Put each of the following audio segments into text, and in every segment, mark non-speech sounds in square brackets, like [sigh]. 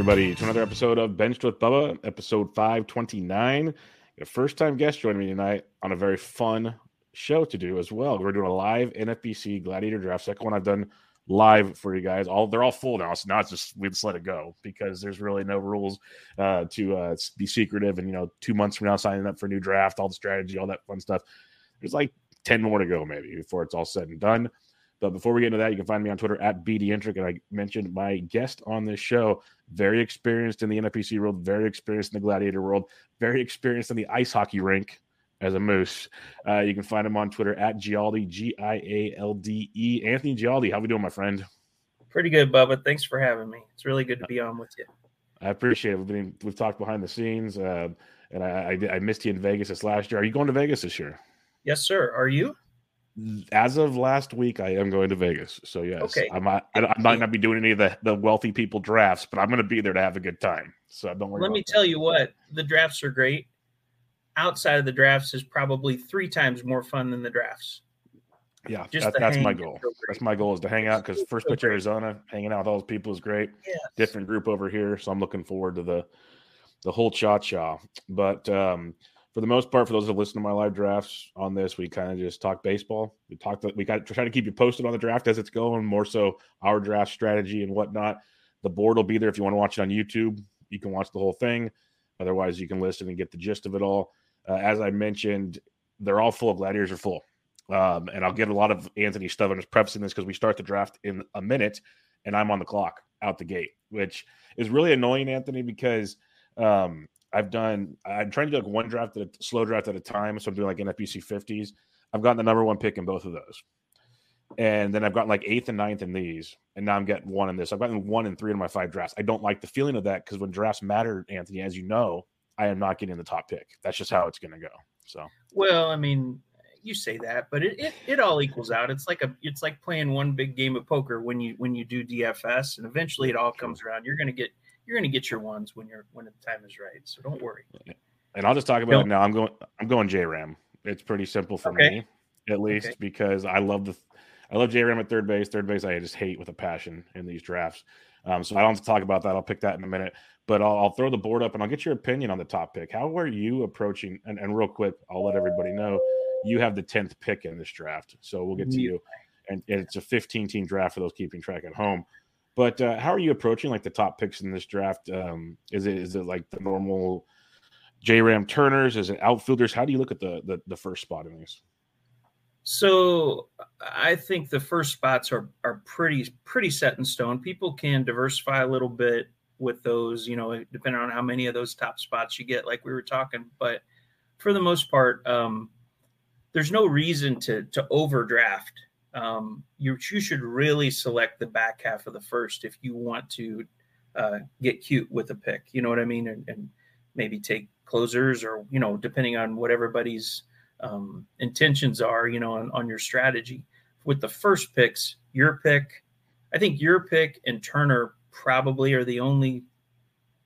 Everybody, to another episode of Benched with Bubba, episode 529. A first time guest joining me tonight on a very fun show to do as well. We're doing a live NFBC Gladiator draft, second one I've done live for you guys. All they're all full now, so now it's just we just let it go because there's really no rules uh, to uh, be secretive. And you know, two months from now, signing up for a new draft, all the strategy, all that fun stuff. There's like ten more to go, maybe before it's all said and done. But before we get into that, you can find me on Twitter at BDintric. And I mentioned my guest on this show, very experienced in the NFBC world, very experienced in the gladiator world, very experienced in the ice hockey rink as a moose. Uh, you can find him on Twitter at Gialde, G I A L D E. Anthony Gialde, how are we doing, my friend? Pretty good, Bubba. Thanks for having me. It's really good to be on with you. I appreciate it. We've been we've talked behind the scenes, uh, and I, I I missed you in Vegas this last year. Are you going to Vegas this year? Yes, sir. Are you? As of last week, I am going to Vegas. So yes, Okay. I might I, might not be doing any of the, the wealthy people drafts, but I'm going to be there to have a good time. So don't worry. Let me that. tell you what, the drafts are great. Outside of the drafts is probably three times more fun than the drafts. Yeah, just that, that's my goal. That's my goal is to hang out because first pitch. Arizona, hanging out with all those people is great. Yes. Different group over here, so I'm looking forward to the the whole cha cha. But um, for the most part, for those that listen to my live drafts on this, we kind of just talk baseball. We talk. that We got to try to keep you posted on the draft as it's going. More so, our draft strategy and whatnot. The board will be there if you want to watch it on YouTube. You can watch the whole thing. Otherwise, you can listen and get the gist of it all. Uh, as I mentioned, they're all full. Gladiators are full. Um, and I'll get a lot of Anthony stuff. I'm just prefacing this because we start the draft in a minute, and I'm on the clock out the gate, which is really annoying, Anthony, because um, I've done. I'm trying to do like one draft at a slow draft at a time, so I'm doing like NFBC 50s. I've gotten the number one pick in both of those, and then I've gotten like eighth and ninth in these, and now I'm getting one in this. I've gotten one in three of my five drafts. I don't like the feeling of that because when drafts matter, Anthony, as you know, I am not getting the top pick. That's just how it's going to go. So Well, I mean, you say that, but it, it it all equals out. It's like a it's like playing one big game of poker when you when you do DFS, and eventually it all comes around. You're gonna get you're gonna get your ones when you're when the time is right. So don't worry. and I'll just talk about it now. I'm going. I'm going J Ram. It's pretty simple for Okay. me, at least, Okay. because I love the. I love J Ram at third base. Third base, I just hate with a passion in these drafts. Um, so I don't have to talk about that. I'll pick that in a minute. But I'll, I'll throw the board up and I'll get your opinion on the top pick. How are you approaching? And, and real quick, I'll let everybody know you have the tenth pick in this draft. So we'll get to you. And, and it's a 15 team draft for those keeping track at home. But uh, how are you approaching like the top picks in this draft? Um, is it is it like the normal J Ram Turners? Is it outfielders? How do you look at the the, the first spot in these? So I think the first spots are are pretty pretty set in stone. People can diversify a little bit with those, you know, depending on how many of those top spots you get, like we were talking. But for the most part, um, there's no reason to to overdraft. Um, you you should really select the back half of the first if you want to uh, get cute with a pick. You know what I mean, and, and maybe take closers or you know, depending on what everybody's um, intentions are, you know, on, on your strategy. With the first picks, your pick, I think your pick and Turner probably are the only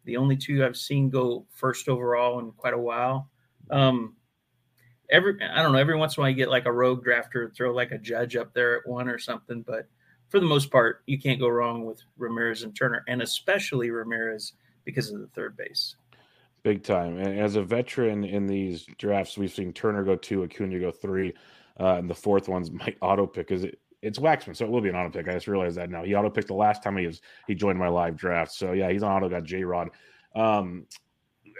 the only two I've seen go first overall in quite a while. Um, every I don't know. Every once in a while, you get like a rogue drafter, throw like a judge up there at one or something. But for the most part, you can't go wrong with Ramirez and Turner, and especially Ramirez because of the third base. Big time. And as a veteran in these drafts, we've seen Turner go two, Acuna go three, uh, and the fourth one's my [laughs] auto pick. Is it? It's Waxman, so it will be an auto pick. I just realized that now. He auto picked the last time he was he joined my live draft. So yeah, he's on auto. Got J Rod. Um,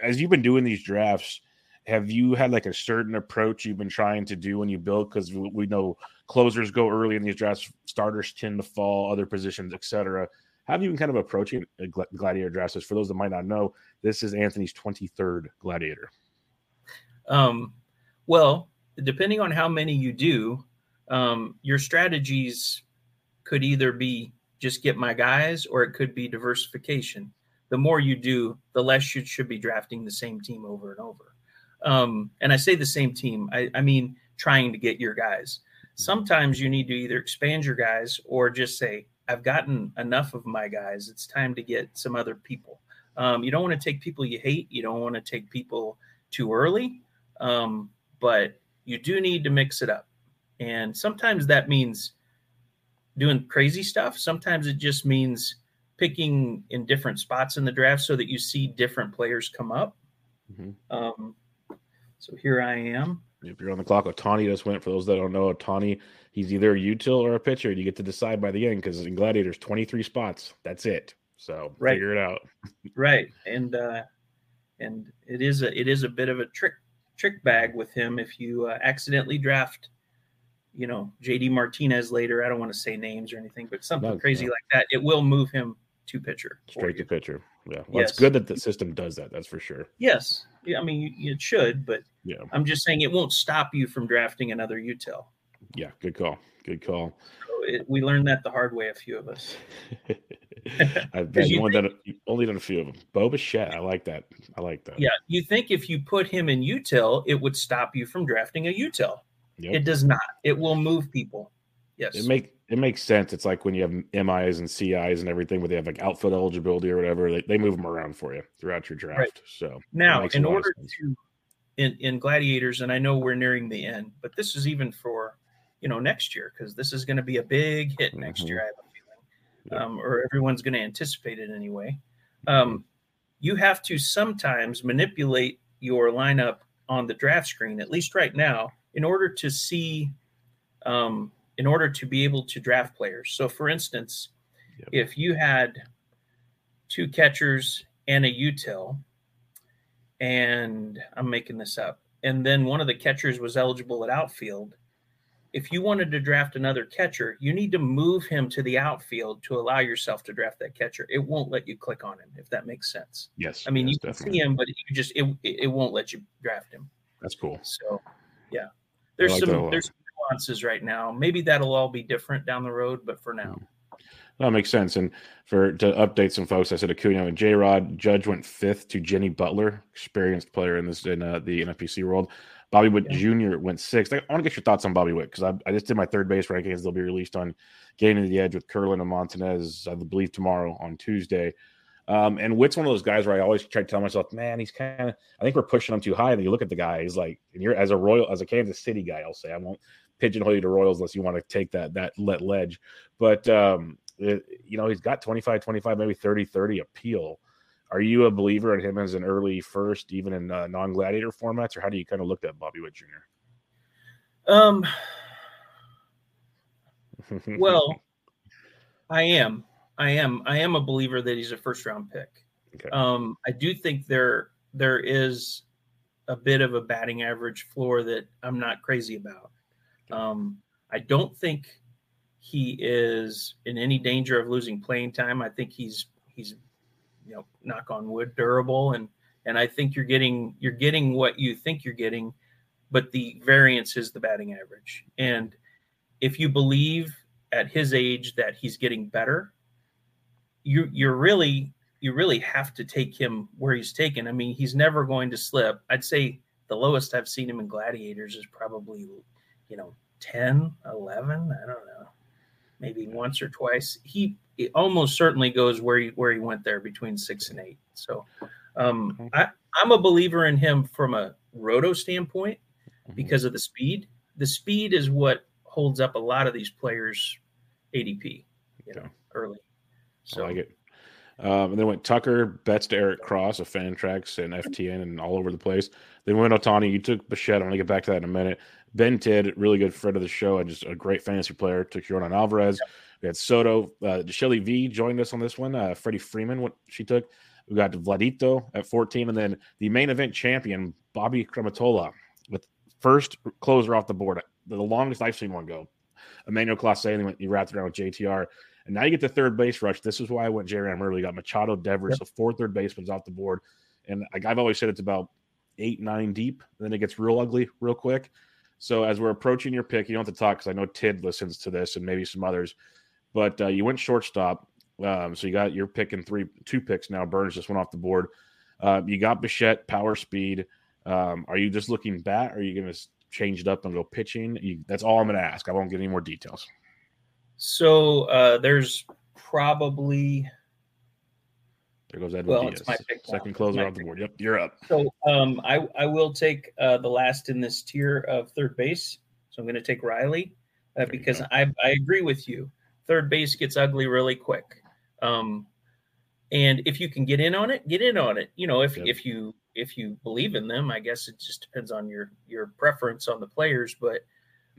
as you've been doing these drafts, have you had like a certain approach you've been trying to do when you build? Because we know closers go early in these drafts, starters tend to fall, other positions, etc. Have you been kind of approaching gladiator drafts? For those that might not know, this is Anthony's 23rd gladiator. Um, well, depending on how many you do, um, your strategies could either be just get my guys or it could be diversification. The more you do, the less you should be drafting the same team over and over. Um, and I say the same team, I, I mean trying to get your guys. Sometimes you need to either expand your guys or just say, I've gotten enough of my guys. It's time to get some other people. Um, you don't want to take people you hate. You don't want to take people too early, um, but you do need to mix it up. And sometimes that means doing crazy stuff. Sometimes it just means picking in different spots in the draft so that you see different players come up. Mm-hmm. Um, so here I am. If you're on the clock, Ohtani just went. For those that don't know, Ohtani, he's either a util or a pitcher. And you get to decide by the end because in Gladiators, 23 spots. That's it. So right. figure it out. [laughs] right, and uh, and it is a it is a bit of a trick trick bag with him if you uh, accidentally draft, you know, JD Martinez later. I don't want to say names or anything, but something no, crazy no. like that. It will move him to pitcher. Straight to pitcher. Yeah. Well, yes. it's good that the system does that. That's for sure. Yes. Yeah. I mean, it should, but yeah, I'm just saying it won't stop you from drafting another util. Yeah. Good call. Good call. So it, we learned that the hard way, a few of us. [laughs] I've [laughs] been only, think, done a, only done a few of them. Bo Bichette, I like that. I like that. Yeah. You think if you put him in util, it would stop you from drafting a util. Yep. It does not. It will move people. Yes. It make it makes sense. It's like when you have MIs and CIs and everything, where they have like outfield eligibility or whatever, they, they move them around for you throughout your draft. Right. So now, in order to in in gladiators, and I know we're nearing the end, but this is even for you know next year because this is going to be a big hit next mm-hmm. year. I have a feeling, um, or everyone's going to anticipate it anyway. Um, you have to sometimes manipulate your lineup on the draft screen, at least right now, in order to see um, in order to be able to draft players. So, for instance, yep. if you had two catchers and a util, and I'm making this up, and then one of the catchers was eligible at outfield. If you wanted to draft another catcher, you need to move him to the outfield to allow yourself to draft that catcher. It won't let you click on him, if that makes sense. Yes. I mean, yes, you can definitely. see him, but you just it, it won't let you draft him. That's cool. So, yeah, there's like some there's nuances right now. Maybe that'll all be different down the road, but for now. Hmm. That makes sense. And for to update some folks, I said Acuna and J Rod Judge went fifth to Jenny Butler, experienced player in this in uh, the NFBC world. Bobby Witt yeah. Jr. went sixth. I, want to get your thoughts on Bobby Witt because I, I, just did my third base rankings. They'll be released on Gaining the Edge with Curlin and Montanez, I believe, tomorrow on Tuesday. Um, and Witt's one of those guys where I always try to tell myself, man, he's kind of, I think we're pushing him too high. And you look at the guy, he's like, and you're as a Royal, as a Kansas City guy, I'll say, I won't pigeonhole you to Royals unless you want to take that that let ledge. But um, it, you know, he's got 25, 25, maybe 30, 30 appeal. Are you a believer in him as an early first, even in uh, non-gladiator formats, or how do you kind of look at Bobby Witt Jr.? Um. [laughs] well, I am. I am. I am a believer that he's a first round pick. Okay. Um, I do think there there is a bit of a batting average floor that I'm not crazy about. Um, I don't think he is in any danger of losing playing time. I think he's he's you know knock on wood durable and and I think you're getting you're getting what you think you're getting, but the variance is the batting average. And if you believe at his age that he's getting better, you you're really you really have to take him where he's taken. I mean, he's never going to slip. I'd say the lowest I've seen him in Gladiators is probably you know 10 11 i don't know maybe once or twice he, he almost certainly goes where he where he went there between six and eight so um, I, i'm a believer in him from a roto standpoint mm-hmm. because of the speed. The speed is what holds up a lot of these players' ADP, you know, early. So I like it. Um, and then went Tucker, bets to Eric Cross of Fantrax and FTN and all over the place. Then went Ohtani. You took Bichette. I'm going to get back to that in a minute. Ben Tidd, really good friend of the show and just a great fantasy player. Took Yordan Alvarez. We had Soto. Uh, Shelly V joined us on this one. Uh, Freddie Freeman, what she took. We got Vladito at 14. And then the main event champion, Bobby Crematola, with first closer off the board. The longest I've seen one go. Emmanuel Clase, and he, went, he wrapped around with JTR. And now you get the third base rush. This is why I went J-Ram early. got Machado, Devers, yep. so four third basemen off the board. And like I've always said, it's about eight, nine deep. Then it gets real ugly real quick. So as we're approaching your pick, you don't have to talk because I know Tid listens to this and maybe some others. But uh, you went shortstop. Um, so you got your pick and three, two picks now. Burnes just went off the board. Uh, you got Bichette, power speed. Um, are you just looking bat? Or are you going to change it up and go pitching? You, that's all I'm going to ask. I won't get any more details. So uh, there's probably. There goes Edwin well, Diaz. Second closer on the board. Yep, you're up. So um, I, I will take uh, the last in this tier of third base. So I'm going to take Riley uh, because I, I agree with you. Third base gets ugly really quick. Um, and if you can get in on it, get in on it. You know, if yep. if you if you believe in them, I guess it just depends on your your preference on the players. But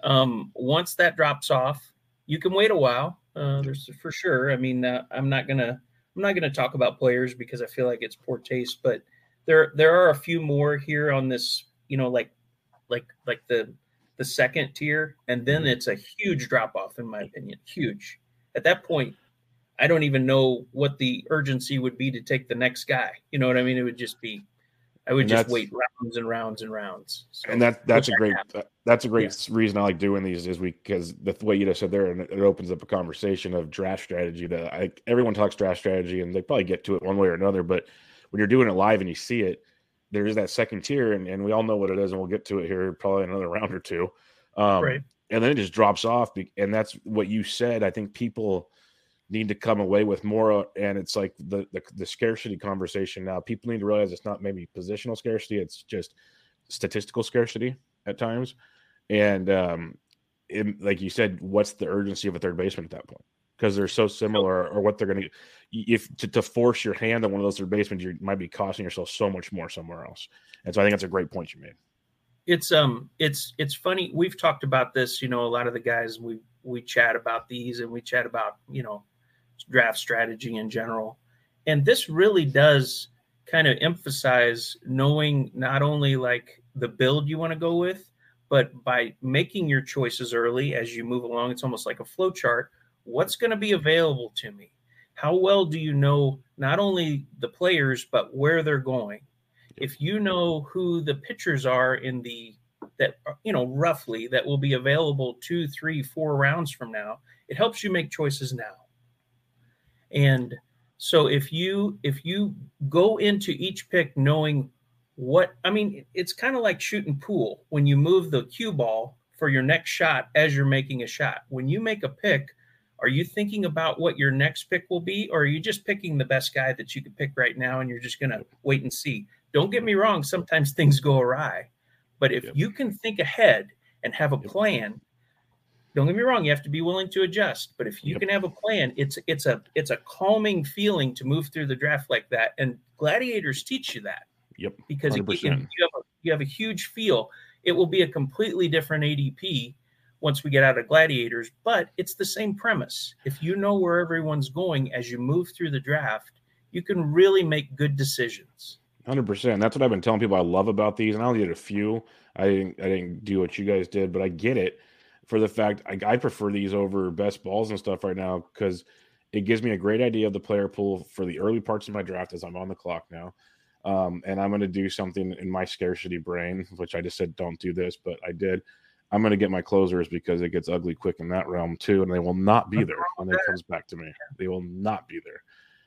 um, once that drops off, you can wait a while. Uh, there's for sure. I mean, uh, I'm not gonna I'm not gonna talk about players because I feel like it's poor taste. But there there are a few more here on this. You know, like like like the the second tier, and then mm-hmm. it's a huge drop off in my opinion. Huge. At that point, I don't even know what the urgency would be to take the next guy. You know what I mean? It would just be I would and just wait rounds and rounds and rounds. So and that that's a great that's a great yeah. reason I like doing these is we because the way you just said there, and it opens up a conversation of draft strategy that I everyone talks draft strategy and they probably get to it one way or another, but when you're doing it live and you see it, there is that second tier, and, and we all know what it is, and we'll get to it here probably another [laughs] round or two. Um, right. And then it just drops off, and that's what you said. I think people need to come away with more and it's like the, the, the scarcity conversation now people need to realize it's not maybe positional scarcity it's just statistical scarcity at times. And um it, like you said what's the urgency of a third baseman at that point? Because they're so similar or what they're going to if to, to force your hand on one of those third basemen you might be costing yourself so much more somewhere else. And so i think that's a great point you made. It's um it's it's funny we've talked about this you know a lot of the guys we we chat about these and we chat about you know draft strategy in general. And this really does kind of emphasize knowing not only like the build you want to go with, but by making your choices early as you move along, it's almost like a flow chart. What's going to be available to me? How well do you know not only the players, but where they're going? If you know who the pitchers are in the that you know roughly that will be available two, three, four rounds from now, it helps you make choices now. And so if you if you go into each pick knowing what I mean, it's kind of like shooting pool when you move the cue ball for your next shot as you're making a shot. When you make a pick, are you thinking about what your next pick will be, or are you just picking the best guy that you could pick right now and you're just gonna wait and see? Don't get me wrong, sometimes things go awry. But if yep. you can think ahead and have a plan, don't get me wrong you have to be willing to adjust but if you yep. can have a plan it's it's a it's a calming feeling to move through the draft like that and gladiators teach you that. Yep because it, you, have a, you have a huge feel. It will be a completely different adp once we get out of gladiators but it's the same premise. If you know where everyone's going as you move through the draft you can really make good decisions. 100% that's what i've been telling people i love about these and i only did a few. I didn't i didn't do what you guys did but i get it for the fact I, I prefer these over best balls and stuff right now because it gives me a great idea of the player pool for the early parts of my draft as I'm on the clock now. Um, and I'm going to do something in my scarcity brain, which I just said don't do this, but I did. I'm going to get my closers because it gets ugly quick in that realm too, and they will not be there [laughs] when it comes back to me. They will not be there.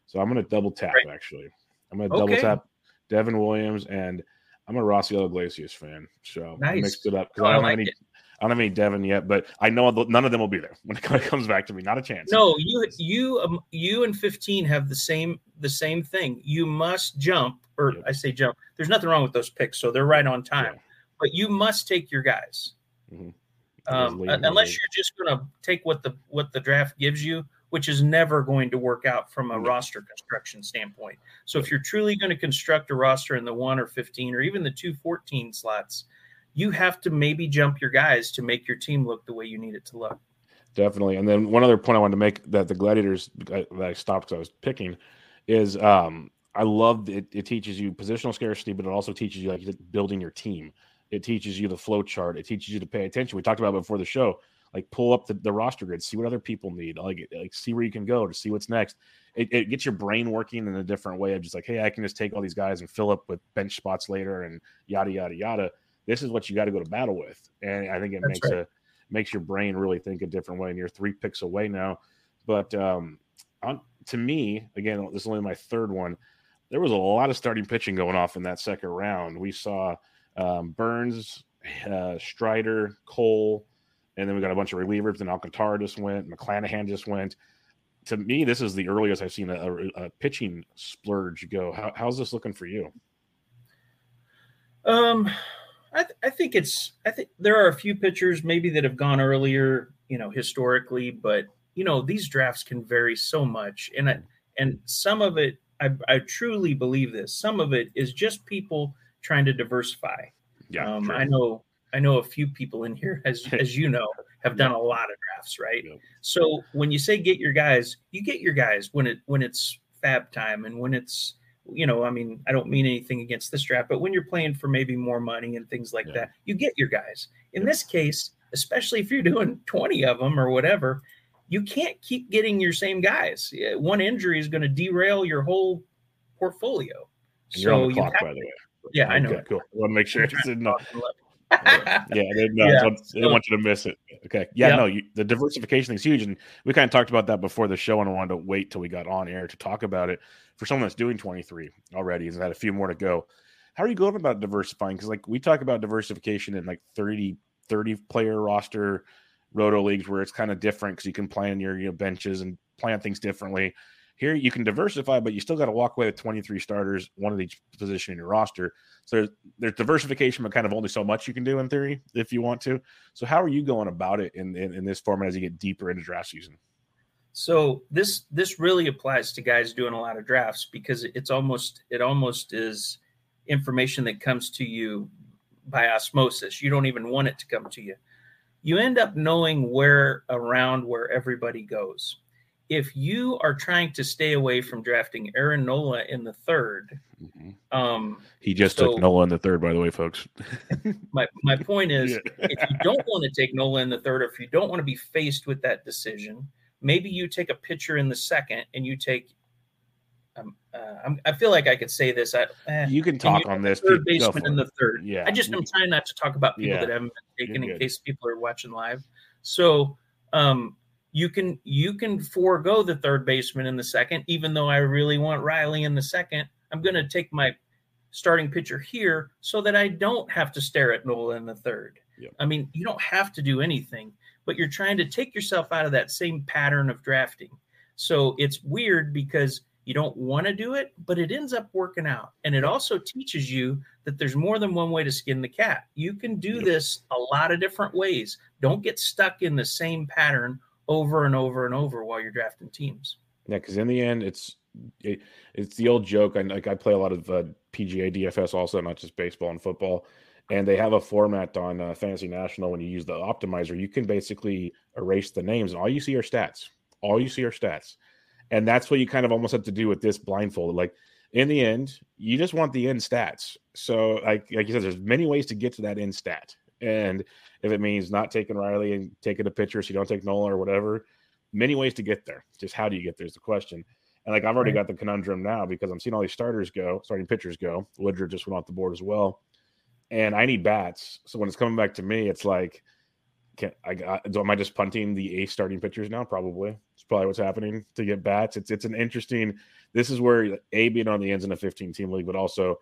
So I'm going to double tap actually. I'm going to okay. double tap Devin Williams and I'm a Raisel Iglesias fan, so nice. I mixed it up because oh, I don't I like have any. It. I don't have any Devin yet, but I know none of them will be there when it [laughs] comes back to me. Not a chance. No, you you um, you and 15 have the same the same thing. You must jump, or yep. I say jump. There's nothing wrong with those picks, so they're right on time. Yeah. but you must take your guys. Mm-hmm. Um, unless you're just going to take what the what the draft gives you, which is never going to work out from a mm-hmm. roster construction standpoint. So if you're truly going to construct a roster in the one or 15 or even the two fourteen slots, you have to maybe jump your guys to make your team look the way you need it to look. Definitely. And then one other point I wanted to make that the Gladiators that I stopped because I was picking is um, I love it. It teaches you positional scarcity, but it also teaches you like building your team. It teaches you the flow chart. It teaches you to pay attention. We talked about before the show. Like pull up the, the roster grid, see what other people need, like like see where you can go to see what's next. It, it gets your brain working in a different way of just like, hey, I can just take all these guys and fill up with bench spots later and yada yada yada. This is what you got to go to battle with, and I think it That's makes right. a makes your brain really think a different way. And you're three picks away now, but um, on, to me, again, this is only my third one. There was a lot of starting pitching going off in that second round. We saw um, Burnes, uh, Strider, Cole, and then we got a bunch of relievers. Then Alcantara just went, McClanahan just went. To me, this is the earliest I've seen a, a, a pitching splurge go. How, how's this looking for you? Um, I, th- I think it's I think there are a few pitchers maybe that have gone earlier, you know, historically, but you know these drafts can vary so much, and I, and some of it I, I truly believe this. Some of it is just people trying to diversify. Yeah, um, I know I know a few people in here, as [laughs] as you know, have done a lot of drafts, right? Yeah. So when you say get your guys, you get your guys when it when it's fab time and when it's you know, I mean, I don't mean anything against this draft, but when you're playing for maybe more money and things like yeah. that, you get your guys. In this case, especially if you're doing [laughs] 20 of them or whatever, you can't keep getting your same guys. One injury is going to derail your whole portfolio. And so you clock, by the way. Yeah, okay, I know. Cool. I want to make sure it's not. Yeah, they, no, yeah. Want, they want you to miss it. Okay. Yeah, no, you, the diversification is huge. And we kind of talked about that before the show, and I wanted to wait till we got on air to talk about it. For someone that's doing 23 already and had a few more to go, how are you going about diversifying? Because, like, we talk about diversification in like 30, 30 player roster roto leagues where it's kind of different because you can plan your you know, benches and plan things differently. Here you can diversify, but you still got to walk away with 23 starters, one of each position in your roster. So there's, there's diversification, but kind of only so much you can do in theory if you want to. So how are you going about it in, in, in this format as you get deeper into draft season? So this this really applies to guys doing a lot of drafts because it's almost it almost is information that comes to you by osmosis. You don't even want it to come to you. You end up knowing where around where everybody goes if you are trying to stay away from drafting Aaron Nola in the 3rd mm-hmm. um, he just so took Nola in the third, by the way, folks. [laughs] my my point is, yeah. if you don't want to take Nola in the third, or if you don't want to be faced with that decision, maybe you take a pitcher in the second and you take. Um, uh, i feel like I could say this. I, eh, you can talk you on this. Third baseman in the third. Yeah. I just am trying not to talk about people yeah. that haven't been taken in case people are watching live. So um, you can you can forego the third baseman in the second, even though I really want Riley in the second. I'm going to take my starting pitcher here so that I don't have to stare at Nola in the third. Yep. I mean, you don't have to do anything, but you're trying to take yourself out of that same pattern of drafting. So it's weird because you don't want to do it, but it ends up working out. And it also teaches you that there's more than one way to skin the cat. You can do yep. this a lot of different ways. Don't get stuck in the same pattern over and over and over while you're drafting teams. Yeah, because in the end, it's it, it's the old joke. I like I play a lot of uh, PGA DFS also, not just baseball and football. And they have a format on uh, Fantasy National when you use the optimizer, you can basically erase the names, and all you see are stats. All you see are stats, and that's what you kind of almost have to do with this blindfolded. Like in the end, you just want the end stats. So, like like you said, there's many ways to get to that end stat, and if it means not taking Riley and taking a pitcher so you don't take Nola or whatever, many ways to get there. Just how do you get there is the question. And like I've already got the conundrum now because I'm seeing all these starters go, starting pitchers go. Woodruff just went off the board as well. And I need bats. So when it's coming back to me, it's like, can I got, am I just punting the ace starting pitchers now? Probably. It's probably what's happening to get bats. It's it's an interesting. This is where a being on the ends in a 15 team league, but also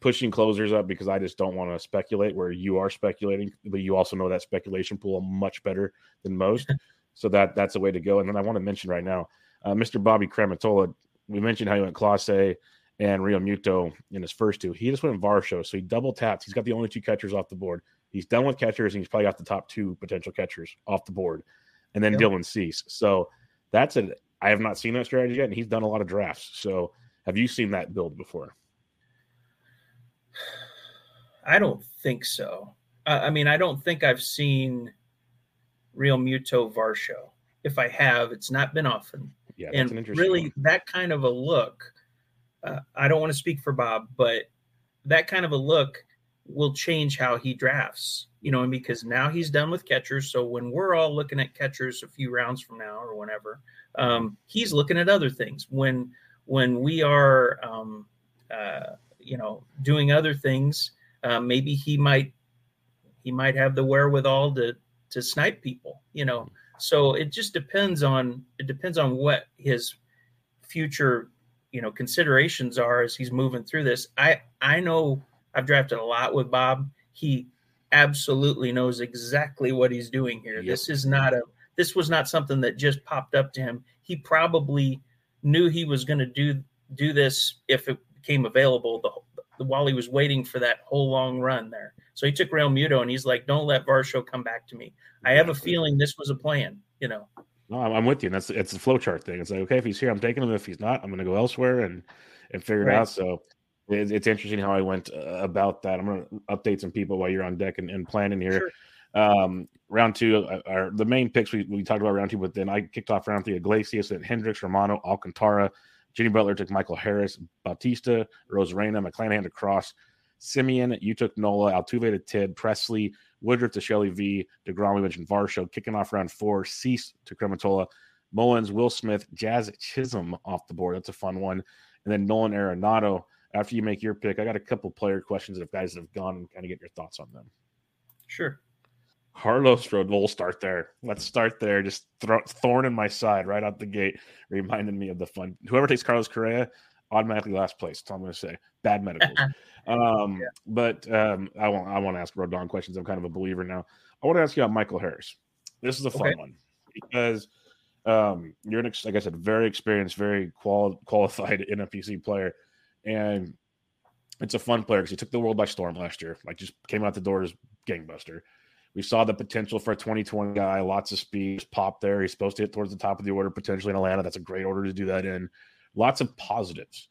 pushing closers up because I just don't want to speculate where you are speculating, but you also know that speculation pool much better than most. [laughs] so that that's a way to go. And then I want to mention right now, uh, Mr. Bobby Crematola. We mentioned how he went Clase and Realmuto in his first two. He just went Varsho, so he double tapped. He's got the only two catchers off the board. He's done with catchers, and he's probably got the top two potential catchers off the board, and then yep. Dylan Cease. So that's it. I have not seen that strategy yet, and he's done a lot of drafts. So have you seen that build before? I don't think so. Uh, I mean, I don't think I've seen Realmuto Varsho. If I have, it's not been often. Yeah, and an really, one. that kind of a look. Uh, I don't want to speak for Bob, but that kind of a look will change how he drafts. You know, and because now he's done with catchers. So when we're all looking at catchers a few rounds from now or whenever, um, he's looking at other things. When when we are, um, uh, you know, doing other things, uh, maybe he might he might have the wherewithal to to snipe people. You know, so it just depends on it depends on what his future you know considerations are as he's moving through this. I I know I've drafted a lot with Bob. He absolutely knows exactly what he's doing here. Yep. This is not a this was not something that just popped up to him. He probably knew he was going to do do this if it became available the, the, while he was waiting for that whole long run there. So he took Realmuto and he's like, "Don't let Varsho come back to me." I have a feeling this was a plan. You know. No, I'm with you. And that's it's a flowchart thing. It's like, okay, if he's here, I'm taking him. If he's not, I'm going to go elsewhere and and figure right. it out. So it's, it's interesting how I went uh, about that. I'm going to update some people while you're on deck and, and planning here. Sure. Um, round two, uh, are the main picks we, we talked about round two, but then I kicked off round three Iglesias and Hendricks, Romano, Alcantara. Jenny Butler took Michael Harris, Bautista, Arozarena, McClanahan to Cross, Semien. You took Nola, Altuve to Tid, Pressly, Woodruff to Shelly V, DeGrom, we mentioned Varsho, kicking off round four, Cease to Crematola, Mullins, Will Smith, Jazz Chisholm off the board. That's a fun one. And then Nolan Arenado. After you make your pick, I got a couple player questions of guys that have gone and kind of get your thoughts on them. Sure. Carlos Rodon, we'll start there. Let's start there. Just throw thorn in my side right out the gate, reminding me of the fun. Whoever takes Carlos Correa, automatically last place. That's all I'm going to say. Bad medicals. [laughs] um, yeah. But um, I want I want to ask Rodon questions. I'm kind of a believer now. I want to ask you about Michael Harris. This is a fun okay. one because um, you're an like I said, very experienced, very qual- qualified [laughs] NFBC player, and it's a fun player because he took the world by storm last year. Like just came out the doors gangbuster. We saw the potential for a 2020 guy, lots of speed, pop there. He's supposed to hit towards the top of the order potentially in Atlanta. That's a great order to do that in. Lots of positives,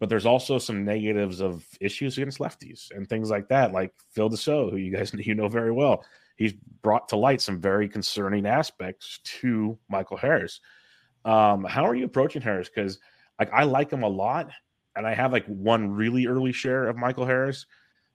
but there's also some negatives of issues against lefties and things like that, like Phil Deso, who you guys [laughs] you know very well. He's brought to light some very concerning aspects to Michael Harris. Um, how are you approaching Harris? Because like I like him a lot, and I have like one really early share of Michael Harris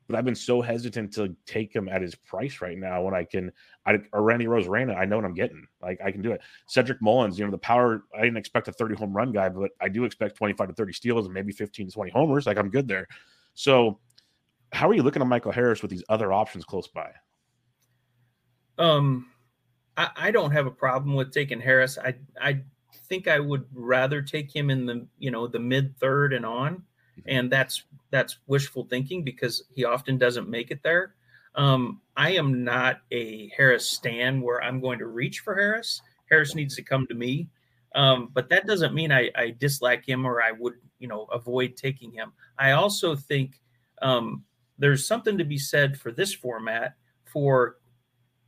but I've been so hesitant to take him at his price right now when I can. I or Randy Arozarena, I know what I'm getting. Like I can do it. Cedric Mullins, you know, the power. I didn't expect a 30 home run guy, but I do expect 25 to 30 steals and maybe 15 to 20 homers. Like I'm good there. So, how are you looking at Michael Harris with these other options close by? Um, I, I don't have a problem with taking Harris. I I think I would rather take him in the you know the mid third and on and that's that's wishful thinking because he often doesn't make it there. Um, I am not a Harris stan where I'm going to reach for Harris. Harris needs to come to me, um, but that doesn't mean I, I, dislike him or I would you know avoid taking him. I also think um, there's something to be said for this format for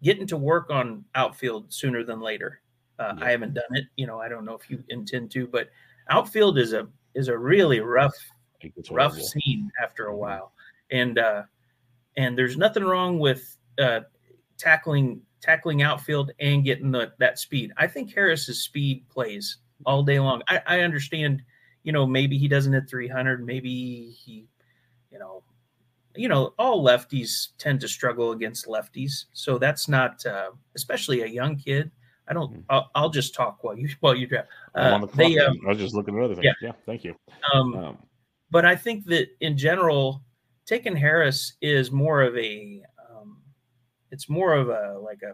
getting to work on outfield sooner than later. Uh, yeah. I haven't done it, you know. I don't know if you intend to, but outfield is a is a really rough rough scene after a mm-hmm. while, and uh, and there's nothing wrong with uh, tackling tackling outfield and getting the that speed. I think Harris's speed plays all day long. I, I understand, you know, maybe he doesn't hit 300, maybe he, you know, you know, all lefties tend to struggle against lefties, so that's not, uh, especially a young kid. I don't. Mm-hmm. I'll, I'll, just talk while you while you draft. Uh, the they, um, I was just looking at other things. Yeah, yeah thank you. Um, um, but I think that in general, taking Harris is more of a, um, it's more of a like a,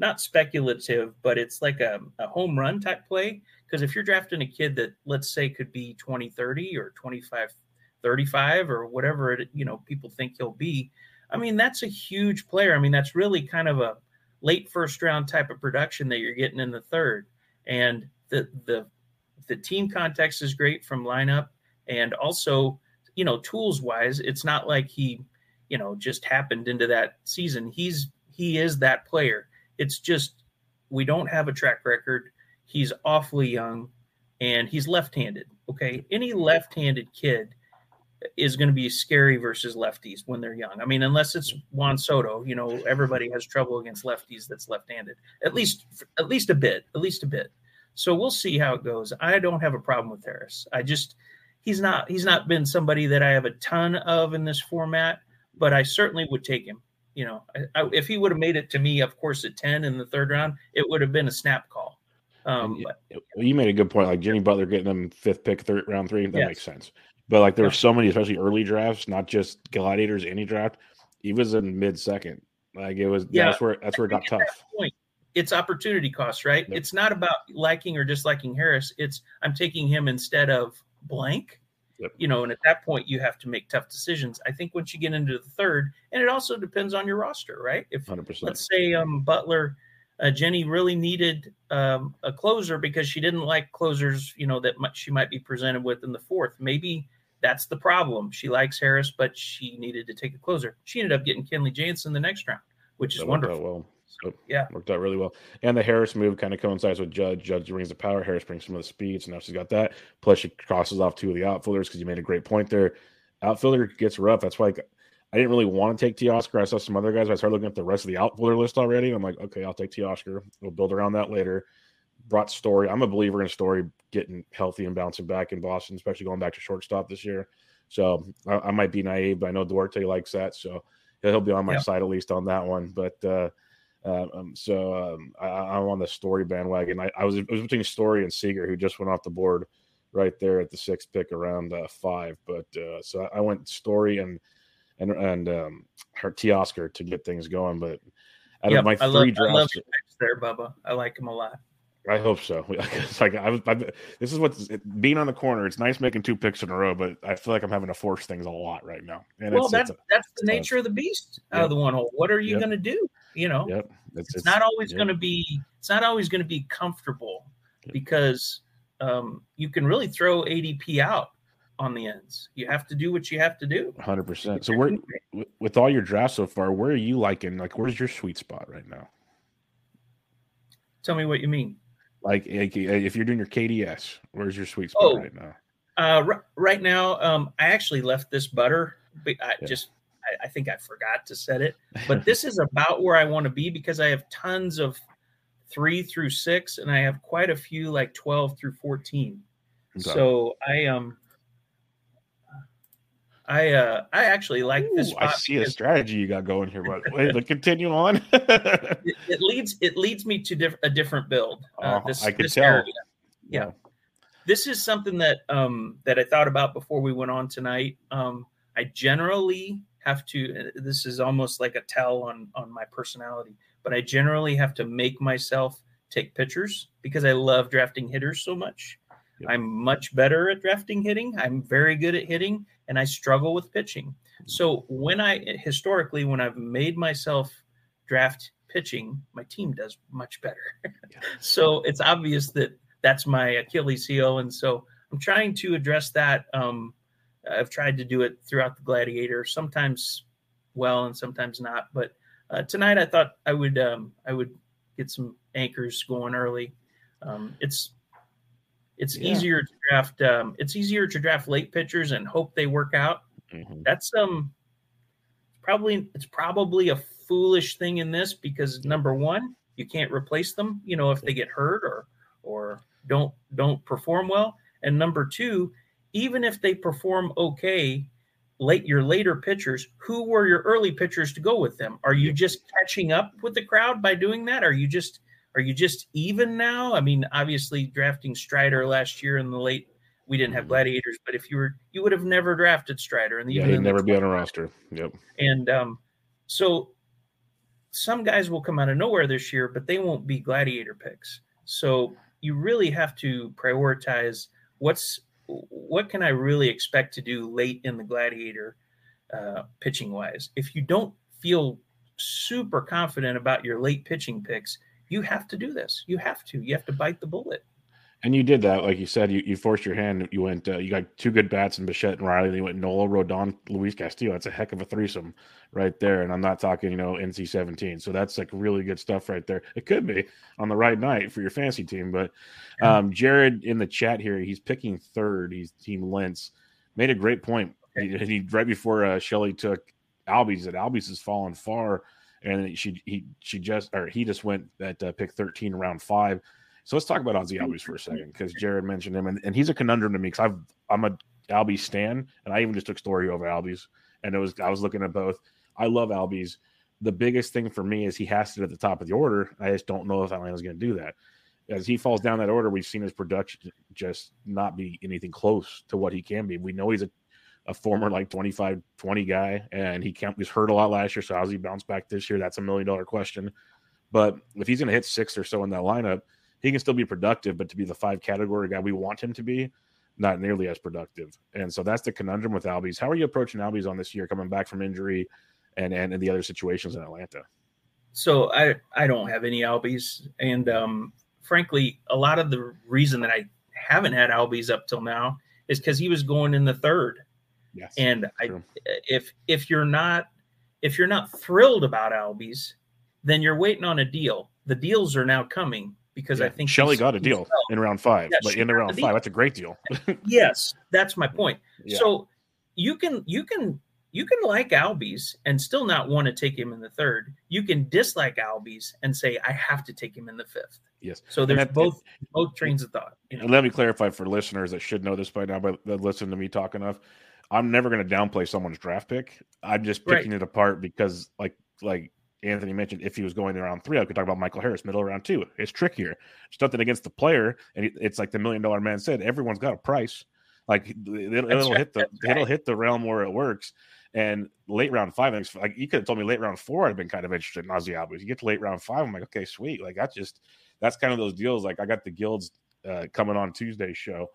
not speculative, but it's like a, a home run type play. Because if you're drafting a kid that let's say could be 20, 30 or 25, 35 or whatever it, you know people think he'll be, I mean that's a huge player. I mean that's really kind of a late first round type of production that you're getting in the third, and the the the team context is great from lineup And also, you know, tools wise, it's not like he, you know, just happened into that season. He's he is that player. It's just we don't have a track record. He's awfully young and he's left-handed. Okay. Any left-handed kid is going to be scary versus lefties when they're young. I mean, unless it's Juan Soto, you know, everybody has trouble against lefties that's left-handed. At least at least a bit, at least a bit. So we'll see how it goes. I don't have a problem with Harris. I just he's not he's not been somebody that I have a ton of in this format, but I certainly would take him. You know, I, I, if he would have made it to me, of course, at ten in the third round, it would have been a snap call. Um, but, you made a good point. Like Jenny Butler getting them fifth pick, third round three, that yes. makes sense. But like there yeah. were so many, especially early drafts, not just gladiators, any draft. He was in mid second. Like it was. Yeah, that's where that's where it got tough. Point, it's opportunity cost, right? Yep. It's not about liking or disliking Harris. It's I'm taking him instead of blank. Yep. You know, and at that point you have to make tough decisions. I think once you get into the third, and it also depends on your roster, right? If 100%. let's say um, Butler, uh, Jenny really needed um, a closer because she didn't like closers, you know, that much she might be presented with in the fourth. Maybe that's the problem. She likes Harris, but she needed to take a closer. She ended up getting Kenley Jansen the next round, which is that wonderful. Well. So yeah, worked out really well. And the Harris move kind of coincides with Judge. Judge brings the power. Harris brings some of the speed. So now she's got that. Plus, she crosses off two of the outfielders because you made a great point there. Outfielder gets rough. That's why I didn't really want to take Teoscar. I saw some other guys. I started looking at the rest of the outfielder list already. I'm like, okay, I'll take Teoscar. We'll build around that later. Brought Story. I'm a believer in Story getting healthy and bouncing back in Boston, especially going back to shortstop this year. So I, I might be naive, but I know Duarte likes that. So he'll be on my side at least on that one. But uh, um, so um, I, am on the Story bandwagon. I, I was it was between Story and Seeger, who just went off the board right there at the sixth pick around uh, five. But uh, so I went Story and and and um, her Teoscar to get things going. But out yep, of my three I love, drafts, there, Bubba. I like him a lot. I hope so. [laughs] It's like I was. I, this is what being on the corner. It's nice making two picks in a row, but I feel like I'm having to force things a lot right now. And well, it's, that's it's a, that's the nature of the beast out yep. of the one hole. What are you yep. going to do? You know, yep. it's, it's, not always going to be. It's not always going to be comfortable because um, you can really throw ADP out on the ends. You have to do what you have to do. 100. percent So, where with all your drafts so far, where are you liking? Like, where's your sweet spot right now? Tell me what you mean. Like, if you're doing your KDS, where's your sweet spot oh, right now? Uh, r- right now, um, I actually left this butter. I yeah. just, I, I, think I forgot to set it, but this is about where I want to be because I have tons of three through six, and I have quite a few like twelve through fourteen. Okay. So I um, I uh I actually like Ooh, this. I see a strategy you got going here, but wait, [laughs] continue on. [laughs] it, it, leads it leads me to diff- a different build. Uh, oh, this, I can tell. Area. Yeah. yeah. This is something that um that I thought about before we went on tonight. Um I generally have to uh, this is almost like a tell on on my personality, but I generally have to make myself take pictures because I love drafting hitters so much. Yep. I'm much better at drafting hitting. I'm very good at hitting and I struggle with pitching. So when I historically when I've made myself draft pitching, my team does much better. Yeah. [laughs] so it's obvious that that's my Achilles heel, and so I'm trying to address that. Um, I've tried to do it throughout the Gladiator, sometimes well and sometimes not. But uh, tonight I thought I would um, I would get some anchors going early. Um, it's it's yeah. easier to draft. Um, it's easier to draft late pitchers and hope they work out. Mm-hmm. That's um probably it's probably a foolish thing in this because number one, you can't replace them. You know if they get hurt or or don't don't perform well, and number two, even if they perform okay, late your later pitchers, who were your early pitchers to go with them? Are you just catching up with the crowd by doing that? Are you just are you just even now? I mean, obviously drafting Strider last year in the late we didn't have mm-hmm. gladiators, but if you were you would have never drafted Strider and yeah, he'd never be on a roster. Yep. And um, so some guys will come out of nowhere this year, but they won't be gladiator picks. So you really have to prioritize what's what can I really expect to do late in the gladiator uh, pitching wise. If you don't feel super confident about your late pitching picks, you have to do this. You have to. You have to bite the bullet. And you did that, like you said, you, you forced your hand. You went, uh, you got two good bats in Bichette and Riley. Then you went Nola, Rodon, Luis Castillo. That's a heck of a threesome right there. And I'm not talking, you know, NC 17. So that's like really good stuff right there. It could be on the right night for your fantasy team. But um, Jared in the chat here, he's picking third. He's Team Lentz. Made a great point. He, he right before uh, Shelly took Albies, that Albies has fallen far. And she he she just or he just went at uh, pick 13 round five so let's talk about Ozzie mm-hmm. Albies for a second because Jared mentioned him, and, and he's a conundrum to me because I've I'm a Albies stan, and I even just took Story over Albies, and it was I was looking at both. I love Albies. The biggest thing for me is he has to at the top of the order. I just don't know if Atlanta's going to do that. As he falls down that order, we've seen his production just not be anything close to what he can be. We know he's a, a former like 25 20 guy, and he can't, was hurt a lot last year. So how's he bounce back this year? That's a million dollar question. But if he's going to hit six or so in that lineup, he can still be productive, but to be the five category guy we want him to be, not nearly as productive. And so that's the conundrum with Albies. How are you approaching Albies on this year, coming back from injury, and and, and the other situations in Atlanta? So I I don't have any Albies, and um, frankly, a lot of the reason that I haven't had Albies up till now is because he was going in the third. Yes, and I true. if if you're not if you're not thrilled about Albies, then you're waiting on a deal. The deals are now coming because yeah. I think Shelly got a deal in round five, yeah, but in the round five, that's a great deal. [laughs] yes, that's my point. Yeah. So you can you can you can like Albies and still not want to take him in the third. You can dislike Albies and say I have to take him in the fifth. Yes. So there's that, both it, both trains of thought. You know? Let me clarify for listeners that should know this by now, but that listen to me talk enough. I'm never going to downplay someone's draft pick. I'm just picking right. it apart because, like, like Anthony mentioned if he was going around three, I could talk about Michael Harris, middle round two. It's trickier. It's nothing against the player, and it's like the million dollar man said. Everyone's got a price. Like it'll, it'll hit the it'll hit the realm where it works. And late round five, like you could have told me late round four, I'd have been kind of interested in Ozzie Albies. You get to late round five, I'm like, okay, sweet. Like that's just that's kind of those deals. Like I got the guilds uh, coming on Tuesday's show,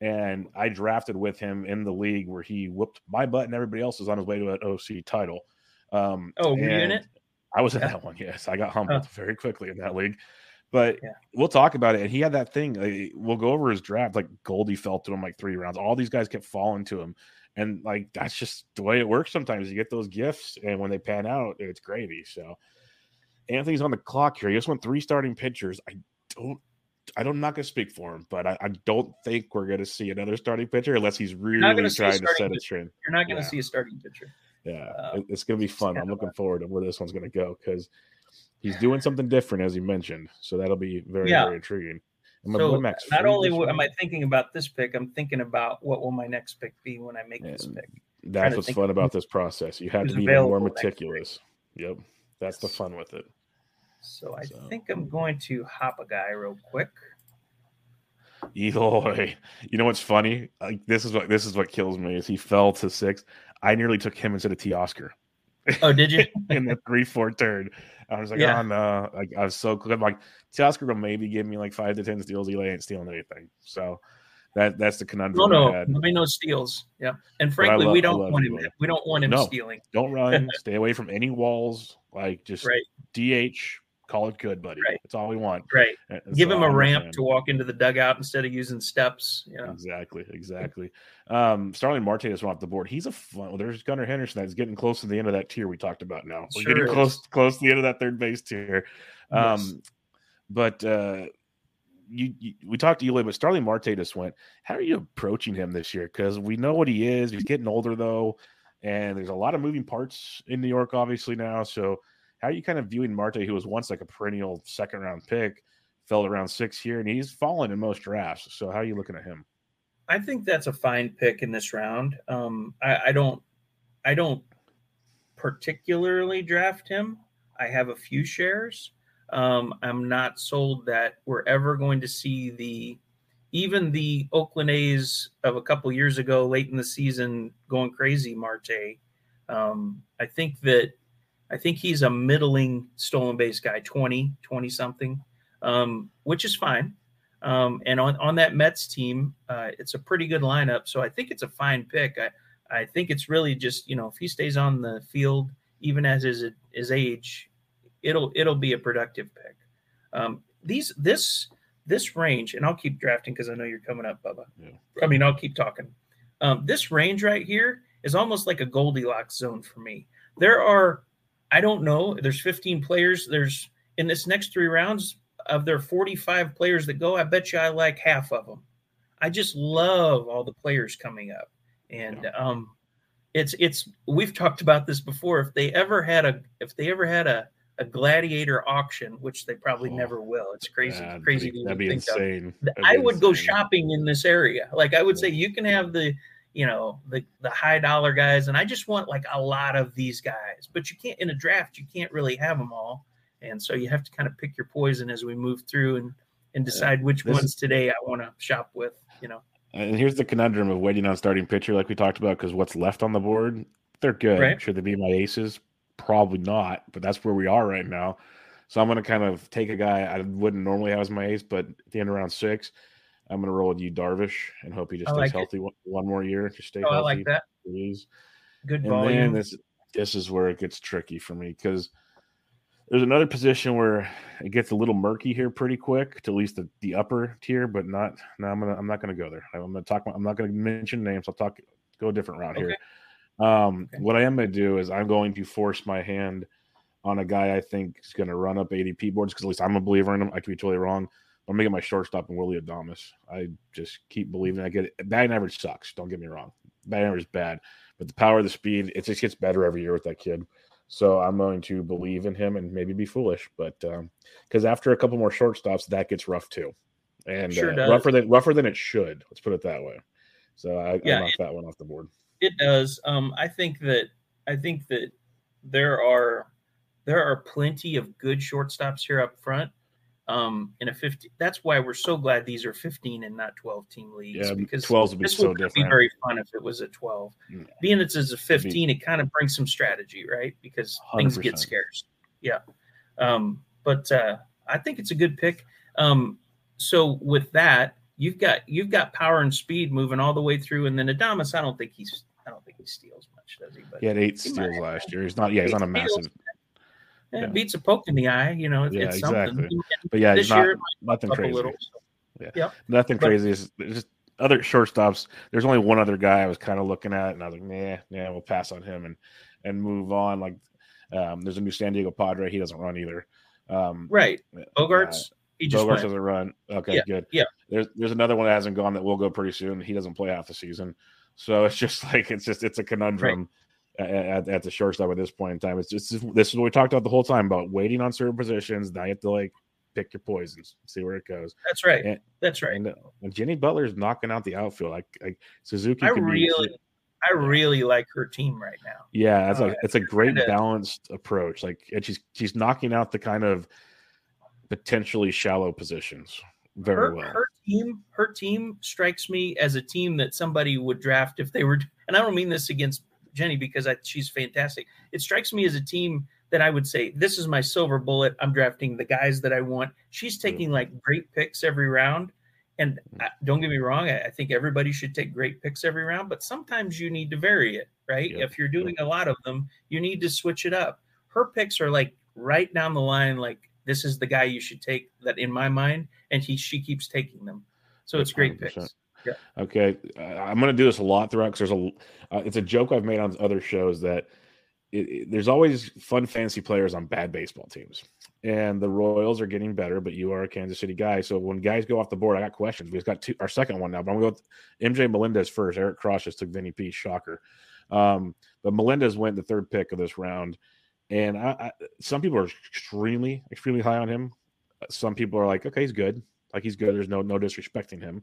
and I drafted with him in the league where he whooped my butt and everybody else was on his way to an OC title. Um, oh, were you in it? I was in that one. Yes, I got humbled very quickly in that league. But yeah. we'll talk about it. And he had that thing. Like, we'll go over his draft. Like Goldie fell to him like three rounds. All these guys kept falling to him. And like that's just the way it works sometimes. You get those gifts, and when they pan out, it's gravy. So Anthony's on the clock here. He just went three starting pitchers. I don't I don't, I'm not going to speak for him, but I, I, don't think we're going to see another starting pitcher unless he's really trying to set pitcher. a trend. You're not going to yeah. see a starting pitcher. Yeah, um, it's going to be fun. I'm looking forward to where this one's going to go because he's doing something different, as you mentioned. So that'll be very, yeah. very intriguing. I'm so not only am I thinking about this pick, I'm thinking about what will my next pick be when I make this pick. That's what's fun about this process. You have to be more meticulous. Yep, that's the fun with it. So I so. think I'm going to hop a guy real quick. Eloy, you know what's funny? Like this is what this is what kills me is he fell to six. I nearly took him instead of Teoscar. Oh, did you? [laughs] in the three four turn. I was like, yeah. oh no. Like I was so. I'm like, Teoscar will maybe give me like five to ten steals. Eli ain't stealing anything. So that that's the conundrum. No, no, no, no steals. Yeah, and frankly, we don't want him. We don't want him no, stealing. Don't run. [laughs] Stay away from any walls. Like just right. DH call it good, buddy. Right. That's all we want. Right. Give him a ramp to walk into the dugout instead of using steps. You know? Exactly. Exactly. Um, Starling Marte is off the board. He's a fun. Well, there's Gunnar Henderson that's getting close to the end of that tier we talked about. Now we're sure getting is. close close to the end of that third base tier. Um, yes. but uh, you, you, we talked to Eli, but Starling Marte just went. How are you approaching him this year? Because we know what he is. He's getting older though, and there's a lot of moving parts in New York, obviously now. So how are you kind of viewing Marte, who was once like a perennial second round pick, fell around six here, and he's fallen in most drafts. So how are you looking at him? I think that's a fine pick in this round. Um, I, I don't, I don't particularly draft him. I have a few shares. Um, I'm not sold that we're ever going to see the even the Oakland A's of a couple years ago, late in the season, going crazy. Marte. Um, I think that I think he's a middling stolen base guy, 20, 20 something, um, which is fine. Um, and on, on that Mets team, uh, it's a pretty good lineup. So I think it's a fine pick. I, I think it's really just, you know, if he stays on the field, even as his, his age, it'll, it'll be a productive pick. Um, these, this, this range, and I'll keep drafting because I know you're coming up, Bubba. Yeah. I mean, I'll keep talking. Um, this range right here is almost like a Goldilocks zone for me. There are, I don't know, there's 15 players. There's in this next three rounds of their 45 players that go, I bet you I like half of them. I just love all the players coming up. And um, it's it's we've talked about this before. If they ever had a if they ever had a a gladiator auction, which they probably Oh, never will. It's crazy, That'd crazy. be, to that'd be think of. insane. That'd I be would go shopping in this area. Like I would say, you can have the, you know, the the high dollar guys, and I just want like a lot of these guys. But you can't in a draft, you can't really have them all, and so you have to kind of pick your poison as we move through and and decide which This- ones today I want to shop with. You know, And here's the conundrum of waiting on starting pitcher, like we talked about, because what's left on the board, they're good. Right. Should they be my aces? Probably not, but that's where we are right now. So I'm going to kind of take a guy I wouldn't normally have as my ace, but at the end of round six, I'm going to roll with you, Darvish, and hope he just I stays like healthy one, one more year. Just stay oh, I healthy. like that. please. Good And volume. then this this is where it gets tricky for me because there's another position where it gets a little murky here pretty quick to at least the, the upper tier, but not. No, I'm gonna I'm not gonna go there. I'm gonna talk. I'm not gonna mention names. I'll talk. Go a different route here. Um, Okay. what I am gonna do is I'm going to force my hand on a guy I think is gonna run up ADP boards because at least I'm a believer in him. I could be totally wrong. I'm gonna my shortstop and Willy Adames. I just keep believing I get it. Batting average sucks. Don't get me wrong. Batting average is bad, but the power, the speed, it just gets better every year with that kid. So I'm going to believe in him and maybe be foolish, but because after a couple more shortstops, that gets rough too, and Sure uh, rougher than rougher than it should. Let's put it that way. So I, Yeah, I knocked that one off the board. It does. Um, I think that I think that there are there are plenty of good shortstops here up front. Um, in a 50, that's why we're so glad these are 15 and not 12 team leagues Yeah, because 12 would be this so would be very fun if it was a 12. Mm. Being it's as a 15, it kind of brings some strategy, right? Because things get scarce. Yeah. Um, but uh, I think it's a good pick. Um, so with that, you've got you've got power and speed moving all the way through, and then Adames, I don't think he's I don't think he steals much, does he? But He had eight He steals last year. He's not. Yeah, he's not a massive. yeah, yeah. it beats a poke in the eye. You know, it's, Yeah, it's exactly. something. But yeah, this not year, nothing might up a crazy. little. so. Nothing But- crazy. It's just other shortstops. There's only one other guy I was kind of looking at, and I was like, nah, yeah, we'll pass on him and and move on. Like, um, there's a new San Diego Padre. He doesn't run either. Um, Right, uh, Bogaerts. he just Bogaerts doesn't run. Okay, Yeah, good. yeah. There's there's another one that hasn't gone that will go pretty soon. He doesn't play half the season, so it's just like it's just it's a conundrum at, at, at the shortstop at this point in time. It's just this is what we talked about the whole time about waiting on certain positions. Now you have to like pick your poisons, see where it goes. That's right. And- That's right. And, uh, and Jenny Butler's knocking out the outfield. Like, like Suzuki. I could be- really, I really like her team right now. yeah, it's uh, like it's a great kinda- balanced approach. Like, and she's she's knocking out the kind of potentially shallow positions very her, well. her team, her team strikes me as a team that somebody would draft if they were. And I don't mean this against Jenny because I, she's fantastic. It strikes me as a team that I would say this is my silver bullet. I'm drafting the guys that I want. She's taking like great picks every round. And I, don't get me wrong, I, I think everybody should take great picks every round, but sometimes you need to vary it, right? Yep. If you're doing a lot of them, you need to switch it up. Her picks are like right down the line, like this is the guy you should take that in my mind, and he she keeps taking them. So it's great 100%. Picks. Okay, I'm going to do this a lot throughout because there's a. Uh, it's a joke I've made on other shows that it, it- there's always fun fantasy players on bad baseball teams, and the Royals are getting better. But you are a Kansas City guy, so when guys go off the board, I got questions. We've got two, our second one now, but I'm going to go with MJ Melendez first. Eric Cross just took Vinny P. Shocker, um, but Melendez went the third pick of this round, and I, I, some people are extremely, extremely high on him. Some people are like, okay, he's good. Like he's good. There's no no disrespecting him.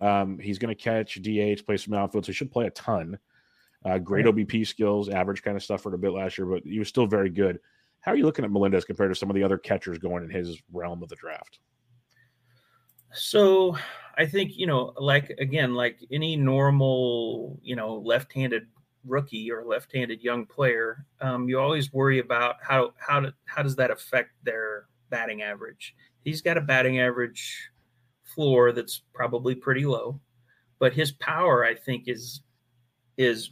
Um, he's going to catch DH, play some outfield, so he should play a ton. Uh, great OBP skills, average kind of stuff for a bit last year, but he was still very good. How are you looking at Melendez compared to some of the other catchers going in his realm of the draft? So I think you know, like again, like any normal, you know, left-handed rookie or left-handed young player, um, you always worry about how how to, how does that affect their batting average. He's got a batting average floor that's probably pretty low, but his power, I think, is is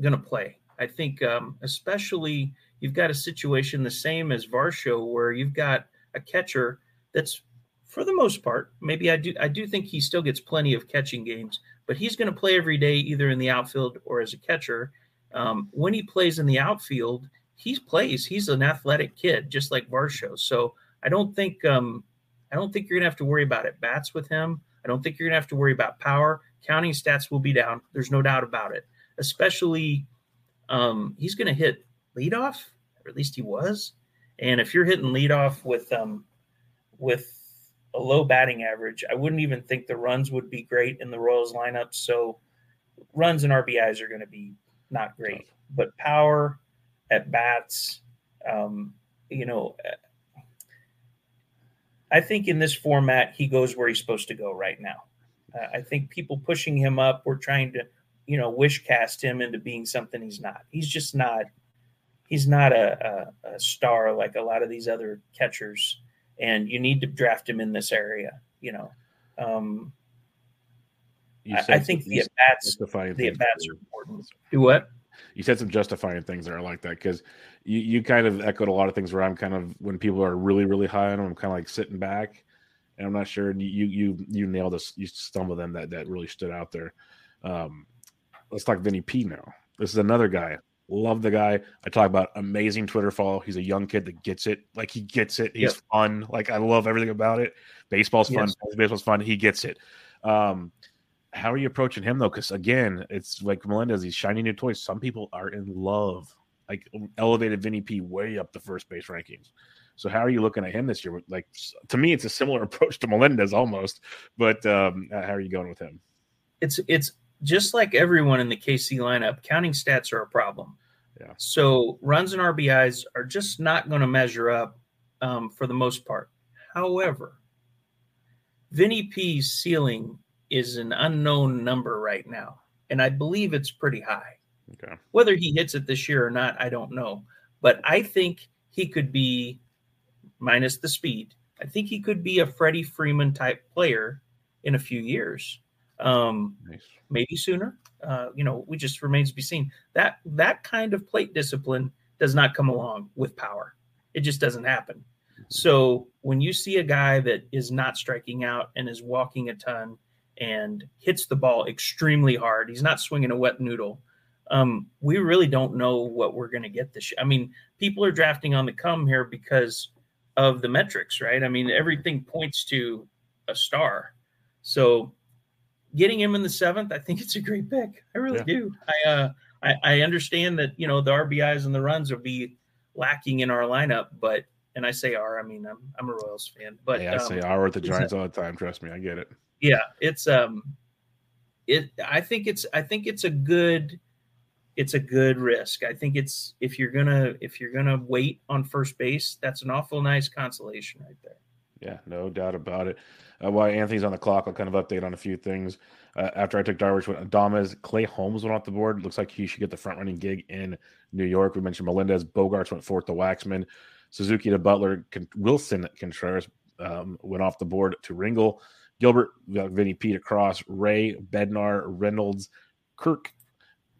going to play. I think, um, especially you've got a situation the same as Varsho, where you've got a catcher that's for the most part. Maybe I do I do think he still gets plenty of catching games, but he's going to play every day either in the outfield or as a catcher. Um, when he plays in the outfield, he plays. He's an athletic kid, just like Varsho. So I don't think um, I don't think you're gonna have to worry about it bats with him. I don't think you're gonna have to worry about power. Counting stats will be down. There's no doubt about it. Especially, um, he's gonna hit leadoff, or at least he was. And if you're hitting leadoff with um, with a low batting average, I wouldn't even think the runs would be great in the Royals lineup. So runs and RBIs are going to be not great, but power at bats, um, you know, I think in this format he goes where he's supposed to go right now. Uh, I think people pushing him up, we're trying to, you know, wish cast him into being something he's not. He's just not. He's not a, a, a star like a lot of these other catchers, and you need to draft him in this area. You know, um, you I, I, think the at bats, the at bats are important. Do what? You said some justifying things that are like that because you, you kind of echoed a lot of things where I'm kind of when people are really really high on them, I'm kind of like sitting back, and I'm not sure. And You you you nailed us. You some of them that that really stood out there. Um, let's talk Vinny P now. This is another guy. Love the guy. I talk about amazing Twitter follow. He's a young kid that gets it. Like he gets it. He's yep. fun. Like I love everything about it. Baseball's fun. Yes. Baseball's fun. He gets it. Um, how are you approaching him though? Because again, it's like Melendez, he's shiny new toys. Some people are in love, like elevated Vinny P way up the first base rankings. So how are you looking at him this year? Like to me, it's a similar [laughs] approach to Melendez almost, but um, how are you going with him? It's it's just like everyone in the KC lineup. Counting stats are a problem. Yeah. So runs and RBIs are just not going to measure up um, for the most part. However, Vinny P's ceiling is an unknown number right now, and I believe it's pretty high. Okay. Whether he hits it this year or not, I don't know. But I think he could be minus the speed. I think he could be a Freddie Freeman type player in a few years. Um, nice. Maybe sooner. Uh, you know, we just remains to be seen. That that kind of plate discipline does not come along with power. It just doesn't happen. Mm-hmm. So when you see a guy that is not striking out and is walking a ton and hits the ball extremely hard. He's not swinging a wet noodle. Um, we really don't know what we're going to get this year. I mean, people are drafting on the come here because of the metrics, right? I mean, everything points to a star. So getting him in the seventh, I think [laughs] it's a great pick. I really yeah. do. I, uh, I, I understand that, you know, the RBIs and the runs will be lacking in our lineup, but and I say R, I mean I'm I'm a Royals fan, but yeah, I um, say R with the Giants all the time. Trust me, I get it yeah, it's um, it. I think it's I think it's a good it's a good risk. I think it's if you're gonna if you're gonna wait on first base, that's an awful nice consolation right there. Yeah, no doubt about it. Uh, while Anthony's on the clock, I'll kind of update on a few things. Uh, after I took Darvish, with Adames, Clay Holmes went off the board. Looks like he should get the front running gig in New York. We mentioned Melendez, Bogaerts went fourth to Waxman, Suzuki to Butler, Willson Contreras um, went off the board to Ringel. Gilbert, Vinny Pete across, Ray, Bednar, Reynolds, Kirk,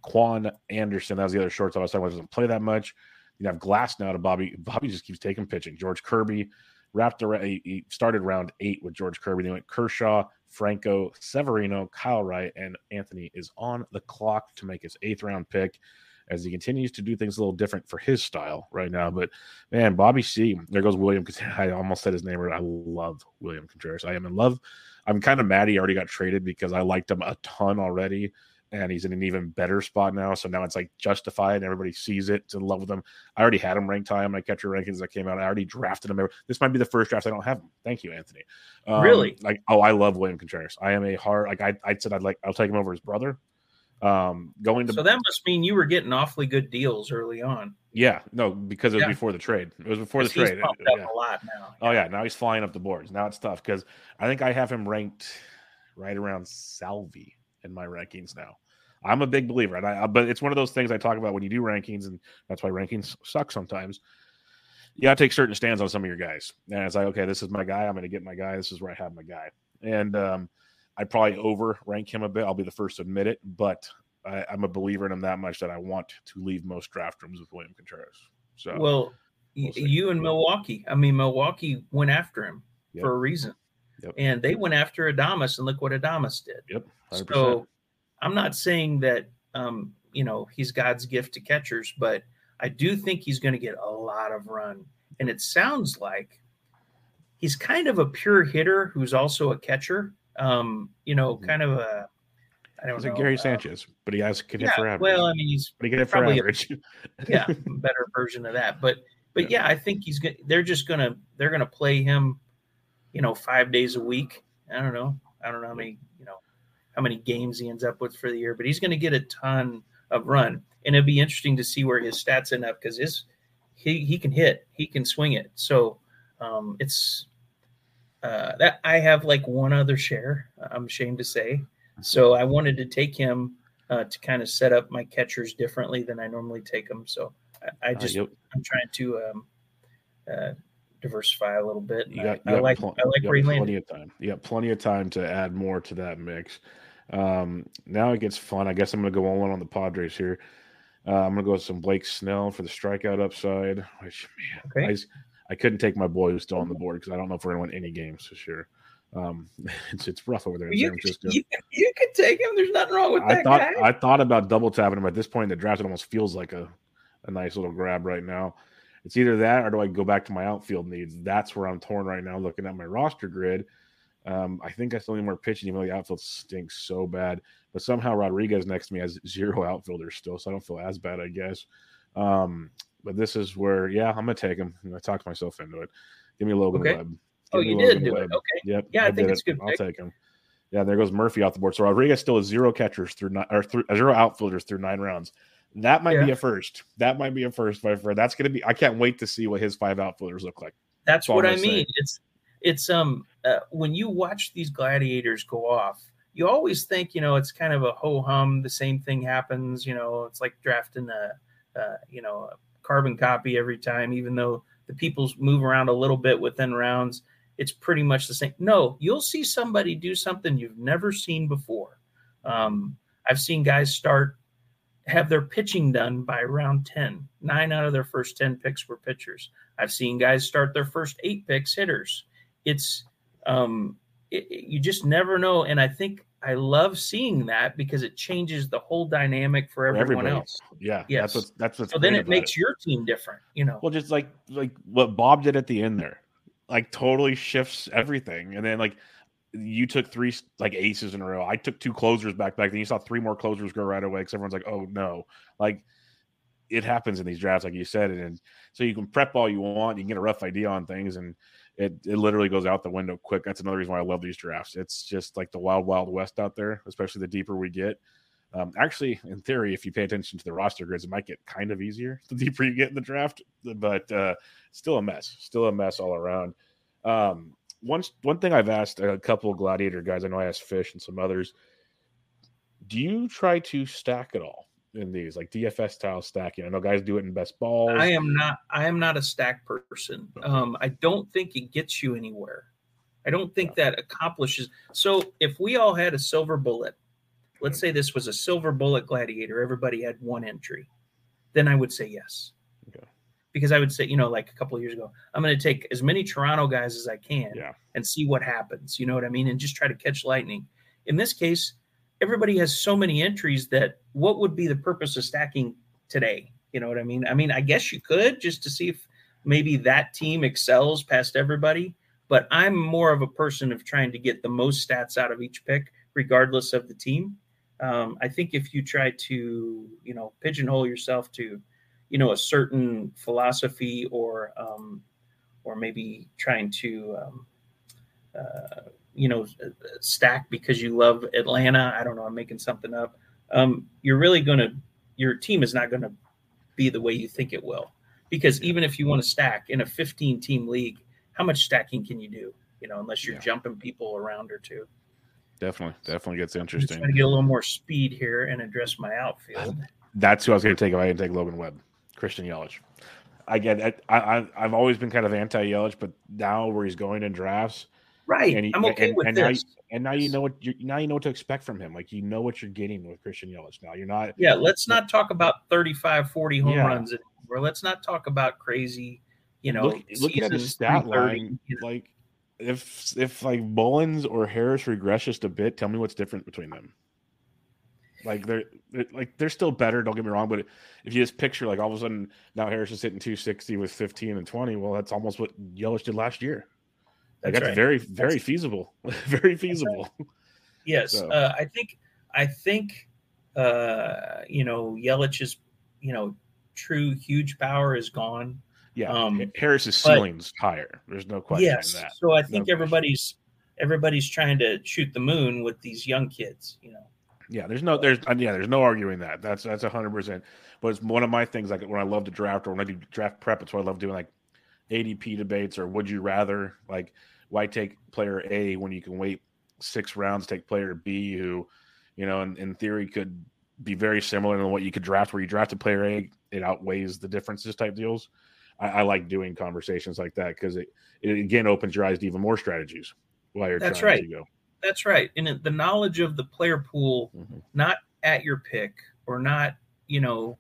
Kwan Anderson. That was the other shorts I was talking about. Doesn't play that much. You have Glasnow to Bobby. Bobby just keeps taking pitching. George Kirby wrapped around. He started round eight with George Kirby. They went Kershaw, Franco, Severino, Kyle Wright, and Anthony is on the clock to make his eighth round pick as he continues to do things a little different for his style right now. But man, Bobby C, there goes William. [laughs] I almost said his name right. I love William Contreras. I am in love. I'm kind of mad he already got traded because I liked him a ton already. And he's in an even better spot now. So now it's like justified. And everybody sees it. It's in love with him. I already had him ranked high on my catcher rankings that came out. I already drafted him. This might be the first draft I don't have him. Thank you, Anthony. Um, really? Like, oh, I love William Contreras. I am a hard like I, I said I'd like I'll take him over his brother. Um, going to so that must mean you were getting awfully good deals early on. Yeah, no, because it was yeah. before the trade. It was before the trade. yeah. a lot now. Oh yeah, now he's flying up the boards. Now it's tough because I think I have him ranked right around Salvy in my rankings now. I'm a big believer, and I but it's one of those things I talk about when you do rankings, and that's why rankings suck sometimes. You got to take certain stands on some of your guys, and it's like, okay, this is my guy. I'm going to get my guy. This is where I have my guy, and um, I probably over rank him a bit. I'll be the first to admit it, but I, am a believer in him that much that I want to leave most draft rooms with William Contreras. So, well, we'll you and Milwaukee. I mean, Milwaukee went after him yep. for a reason. Yep. And they went after Adames, and look what Adames did. Yep. 100%. So I'm not saying that um, you know he's God's gift to catchers, but I do think he's going to get a lot of run. And it sounds like he's kind of a pure hitter who's also a catcher. Um, you know, Mhm. kind of a I don't He's know. like Gary uh, Sanchez, but he has can hit yeah, for average. well, I mean, he's but he can hit for probably a- [laughs] yeah, better version of that. But but yeah, I think he's gonna. they're just gonna they're gonna play him, you know, five days a week. I don't know. I don't know how many, you know, how many games he ends up with for the year, but he's gonna get a ton of run. And it'd be interesting to see where his stats end up because his he he can hit, he can swing it. So um it's uh that I have like one other share, I'm ashamed to say. So I wanted to take him uh, to kind of set up my catchers differently than I normally take them. So I, I Uh, just you, I'm trying to um, uh, diversify a little bit. you got, I, you I like pl- I like you where he got landed. plenty of time. You got plenty of time to add more to that mix. Um, now it gets fun. I guess I'm going to go all in on the Padres here. Uh, I'm going to go with some Blake Snell for the strikeout upside. Which man, Okay. I, I couldn't take my boy who's still on the board because I don't know if we're going to win any games this year. Um, [laughs] it's it's rough over there in You, San Francisco. you, you can take him. There's nothing wrong with I that thought guy. I thought about double tapping him at this point in the draft. It almost feels like a, a nice little grab right now. It's either that or do I go back to my outfield needs? That's where I'm torn right now. Looking at my roster grid, um, I think I still need more pitching, even though the outfield stinks so bad. But somehow Rodriguez next to me has zero outfielders still, so I don't feel as bad, I guess. Um, but this is where, yeah, I'm gonna take him. I talked myself into it. Give me Logan Okay. Webb. oh, Give me you did do Webb. it. Okay. Yep. Yeah, I think did it's a good I'll pick. take him. Yeah, there goes Murphy off the board. So Rodriguez still has zero catchers through nine or through, zero outfielders through nine rounds. That might be a first. That might be a first, my friend. That's gonna be. I can't wait to see what his five outfielders look like. That's all what say. mean. It's it's um uh, when you watch these gladiators go off, you always think you know it's kind of a ho hum. The same thing happens. You know, it's like drafting a uh, you know a carbon copy every time, even though the people move around a little bit within rounds. It's pretty much the same. No, you'll see somebody do something you've never seen before. Um, I've seen guys start have their pitching done by round 10. Nine out of their first 10 picks were pitchers. I've seen guys start their first eight picks hitters. It's um it, it- you just never know and I think I love seeing that because it changes the whole dynamic for everyone everybody. else. Yeah, Yes. that's what's that's what's So then it makes your team different, you know. Well, just like like what Bob did at the end there, like totally shifts everything. And then like you took three like aces in a row. I took two closers back back. Then you saw three more closers go right away because everyone's like, oh no, like it happens in these drafts, like you said. And so you can prep all you want, you can get a rough idea on things, and it it literally goes out the window quick. That's another reason why I love these drafts. It's just like the wild wild west out there, especially the deeper we get. Um, actually, in theory, if you pay attention to the roster grids, it might get kind of easier [laughs] the deeper you get in the draft, but uh, still a mess, still a mess all around. Um, one one thing I've asked a couple gladiator guys, I know I asked Fish and some others. Do you try to stack it all in these like DFS style stacking? I know guys do it in best balls. I am not I am not a stack person. Um, I don't think it gets you anywhere. I don't think that accomplishes. So if we all had a silver bullet, let's say this was a silver bullet gladiator, everybody had one entry, then I would say yes. Okay. Because I would say, you know, like a couple of years ago, I'm going to take as many Toronto guys as I can Yeah. and see what happens. You know what I mean? And just try to catch lightning. In this case, everybody has so many entries that what would be the purpose of stacking today? You know what I mean? I mean, I guess you could just to see if maybe that team excels past everybody. But I'm more of a person of trying to get the most stats out of each pick, regardless of the team. Um, I think if you try to, you know, pigeonhole yourself to, you know, a certain philosophy or, um, or maybe trying to, um, uh, you know, stack because you love Atlanta. I don't know. I'm making something up. Um, you're really going to, your team is not going to be the way you think it will. Because even if you want to stack in a 15 team league, how much stacking can you do? You know, unless you're Yeah. jumping people around or two. Definitely, definitely gets interesting. I'm trying to get a little more speed here and address my outfield. That's who I was going to take if I didn't take Logan Webb, Christian Yelich. I get it. I, I I've always been kind of anti Yelich, but now where he's going in drafts, Right. and he- I'm okay and- with and now this. and now you know what you now you know what to expect from him. Like you know what you're getting with Christian Yelich. Now you're not. yeah, let's not talk about 35, 40 home Yeah. runs anymore. Let's not talk about crazy, you know, look, looking at his stat line, you know. like if if like Mullins or Harris regress just a bit, tell me what's different between them. Like they're, they're, like they're still better. Don't get me wrong, but if you just picture like all of a sudden now Harris is hitting 260 with 15 and 20, well, that's almost what Yelich did last year. That's, that's right. very [laughs] very that's, feasible, very feasible. Right. Yes, so. uh, I think I think uh, you know Yelich's you know true huge power is gone. Yeah, um, Harris's ceiling's but, higher. There's no question. Yes, so I think no everybody's everybody's trying to shoot the moon with these young kids. You know. Yeah, there's no there's yeah there's no arguing that. That's that's hundred percent. But it's one of my things like when I love to draft or when I do draft prep, it's what I love doing like ADP debates or would you rather like why take player A when you can wait six rounds take player B who you know in, in theory could be very similar to what you could draft where you drafted player A it outweighs the differences type deals. I, I like doing conversations like that because it, it again opens your eyes to even more strategies while you're That's trying right. to go. That's right. And the knowledge of the player pool, mm-hmm. not at your pick or not, you know,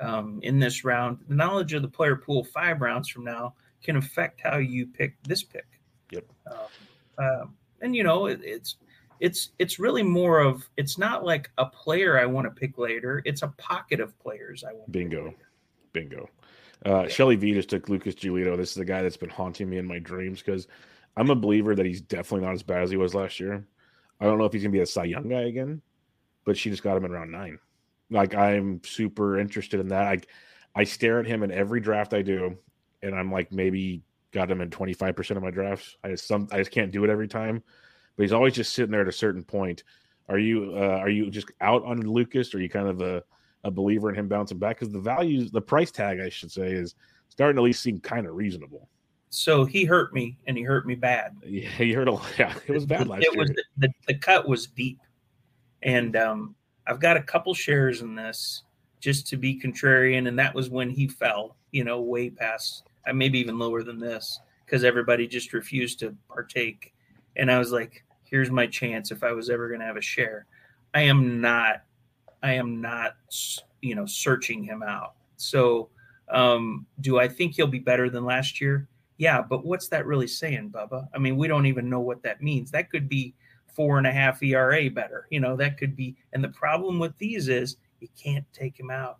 um, in this round, the knowledge of the player pool five rounds from now can affect how you pick this pick. Yep. Um, um, and you know, it, it's it's it's really more of it's not like a player I want to pick later. It's a pocket of players I want. Bingo, bingo. Uh, yeah. Shelly V just took Lucas Giolito. This is the guy that's been haunting me in my dreams because I'm a believer that he's definitely not as bad as he was last year. I don't know if he's gonna be a Cy Young guy again, but she just got him in round nine. Like I'm super interested in that. I I stare at him in every draft I do, and I'm like maybe got him in 25 percent of my drafts. I just some I just can't do it every time, but he's always just sitting there at a certain point. Are you uh, are you just out on Lucas? Or are you kind of a, a believer in him bouncing back? Because the values, the price tag, I should say, is starting to at least seem kind of reasonable. So he hurt me, and he hurt me bad. Yeah, he hurt a lot. [laughs] Yeah, it was bad last it year. Was the, the, cut was deep, and um, I've got a couple shares in this just to be contrarian, and that was when he fell. You know, way past, maybe even lower than this, because everybody just refused to partake, and I was like, "Here's my chance if I was ever going to have a share." I am not, I am not, you know, searching him out. So, um, do I think he'll be better than last year? Yeah, but what's that really saying, Bubba? I mean, we don't even know what that means. That could be four and a half ERA better. You know, that could be. And the problem with these is you can't take him out.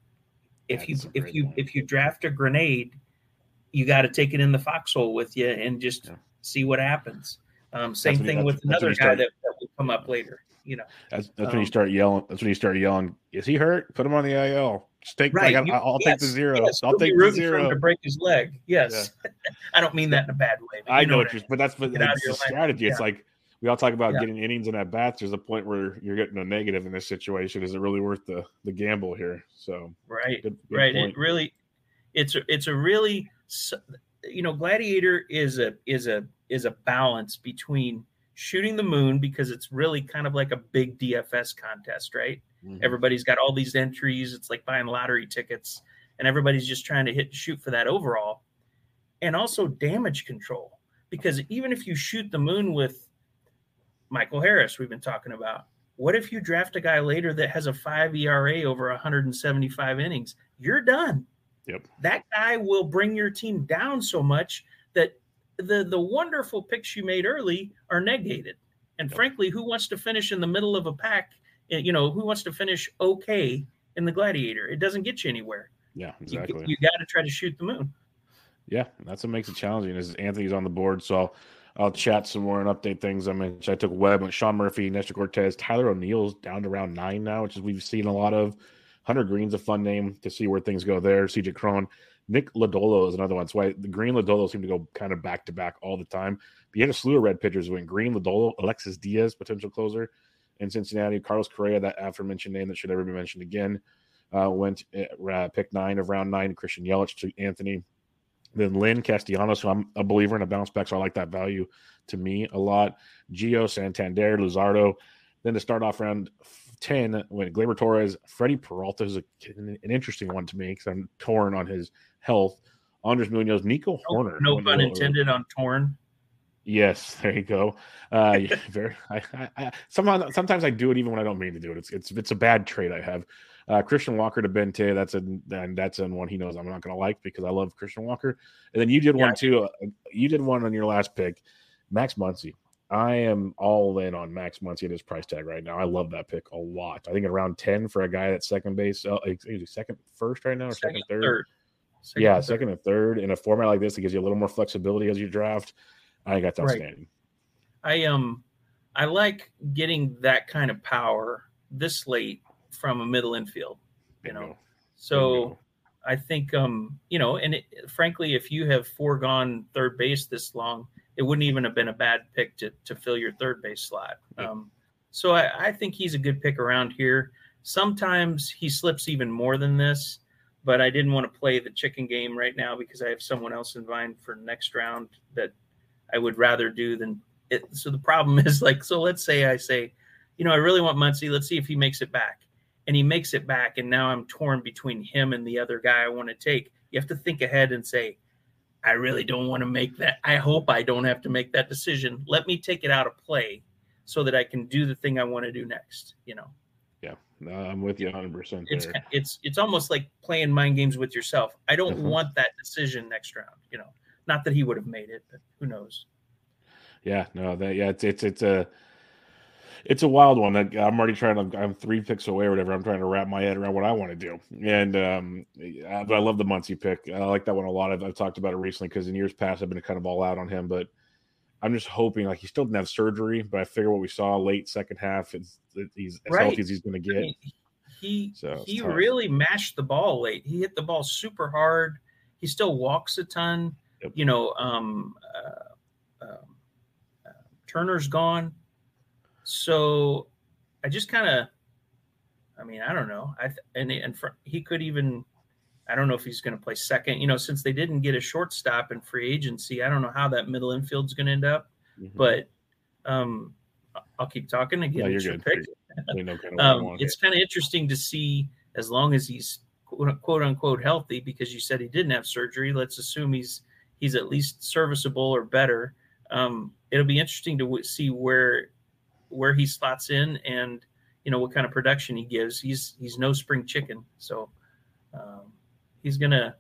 If you if you point. if you draft a grenade, you got to take it in the foxhole with you and just yeah. see what happens. Um, same thing with another guy that, that, will come up later. You know, that's, that's um, when you um, start yelling. That's when you start yelling. Is he hurt? Put him on the IL. Just take. Right. Like, I'll, yes. take the zero. Yes. I'll take the zero to break his leg. Yes, yeah. [laughs] I don't mean that in a bad way. I know, what you're, but that's but that's the strategy. It's like we all talk about yeah. getting innings and at bats. There's a point where you're getting a negative in this situation. Is it really worth the the gamble here? So right, good, good right. Point. It really, it's a it's a really, you know, Gladiator is a is a is a balance between shooting the moon because it's really kind of like a big DFS contest, right? Mm-hmm. Everybody's got all these entries. It's like buying lottery tickets, and everybody's just trying to hit shoot for that overall. And also damage control, because even if you shoot the moon with Michael Harris, we've been talking about, what if you draft a guy later that has a five ERA over 175 innings? You're done. Yep. That guy will bring your team down so much that the the wonderful picks you made early are negated. And yep. frankly, who wants to finish in the middle of a pack Eh, you know, who wants to finish okay in the Gladiator? It doesn't get you anywhere. Yeah, exactly. You, you got to try to shoot the moon. Yeah, that's what makes it challenging. Is Anthony's on the board, so I'll, I'll chat some more and update things. I mentioned I took Webb, Sean Murphy, Nestor Cortes, Tyler O'Neill's down to round nine now, which is we've seen a lot of. Hunter Greene's a fun name to see where things go there. CJ Cron, Nick Lodolo is another one. That's why the Greene Lodolo seem to go kind of back to back all the time. But you had a slew of red pitchers went Greene Lodolo, Alexis Diaz, potential closer, in Cincinnati. Carlos Correa, that aforementioned name that should never be mentioned again, uh, went uh, pick nine of round nine. Christian Yelich to Anthony. Then Lynn Castellanos, who I'm a believer in a bounce back, so I like that value to me a lot. Gio Santander, Luzardo. Then to start off round 10, when Gleyber Torres, Freddie Peralta is a, an, interesting one to me because I'm torn on his health. Andres Munoz, Nico Hoerner. No, no pun intended on torn. Yes, [laughs] there you go. Uh, yeah, [laughs] very. I, I, I, sometimes, sometimes I do it even when I don't mean to do it. It's it's it's a bad trait I have. Uh, Christian Walker to Bente. That's a and that's in one he knows I'm not going to like because I love Christian Walker. And then you did yeah. one too. Uh, you did one on your last pick. Max Muncy. I am all in on Max Muncy at his price tag right now. I love that pick a lot. I think at around 10 for a guy at second base. Is second first right now or second, second third? third. Second yeah, second and third. In a format like this, it gives you a little more flexibility as you draft. I think that's outstanding. Right. I um I like getting that kind of power this late from a middle infield, you know. Bingo. So Bingo. I think um, you know, and it, frankly, if you have foregone third base this long, it wouldn't even have been a bad pick to to fill your third base slot. Um, so I, I think he's a good pick around here. Sometimes he slips even more than this, but I didn't want to play the chicken game right now because I have someone else in mind for next round that I would rather do than it. So the problem [laughs] is like, so let's say I say, you know, I really want Muncy. Let's see if he makes it back. And he makes it back. And now I'm torn between him and the other guy I want to take. You have to think ahead and say, I really don't want to make that. I hope I don't have to make that decision. Let me take it out of play so that I can do the thing I want to do next. You know. Yeah, no, I'm with you 100. percent It's it's it's almost like playing mind games with yourself. I don't mm-hmm. want that decision next round. You know, not that he would have made it, but who knows? Yeah, no, that yeah, it's it's it's a it's a wild one. I'm already trying to. I'm three picks away or whatever. I'm trying to wrap my head around what I want to do. And um, I, I love the Muncy pick. I like that one a lot. I've, I've talked about it recently because in years past I've been kind of all out on him, but I'm just hoping like he still didn't have surgery, but I figure what we saw late second half is he's as right. healthy as he's going to get. I mean, he so he really mashed the ball late. He hit the ball super hard. He still walks a ton. Yep. You know, um, uh, um, uh, Turner's gone. So I just kind of, I mean, I don't know. I and and for, he could even, I don't know if he's going to play second. You know, since they didn't get a shortstop in free agency, I don't know how that middle infield's going to end up. Mm-hmm. But um, I'll keep talking again. No, you're good. kind of um, it's kind of interesting to see as long as he's quote, quote unquote healthy because you said he didn't have surgery. Let's assume he's he's at least serviceable or better. Um, it'll be interesting to w- see where where he slots in and you know what kind of production he gives. He's he's no spring chicken, so um, he's gonna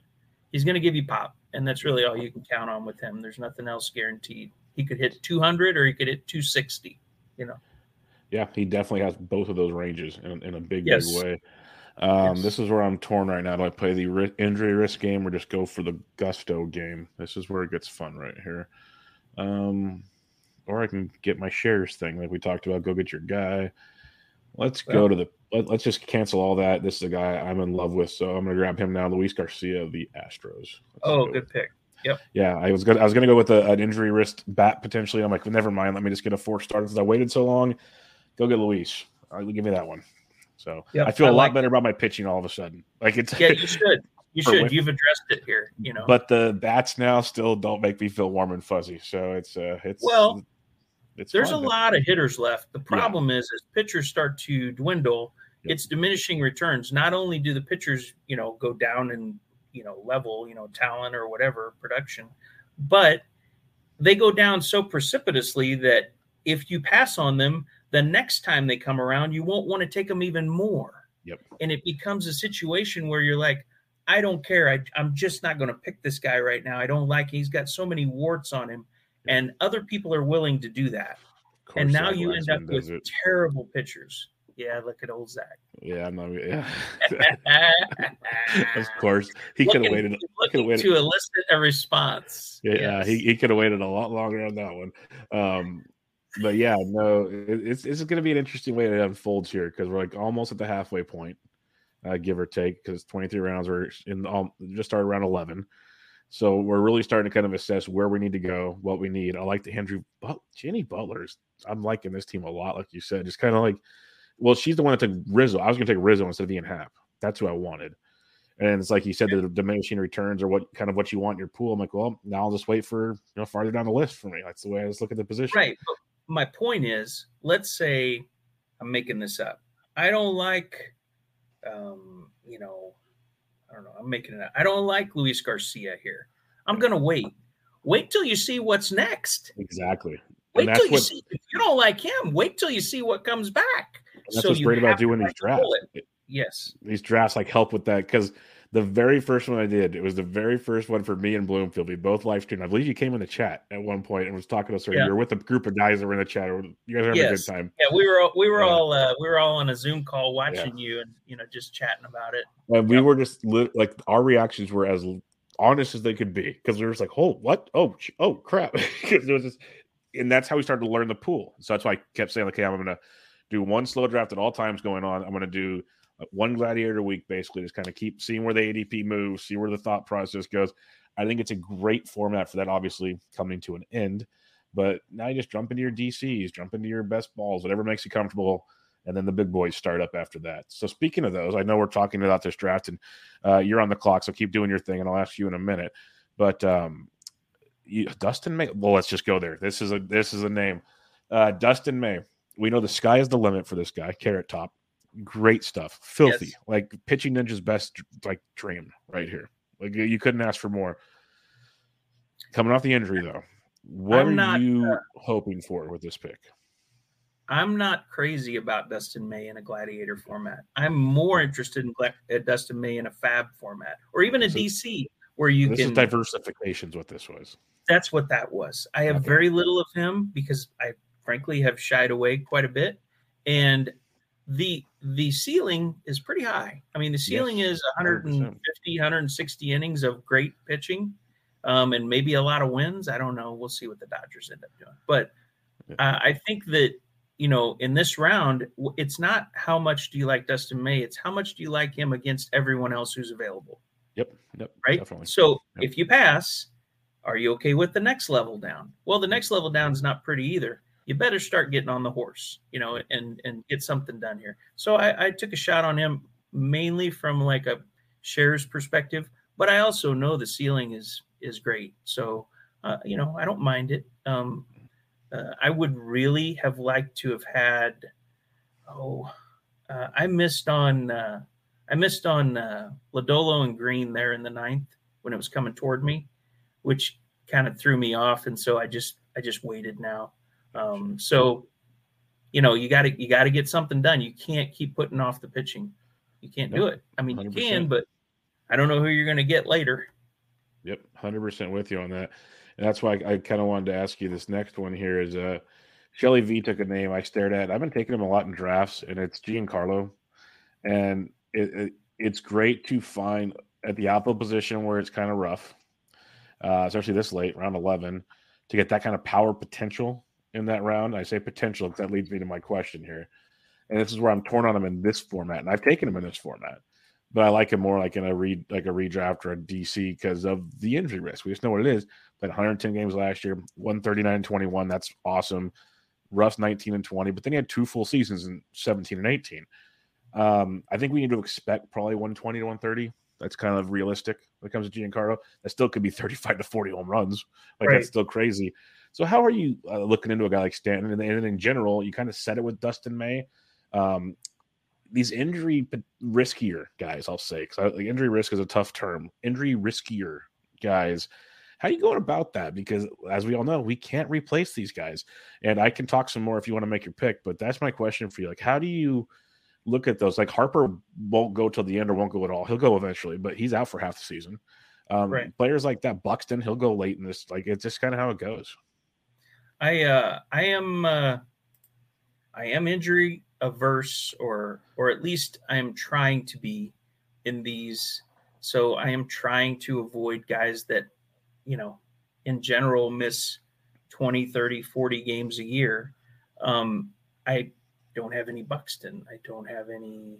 he's gonna give you pop, and that's really all you can count on with him. There's nothing else guaranteed. He could hit 200 or he could hit 260. You know. Yeah, he definitely has both of those ranges in, in a big, yes. big way. Um, yes. This is where I'm torn right now. Do I play the injury risk game or just go for the gusto game? This is where it gets fun right here. Um, or I can get my shares thing like we talked about. Go get your guy. Let's well, go to the. Let, us just cancel all that. This is a guy I'm in love with, so I'm going to grab him now. Luis Garcia of the Astros. Let's oh, good pick. Yep. Yeah, I was gonna I was gonna go with a, an injury wrist bat potentially. I'm like, never mind. Let me just get a four starter since I waited so long. Go get Luis. Give me that one. So yep, I feel I a lot better about my pitching all of a sudden. Like it's yeah, [laughs] you should. You should. You've addressed it here. You know, but the bats now still don't make me feel warm and fuzzy. So it's uh, it's well, it's there's fun, a lot of hitters left. The problem yeah. is as pitchers start to dwindle, yep. it's diminishing returns. Not only do the pitchers, you know, go down in, you know, level, you know, talent or whatever production, but they go down so precipitously that if you pass on them, the next time they come around, you won't want to take them even more. Yep. And it becomes a situation where you're like, I don't care. I, I'm just not going to pick this guy right now. I don't like. He's got so many warts on him and other people are willing to do that. And now you end up with it. terrible pitchers. Yeah, look at old Zach. Yeah, I'm not. Yeah, [laughs] of course he could have waited. Waited. to elicit a response. Yeah, yes. he, he could have waited a lot longer on that one. Um, but yeah, no, it, it's it's going to be an interesting way to unfolds here because we're like almost at the halfway point, uh, give or take, because 23 rounds are in all just started around 11. So we're really starting to kind of assess where we need to go, what we need. I like the Andrew but Jenny Butler's. I'm liking this team a lot, like you said. Just kind of like, well, she's the one that took Rizzo. I was going to take Rizzo instead of Ian Happ. That's who I wanted. And it's like you said, the diminishing returns are what kind of what you want in your pool. I'm like, well, now I'll just wait for you know farther down the list for me. That's the way I just look at the position. Right. But my point is, let's say I'm making this up. I don't like, um, you know, don't know. I'm making it. Up. I don't like Luis Garcia here. I'm going to wait. Wait till you see what's next. Exactly. Wait till you what, see. If you don't like him, wait till you see what comes back. That's so what's great about doing these drafts. Yes, these drafts like help with that because the very first one I did. It was the very first one for me and Bloomfield. We both live streamed. I believe you came in the chat at one point and was talking to us. Or yeah. you were with a group of guys that were in the chat. You guys were having yes. a good time. Yeah, we were. all, We were yeah. all. Uh, we were all on a Zoom call watching yeah. you and you know just chatting about it. And we were just li- like our reactions were as honest as they could be because we were just like, "Oh, what? Oh, oh, crap!" [laughs] Because it was just, and that's how we started to learn the pool. So that's why I kept saying, "Okay, I'm going to do one slow draft at all times going on. I'm going to do." One gladiator a week, basically, just kind of keep seeing where the ADP moves, see where the thought process goes. I think it's a great format for that, obviously, coming to an end. But now you just jump into your DCs, jump into your best balls, whatever makes you comfortable. And then the big boys start up after that. So, speaking of those, I know we're talking about this draft and uh, you're on the clock. So, keep doing your thing and I'll ask you in a minute. But um, you, Dustin May, well, let's just go there. This is a this is a name. Uh, Dustin May. We know the sky is the limit for this guy, Carrot Top great stuff. Filthy, yes. like pitching ninja's best like dream right here. Like you couldn't ask for more. Coming off the injury though, what I'm are you uh, hoping for with this pick? I'm not crazy about Dustin May in a gladiator format. I'm more interested in uh, Dustin May in a fab format or even a DC where you this can. This is diversifications. What this was. That's what that was. I have okay. very little of him because I frankly have shied away quite a bit, and the the ceiling is pretty high. I mean, the ceiling yes, is 150, 100%. 160 innings of great pitching, um, and maybe a lot of wins. I don't know. We'll see what the Dodgers end up doing. But uh, I think that you know, in this round, it's not how much do you like Dustin May; it's how much do you like him against everyone else who's available. Yep. Yep. Right. Definitely. So yep. if you pass, are you okay with the next level down? Well, the next level down is not pretty either you better start getting on the horse, you know, and and get something done here. So I, I took a shot on him mainly from like a shares perspective, but I also know the ceiling is is great. So uh, you know, I don't mind it. Um, uh, I would really have liked to have had. Oh, uh, I missed on. Uh, I missed on uh, Lodolo and Greene there in the ninth when it was coming toward me, which kind of threw me off, and so I just I just waited now. Um, so, you know, you got to you got to get something done. You can't keep putting off the pitching. You can't do it. I mean, 100%. you can, but I don't know who you're going to get later. Yep, hundred percent with you on that. And that's why I, I kind of wanted to ask you this next one here is uh Shelly V took a name I stared at. I've been taking him a lot in drafts, and it's Giancarlo. And it, it, it's great to find at the outfield position where it's kind of rough, uh, especially this late, round 11, to get that kind of power potential in that round. I say potential because that leads me to my question here. And this is where I'm torn on him in this format. And I've taken him in this format, but I like him more like in a read like a redraft or a DC because of the injury risk. We just know what it is. But 110 games last year, 139 and 21. That's awesome. Russ 19 and 20, but then he had two full seasons in 17 and 18. Um, I think we need to expect probably 120 to 130. That's kind of realistic when it comes to Giancarlo. That still could be 35 to 40 home runs. Like right. that's still crazy. So how are you uh, looking into a guy like Stanton? And, and in general, you kind of said it with Dustin May. Um, these injury riskier guys, I'll say, because like, injury risk is a tough term. Injury riskier guys. How are you going about that? Because as we all know, we can't replace these guys. And I can talk some more if you want to make your pick, but that's my question for you. Like, how do you look at those? Like Harper won't go till the end or won't go at all. He'll go eventually, but he's out for half the season. Um, right. Players like that, Buxton, he'll go late in this. Like it's just kind of how it goes. I uh, I am uh, I am injury averse, or or at least I am trying to be in these. So I am trying to avoid guys that, you know, in general miss 20, 30, 40 games a year. Um, I don't have any Buxton. I don't have any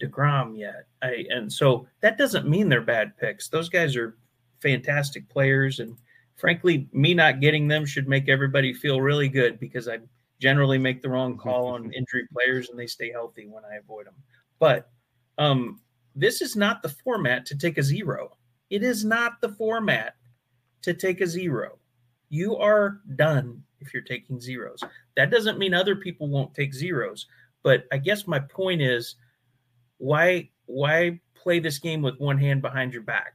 DeGrom yet. I and so that doesn't mean they're bad picks. Those guys are fantastic players and frankly, me not getting them should make everybody feel really good because I generally make the wrong call on [laughs] injury players and they stay healthy when I avoid them. But um, this is not the format to take a zero. It is not the format to take a zero. You are done if you're taking zeros. That doesn't mean other people won't take zeros, but I guess my point is why why play this game with one hand behind your back?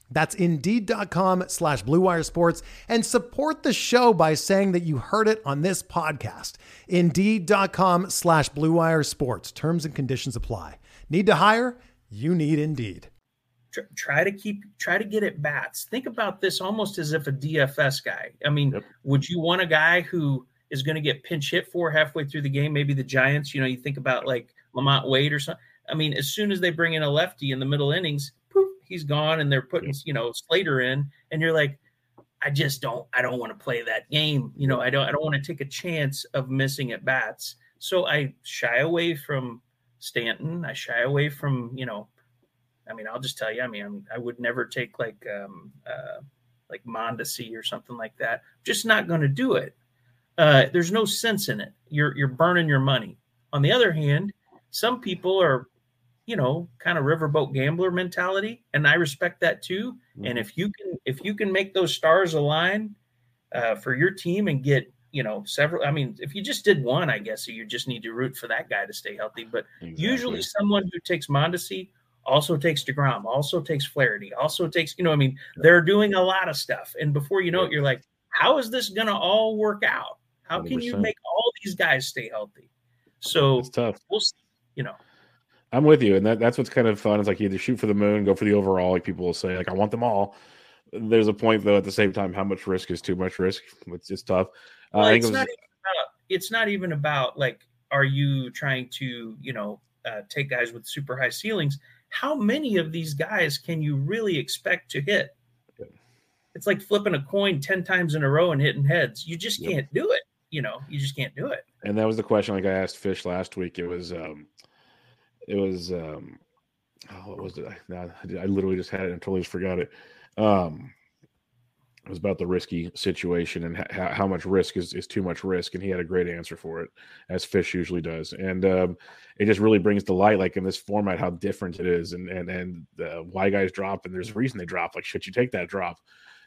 That's Indeed.com slash BlueWire Sports and support the show by saying that you heard it on this podcast. Indeed.com slash BlueWire Sports. Terms and conditions apply. Need to hire? You need Indeed try to keep try to get at bats. Think about this almost as if a DFS guy. I mean, yep. would you want a guy who is going to get pinch hit for halfway through the game? Maybe the Giants. You know, you think about like LaMonte Wade or something. I mean, as soon as they bring in a lefty in the middle innings, poof, he's gone, and they're putting you know Slater in, and you're like, I just don't I don't want to play that game. You know, I don't I don't want to take a chance of missing at bats. So I shy away from Stanton. I shy away from you know I mean, I'll just tell you. I mean, I'm, i would never take like um, uh, like Mondesi or something like that. Just not going to do it. Uh, there's no sense in it. You're you're burning your money. On the other hand, some people are, you know, kind of riverboat gambler mentality, and I respect that too. Mm-hmm. And if you can if you can make those stars align uh, for your team and get you know several i mean if you just did one i guess you just need to root for that guy to stay healthy but exactly. usually someone who takes mondesi also takes DeGrom, also takes Flaherty, also takes, you know, I mean, they're doing a lot of stuff. And before you know it, you're like, how is this going to all work out? How can 100%. you make all these guys stay healthy? So it's tough. We'll see, you know. I'm with you. And that, that's what's kind of fun. It's like you either shoot for the moon, go for the overall. Like people will say, like, I want them all. There's a point though, at the same time, how much risk is too much risk? It's just tough. Uh, well, it's, it was, not about, it's not even about like, are you trying to, you know, uh, take guys with super high ceilings? how many of these guys can you really expect to hit? It's like flipping a coin 10 times in a row and hitting heads. You just can't yep. do it. You know, you just can't do it. And that was the question like I asked Fish last week. It was um it was um oh, what was it? I, I literally just had it and totally just forgot it. Um it was about the risky situation and ha- how much risk is, is too much risk and he had a great answer for it as fish usually does and um, it just really brings to light like in this format how different it is and and and uh, why guys drop and there's a reason they drop like should you take that drop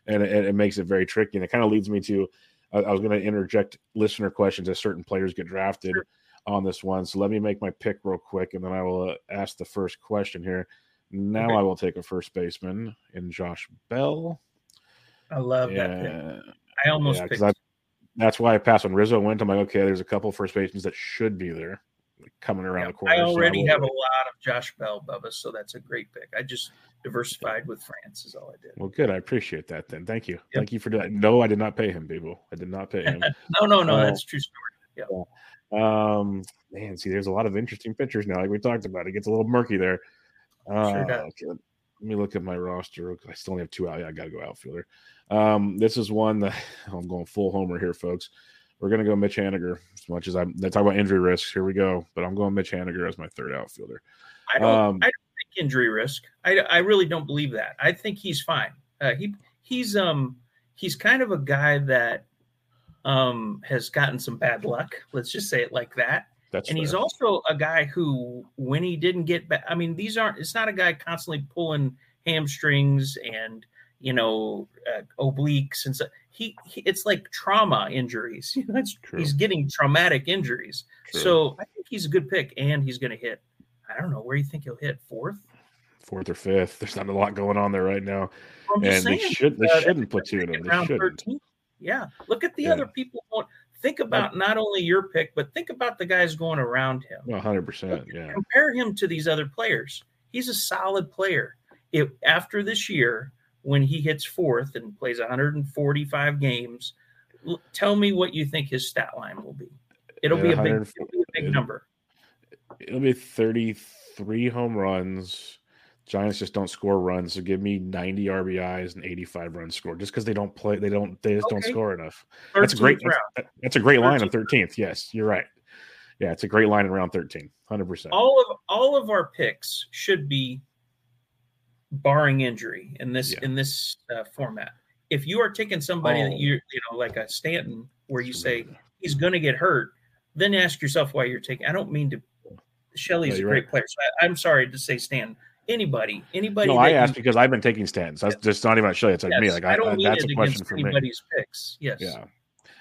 and it, it makes it very tricky and it kind of leads me to I, I was going to interject listener questions as certain players get drafted sure. On this one so let me make my pick real quick and then I will uh, ask the first question here now okay. I will take a first baseman in Josh Bell I love yeah. that pick. I almost yeah, picked. that's why I passed on Rizzo. Went. I'm like, okay, there's a couple first basemen that should be there coming around yeah, the corner. I already so I have a lot of Josh Bell, Bubba, so that's a great pick. I just diversified with France is all I did. Well, good. I appreciate that. Then thank you. Yep. Thank you for that. No, I did not pay him, people. I did not pay him. [laughs] no, no, no. Uh, that's true story. Yeah. Um, man, see, there's a lot of interesting pictures now. Like we talked about, it gets a little murky there. Uh, sure. Okay. Let me look at my roster. I still only have two out. Yeah, I got to go outfielder. Um, this is one that [laughs] I'm going full homer here, folks. We're going to go Mitch Haniger as much as I'm. They talk about injury risks. Here we go. But I'm going Mitch Haniger as my third outfielder. I don't. Um, I don't think injury risk. I, I really don't believe that. I think he's fine. Uh, he he's um he's kind of a guy that um has gotten some bad luck. Let's just say it like that. That's and fair. he's also a guy who, when he didn't get back, I mean, these aren't. It's not a guy constantly pulling hamstrings and you know uh, obliques and so he, he, it's like trauma injuries. [laughs] You know, he's getting traumatic injuries. True. So I think he's a good pick, and he's going to hit. I don't know where you think he'll hit fourth, fourth or fifth. There's not a lot going on there right now, and saying, they should they uh, shouldn't platoon him. They shouldn't. 13. Yeah, look at the yeah. other people think about not only your pick, but think about the guys going around him. 100%. Yeah. Compare him to these other players. He's a solid player. If after this year, when he hits fourth and plays 145 games, tell me what you think his stat line will be. It'll, be, a big, it'll be a big big number. It'll be 33 home runs. Giants just don't score runs, so give me 90 RBIs and 85 runs scored. Just because they don't play, they don't, they just okay. don't score enough. That's a great. That's, that's, a great line on 13th. Yes, you're right. Yeah, it's a great line in round 13. 100. percent All of all of our picks should be barring injury in this yeah. in this uh, format. If you are taking somebody oh. that you you know like a Stanton, where you say he's going to get hurt, then ask yourself why you're taking. I don't mean to. Shelley's no, a great right. player, so I, am sorry to say Stanton. Anybody, anybody. No, I asked because I've been taking Stantons. That's just not even Shelley. It's like yes, me. Like I, don't I, mean that's a question for anybody's me. picks. Yes. Yeah.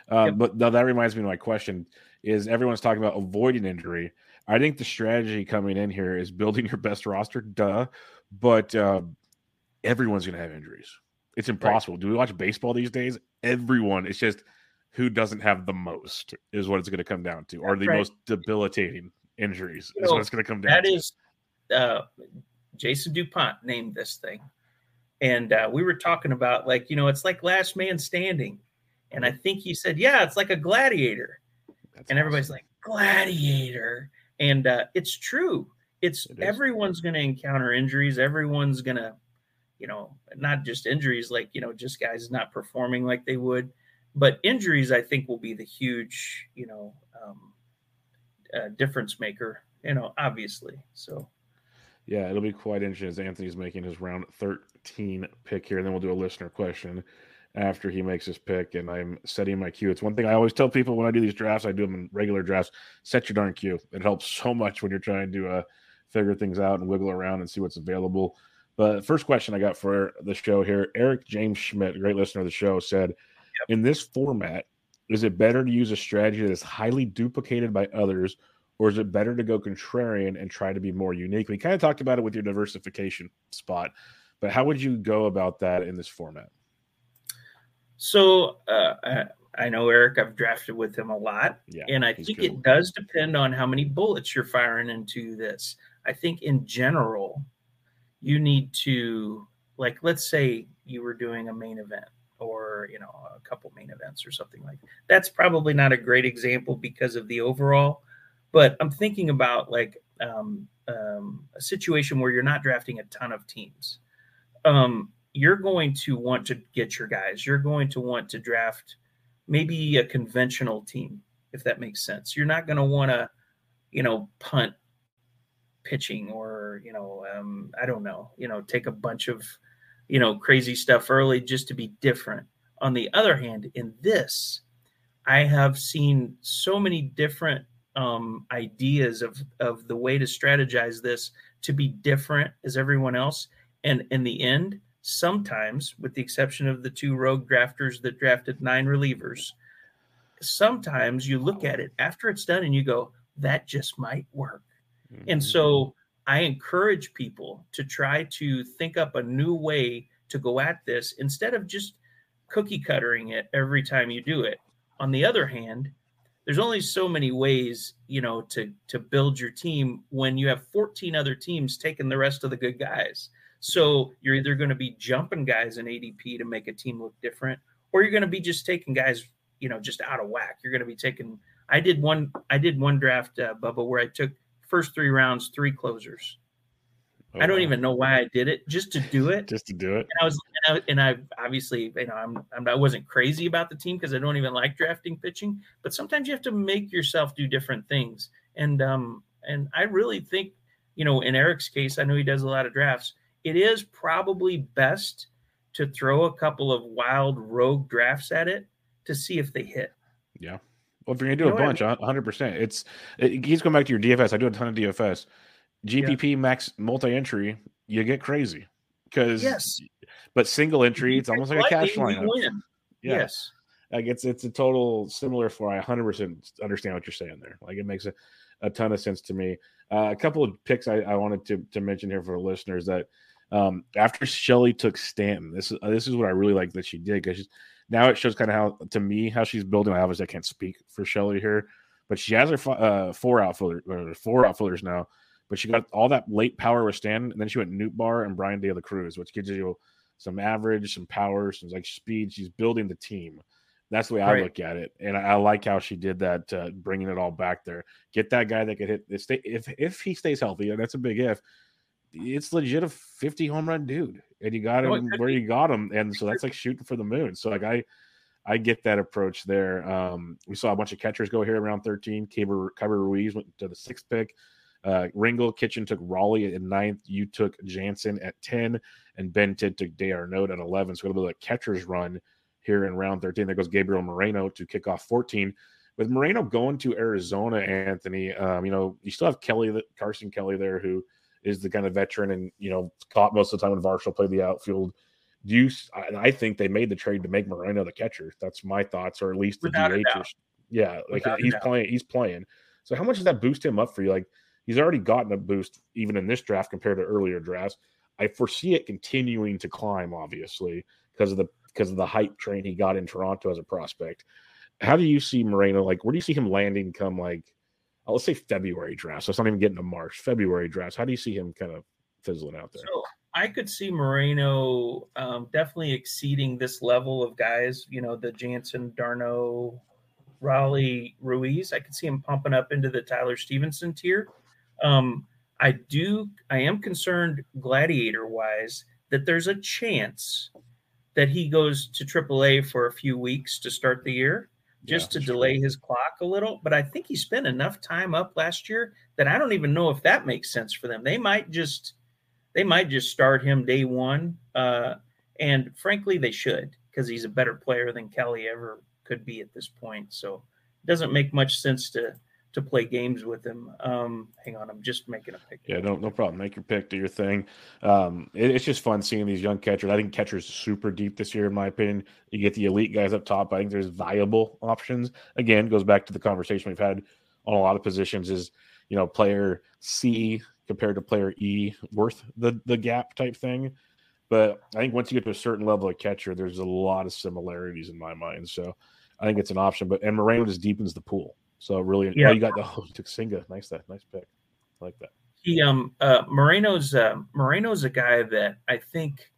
Um, yep. But that reminds me of my question: Is everyone's talking about avoiding injury? I think the strategy coming in here is building your best roster. Duh, but uh, everyone's going to have injuries. It's impossible. Right. Do we watch baseball these days? Everyone. It's just who doesn't have the most is what it's going to come down to, or the right. most debilitating injuries you is know, what it's going to come down. That to. is, uh, Jason Dupont named this thing, and uh, we were talking about like you know it's like last man standing, and I think he said yeah it's like a gladiator, That's and awesome. everybody's like gladiator, and uh, it's true. It's it everyone's going to encounter injuries. Everyone's going to, you know, not just injuries like you know just guys not performing like they would but injuries, I think, will be the huge, you know, um, uh, difference maker. You know, obviously. So. Yeah, it'll be quite interesting as Anthony's making his round 13 pick here. And then we'll do a listener question after he makes his pick. And I'm setting my cue. It's one thing I always tell people when I do these drafts, I do them in regular drafts. Set your darn cue. It helps so much when you're trying to uh, figure things out and wiggle around and see what's available. But first question I got for the show here Eric James Schmidt, great listener of the show, said, in this format, is it better to use a strategy that is highly duplicated by others, or is it better to go contrarian and try to be more unique? We kind of talked about it with your diversification spot, but how would you go about that in this format? So uh, I know Eric. I've drafted with him a lot, yeah, and I think good. it does depend on how many bullets you're firing into this. I think in general, you need to like let's say you were doing a main event or you know a couple main events or something like that. That's probably not a great example because of the overall, but I'm thinking about like um, um, a situation where you're not drafting a ton of teams. Um, you're going to want to get your guys. You're going to want to draft maybe a conventional team, if that makes sense. You're not going to want to, you know, punt pitching or you know, um, I don't know, you know, take a bunch of you know, crazy stuff early just to be different. On the other hand, in this, I have seen so many different um, ideas of of the way to strategize this to be different as everyone else. And in the end, sometimes, with the exception of the two rogue drafters that drafted nine relievers, sometimes you look at it after it's done and you go, that just might work. Mm-hmm. And so I encourage people to try to think up a new way to go at this instead of just cookie cuttering it every time you do it. On the other hand, there's only so many ways, you know, to to build your team when you have 14 other teams taking the rest of the good guys. So you're either going to be jumping guys in ADP to make a team look different, or you're going to be just taking guys, you know, just out of whack. You're going to be taking. I did one. I did one draft, uh, where I took first three rounds, three closers. Oh, I don't wow. even know why I did it, just to do it. [laughs] just to do it. And I was, and I, and I obviously, you know, I'm, I'm I wasn't crazy about the team because I don't even like drafting pitching. But sometimes you have to make yourself do different things, and um, and I really think, you know, in Eric's case, I know he does a lot of drafts. It is probably best to throw a couple of wild rogue drafts at it to see if they hit. Yeah. Well, if you're gonna do you a bunch, I mean? 100%. It's it, he's going back to your DFS. I do a ton of DFS. GPP yeah. max multi-entry, you get crazy because yes, but single entry, it's almost like a cash line. Yeah. Yes, like it's it's a total similar for. I 100 percent understand what you're saying there. Like it makes a, a ton of sense to me. Uh, a couple of picks I, I wanted to to mention here for the listeners that um, after Shelley took Stanton, this is uh, this is what I really like that she did because now it shows kind of how to me how she's building. I obviously I can't speak for Shelley here, but she has her uh, four outfielders four outfielders now. But she got all that late power with Stan, and then she went Nootbaar and Bryan De La Cruz, which gives you some average, some power, some like speed. She's building the team. That's the way I look at it, and I, I like how she did that, uh, bringing it all back there. Get that guy that could hit. If if he stays healthy, and that's a big if, it's legit a 50 home run dude, and you got him where you got him, and so that's like shooting for the moon. So like I, I get that approach there. Um, we saw a bunch of catchers go here around 13. Keibert, Keibert Ruiz went to the sixth pick. Uh, Ringel Kitchen took Raleigh at ninth. You took Jansen at 10, and Ben Tidd took D'Arnaud at 11. So bit of a catcher's run here in round 13. There goes Gabriel Moreno to kick off 14. With Moreno going to Arizona, Anthony, um, you know, you still have Kelly, Carson Kelly there, who is the kind of veteran and, you know, caught most of the time when Varsho played the outfield. Do you, I, I think they made the trade to make Moreno the catcher. That's my thoughts, or at least the DH. Yeah, like Without he's playing, he's playing. So how much does that boost him up for you? Like he's already gotten a boost even in this draft compared to earlier drafts. I foresee it continuing to climb, obviously, because of the because of the hype train he got in Toronto as a prospect. How do you see Moreno? Like, where do you see him landing come like, oh, let's say February draft? So it's not even getting to March, February drafts. How do you see him kind of fizzling out there? So I could see Moreno um, definitely exceeding this level of guys. You know, the Jansen, D'Arnaud, Raleigh, Ruiz. I could see him pumping up into the Tyler Stephenson tier. Um, I do. I am concerned, gladiator wise, that there's a chance that he goes to AAA for a few weeks to start the year, just yeah, to delay his clock a little. But I think he spent enough time up last year that I don't even know if that makes sense for them. They might just they might just start him day one. Uh, and frankly, they should because he's a better player than Kelly ever could be at this point. So it doesn't make much sense to to play games with him. Um, hang on, I'm just making a pick. Yeah, no, no problem. Make your pick, do your thing. Um, it, it's just fun seeing these young catchers. I think catchers super deep this year, in my opinion. You get the elite guys up top. I think there's viable options. Again, goes back to the conversation we've had on a lot of positions. Is you know player C compared to player E worth the the gap type thing. But I think once you get to a certain level of catcher, there's a lot of similarities in my mind. So I think it's an option. But and Moreno just deepens the pool. So really, yeah, oh, you got the oh, took Senga. Nice that, nice pick. I like that. He um uh, Moreno's uh, Moreno's a guy that I think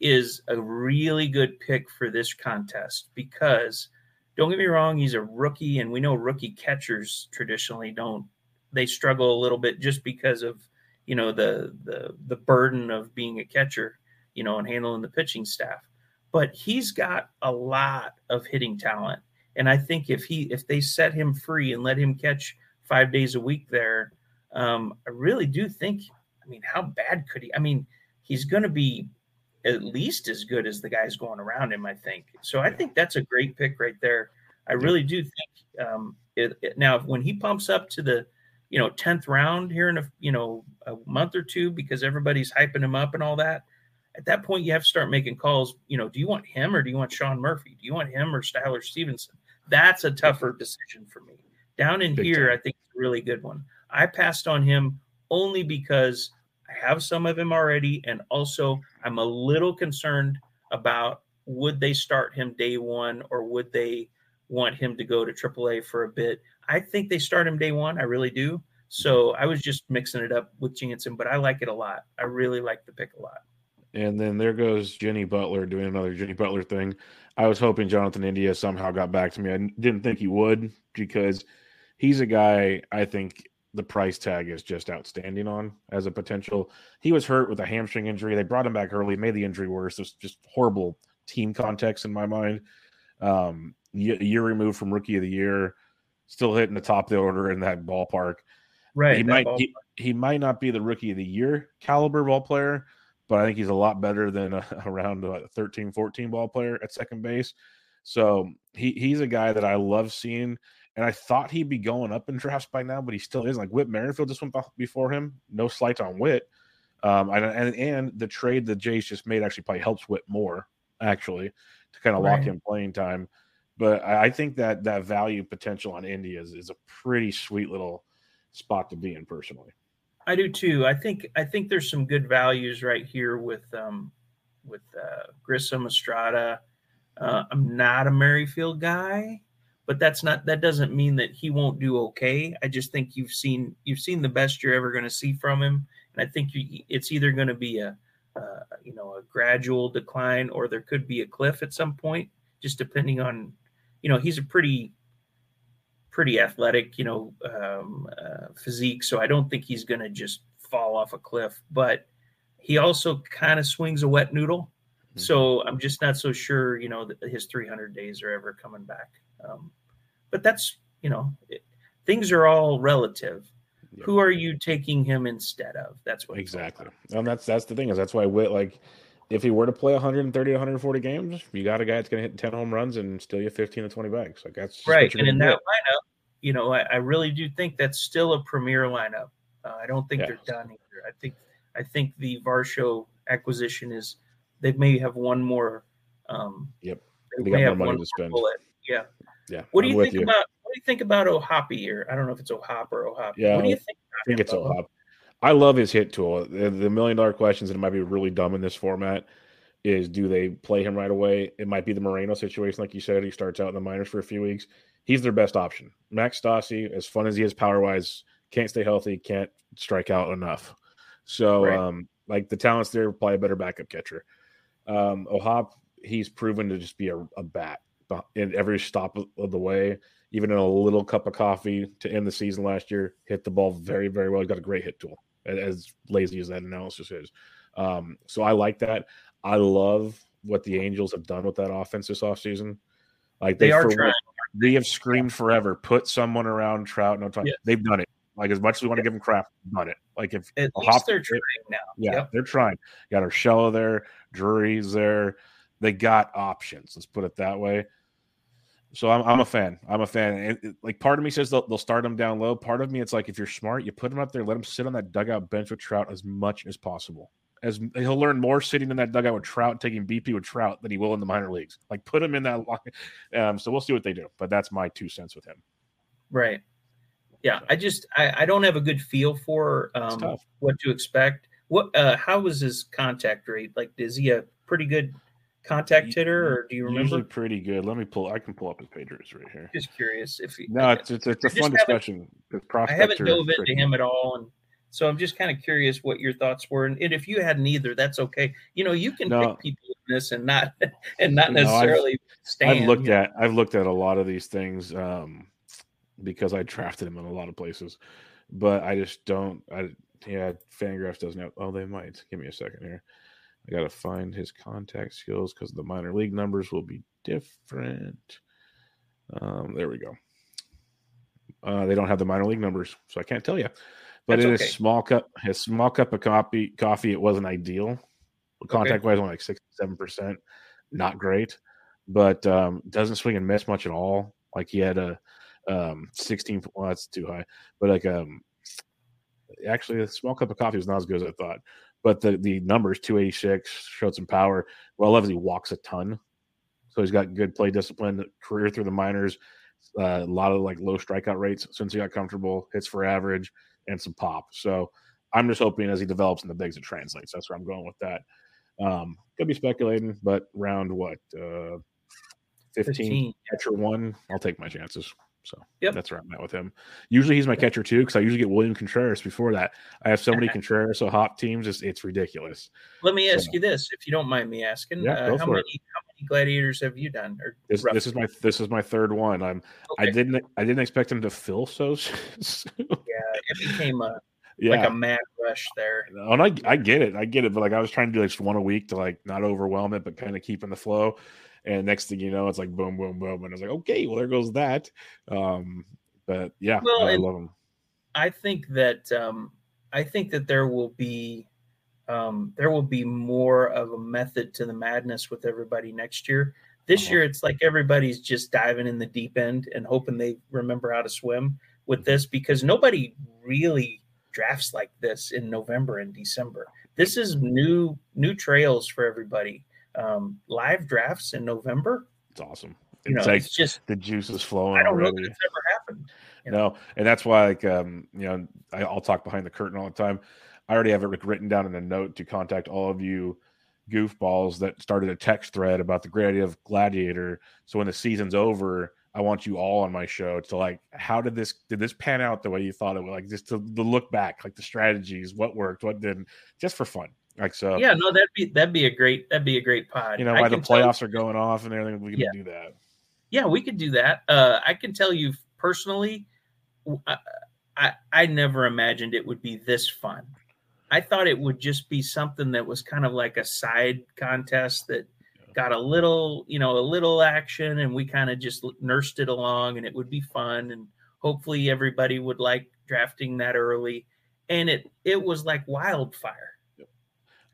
is a really good pick for this contest because don't get me wrong, he's a rookie, and we know rookie catchers traditionally don't they struggle a little bit just because of you know the the the burden of being a catcher, you know, and handling the pitching staff. But he's got a lot of hitting talent and I think if he if they set him free and let him catch five days a week there, um, I really do think. I mean, how bad could he? I mean, he's going to be at least as good as the guys going around him. I think. So I think that's a great pick right there. I really do think. Um, it, it, now, when he pumps up to the, you know, tenth round here in a you know a month or two because everybody's hyping him up and all that. At that point, you have to start making calls. You know, do you want him or do you want Sean Murphy? Do you want him or Tyler Stephenson? That's a tougher decision for me. Down in Big here, time. I think it's a really good one. I passed on him only because I have some of him already, and also I'm a little concerned about would they start him day one or would they want him to go to AAA for a bit. I think they start him day one. I really do. So I was just mixing it up with Jansen, but I like it a lot. I really like the pick a lot. And then there goes Jenny Butler doing another Jenny Butler thing. I was hoping Jonathan India somehow got back to me. I didn't think he would because he's a guy I think the price tag is just outstanding on as a potential. He was hurt with a hamstring injury. They brought him back early, made the injury worse. It's just horrible team context in my mind. Um, a year removed from rookie of the year, still hitting the top of the order in that ballpark. Right. He might. He, he, might not be the rookie of the year caliber ball player, but I think he's a lot better than a, [laughs] around a 13, 14 ball player at second base. So he, he's a guy that I love seeing. And I thought he'd be going up in drafts by now, but he still is. Like Whit Merrifield just went before him. No slight on Whit. Um, and, and, and the trade the Jays just made actually probably helps Whit more, actually, to kind of right. lock in playing time. But I think that that value potential on India is, is a pretty sweet little spot to be in personally. I do too. I think I think there's some good values right here with um, with uh, Grissom Estrada. Uh, I'm not a Merrifield guy, but that's not that doesn't mean that he won't do okay. I just think you've seen you've seen the best you're ever going to see from him, and I think you, it's either going to be a uh, you know a gradual decline or there could be a cliff at some point, just depending on you know, he's a pretty pretty athletic, you know, um, uh, physique. So I don't think he's going to just fall off a cliff. But he also kind of swings a wet noodle. Mm-hmm. So I'm just not so sure, you know, that his 300 days are ever coming back. Um, but that's, you know, it, things are all relative. Yep. Who are you taking him instead of? That's what exactly. And that's that's the thing is that's why Witt like if he were to play 130 140 games, you got a guy that's going to hit 10 home runs and steal you 15 to 20 bags. Like that's right. And in that lineup, you know, I, I, really do think that's still a premier lineup. Uh, I don't think they're done either. I think I think the Varsho acquisition is they may have one more. Um, yep, they, they got more money to spend. Bullet. Yeah, yeah. What do I'm you think you. about? What do you think about O'Hoppe? Or I don't know if it's O'Hop or O'Hop. Yeah, what do you think? I think it's O'Hop. I love his hit tool. The, the million dollar questions, and it might be really dumb in this format, is do they play him right away? It might be the Moreno situation, like you said. He starts out in the minors for a few weeks he's their best option. Max Stassi, as fun as he is power wise, can't stay healthy, can't strike out enough. So, right. um, like the talents there, probably a better backup catcher. Um, O'Hop, he's proven to just be a, a bat in every stop of the way. Even in a little cup of coffee to end the season last year, hit the ball very, very well. He's got a great hit tool, as lazy as that analysis is. Um, so I like that. I love what the Angels have done with that offense this offseason. Like they, they are trying we have screamed forever. Put someone around Trout. No time. Yeah. They've done it. Like as much as we want to give them crap, done it. Like if at least Hop, they're trying now. Yeah, yep. they're trying. Got Urshela there, Drury's there. They got options. Let's put it that way. So I'm, I'm a fan. I'm a fan. And it, like part of me says they'll, they'll start them down low. Part of me, it's like if you're smart, you put them up there, let them sit on that dugout bench with Trout as much as possible as he'll learn more sitting in that dugout with Trout, taking BP with Trout than he will in the minor leagues. Like put him in that line. Um, so we'll see what they do. But that's my two cents with him. Right. Yeah. I just I, I don't have a good feel for um, what to expect. What uh how was his contact rate? Like is he a pretty good contact hitter or do you remember? Usually pretty good. Let me pull I can pull up his pagers right here. Just curious if he No, it's it's, it's a fun discussion. I haven't dove into him at all and so I'm just kind of curious what your thoughts were, and, if you had neither, that's okay. You know, you can no. pick people in this and not [laughs] and not necessarily no, I've, stand. I've looked at I've looked at a lot of these things um, because I drafted him in a lot of places, but I just don't. I yeah, Fangraphs doesn't have. Oh, they might. Give me a second here. I got to find his contact skills because the minor league numbers will be different. Um, there we go. Uh, they don't have the minor league numbers, so I can't tell you. But That's it okay. is small cup. His small cup of coffee. Coffee. It wasn't ideal. Contact okay. wise, only like sixty-seven percent. Not great, but um, doesn't swing and miss much at all. Like he had a um, sixteen. Well, that's too high. But like um, actually, a small cup of coffee was not as good as I thought. But the the numbers two eighty six showed some power. Well, obviously he walks a ton, so he's got good play discipline. Career through the minors, uh, a lot of like low strikeout rates since he got comfortable. Hits for average and some pop. So I'm just hoping as he develops in the bigs, it translates. That's where I'm going with that. Um, could be speculating, but round what? Uh, 15, 15. catcher one. I'll take my chances. So yep. that's where I'm at with him. Usually he's my catcher too, because I usually get William Contreras before that. I have so many [laughs] Contreras so hop teams, it's, it's ridiculous. Let me ask so, you this, if you don't mind me asking. Yeah, uh, how many it. how many gladiators have you done? Or this, this is my this is my third one. I'm okay. I didn't I didn't expect him to fill so [laughs] soon. yeah, it became a yeah. like a mad rush there. And I, I get it, I get it, but like I was trying to do like just one a week to like not overwhelm it, but kind of keeping the flow. And next thing you know, it's like boom, boom, boom. And I was like, okay, well, there goes that. Um, but yeah, well, I love them. I think that um, I think that there will be um, there will be more of a method to the madness with everybody next year. This uh-huh. year, it's like everybody's just diving in the deep end and hoping they remember how to swim with this because nobody really drafts like this in November and December. This is new new trails for everybody um, live drafts in November. It's awesome. You it's know, like it's just the juice is flowing. I don't already. know that it's ever happened. You know? No, and that's why, like, um, you know, I, I'll talk behind the curtain all the time. I already have it written down in a note to contact all of you goofballs that started a text thread about the great idea of Gladiator. So when the season's over, I want you all on my show to like, how did this did this pan out the way you thought it would? Like just to, to look back, like the strategies, what worked, what didn't, just for fun. Like so, yeah, no, that'd be that'd be a great that'd be a great pod. You know, why the playoffs are going off and everything, we can yeah. do that. Yeah, we could do that. Uh, I can tell you personally, I, I, I never imagined it would be this fun. I thought it would just be something that was kind of like a side contest that got a little, you know, a little action, and we kind of just nursed it along, and it would be fun, and hopefully everybody would like drafting that early, and it it was like wildfire.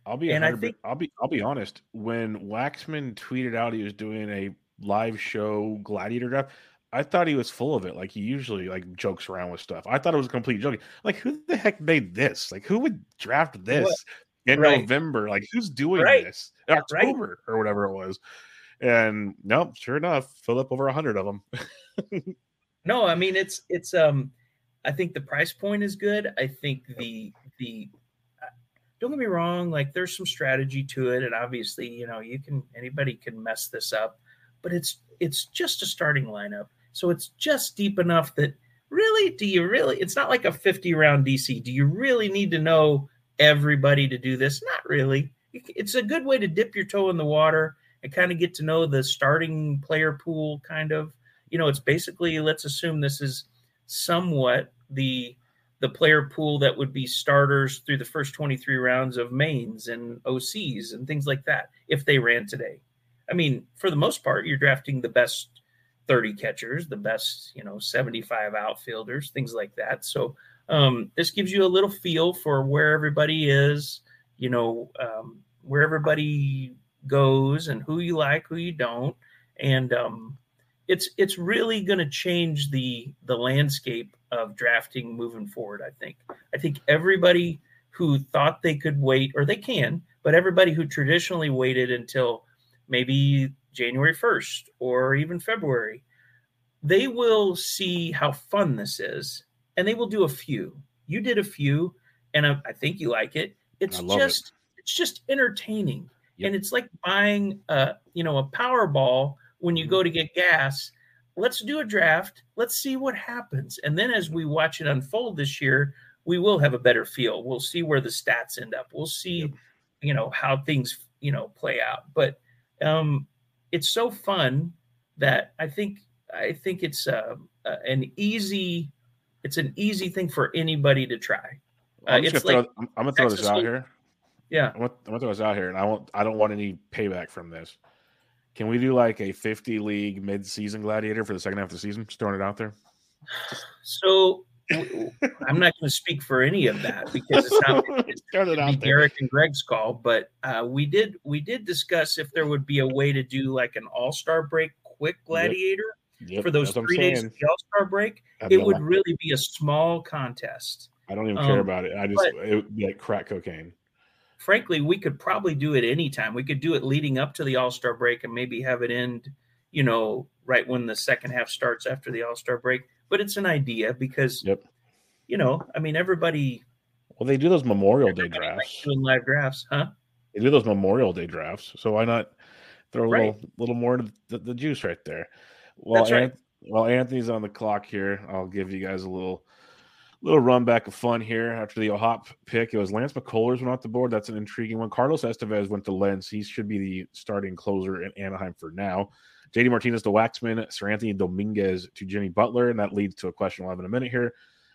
I'll be and I think I'll be I'll be honest. When Waxman tweeted out he was doing a live show gladiator draft, I thought he was full of it. Like he usually like jokes around with stuff. I thought it was a complete joke. Like who the heck made this? Like who would draft this what? in right. November? Like who's doing right. this in October right. or whatever it was? And nope, sure enough, fill up over a hundred of them. [laughs] no, I mean it's it's um I think the price point is good. I think the the don't get me wrong, like there's some strategy to it, and obviously, you know, you can anybody can mess this up, but it's it's just a starting lineup. So it's just deep enough that really, do you really? It's not like a 50 round DC. Do you really need to know everybody to do this? Not really. It's a good way to dip your toe in the water and kind of get to know the starting player pool, kind of. You know, it's basically, let's assume this is somewhat the the player pool that would be starters through the first 23 rounds of mains and OCs and things like that if they ran today. I mean, for the most part, you're drafting the best 30 catchers, the best, you know, 75 outfielders, things like that. So um, this gives you a little feel for where everybody is, you know, um, where everybody goes and who you like, who you don't. And um, it's it's really going to change the the landscape of drafting moving forward. I think. I think everybody who thought they could wait, or they can, but everybody who traditionally waited until maybe January 1st or even February, they will see how fun this is and they will do a few. You did a few, and I, I think you like it. It's just it. it's just entertaining. Yep. And it's like buying a you know a Powerball when you go to get gas. Let's do a draft. Let's see what happens. And then as we watch it unfold this year, we will have a better feel. We'll see where the stats end up. We'll see, yep. you know, how things, you know, play out. But um, it's so fun that I think I think it's uh, uh, an easy it's an easy thing for anybody to try. Uh, I'm, gonna throw, I'm, I'm, gonna throw this out here. Yeah, I'm gonna, I'm gonna throw this out here, and I won't. I don't want any payback from this. Can we do like a 50 league mid-season gladiator for the second half of the season? Just throwing it out there. So I'm not going to speak for any of that because it's not [laughs] it's it Derek and Greg's call. But uh, we did we did discuss if there would be a way to do like an All Star break quick gladiator yep. Yep. for those three days of the All Star break. it would really be a small contest. I don't even um, care about it. I just it would be like crack cocaine. Frankly, we could probably do it anytime. We could do it leading up to the All Star break and maybe have it end, you know, right when the second half starts after the All Star break but it's an idea because yep. you know, I mean everybody well they do those Memorial Day drafts. Doing live drafts, huh? They do those Memorial Day drafts. So why not throw a right. little little more of the, the, juice right there? Well, right. while Anthony's on the clock here, I'll give you guys a little little run back of fun here after the hop pick. It was Lance McCullers went off the board. That's an intriguing one. Carlos Estevez went to Lens. He should be the starting closer in Anaheim for now. JD Martinez to Waxman, Seranthony Dominguez to Jenny Butler, and that leads to a question we'll have in a minute here.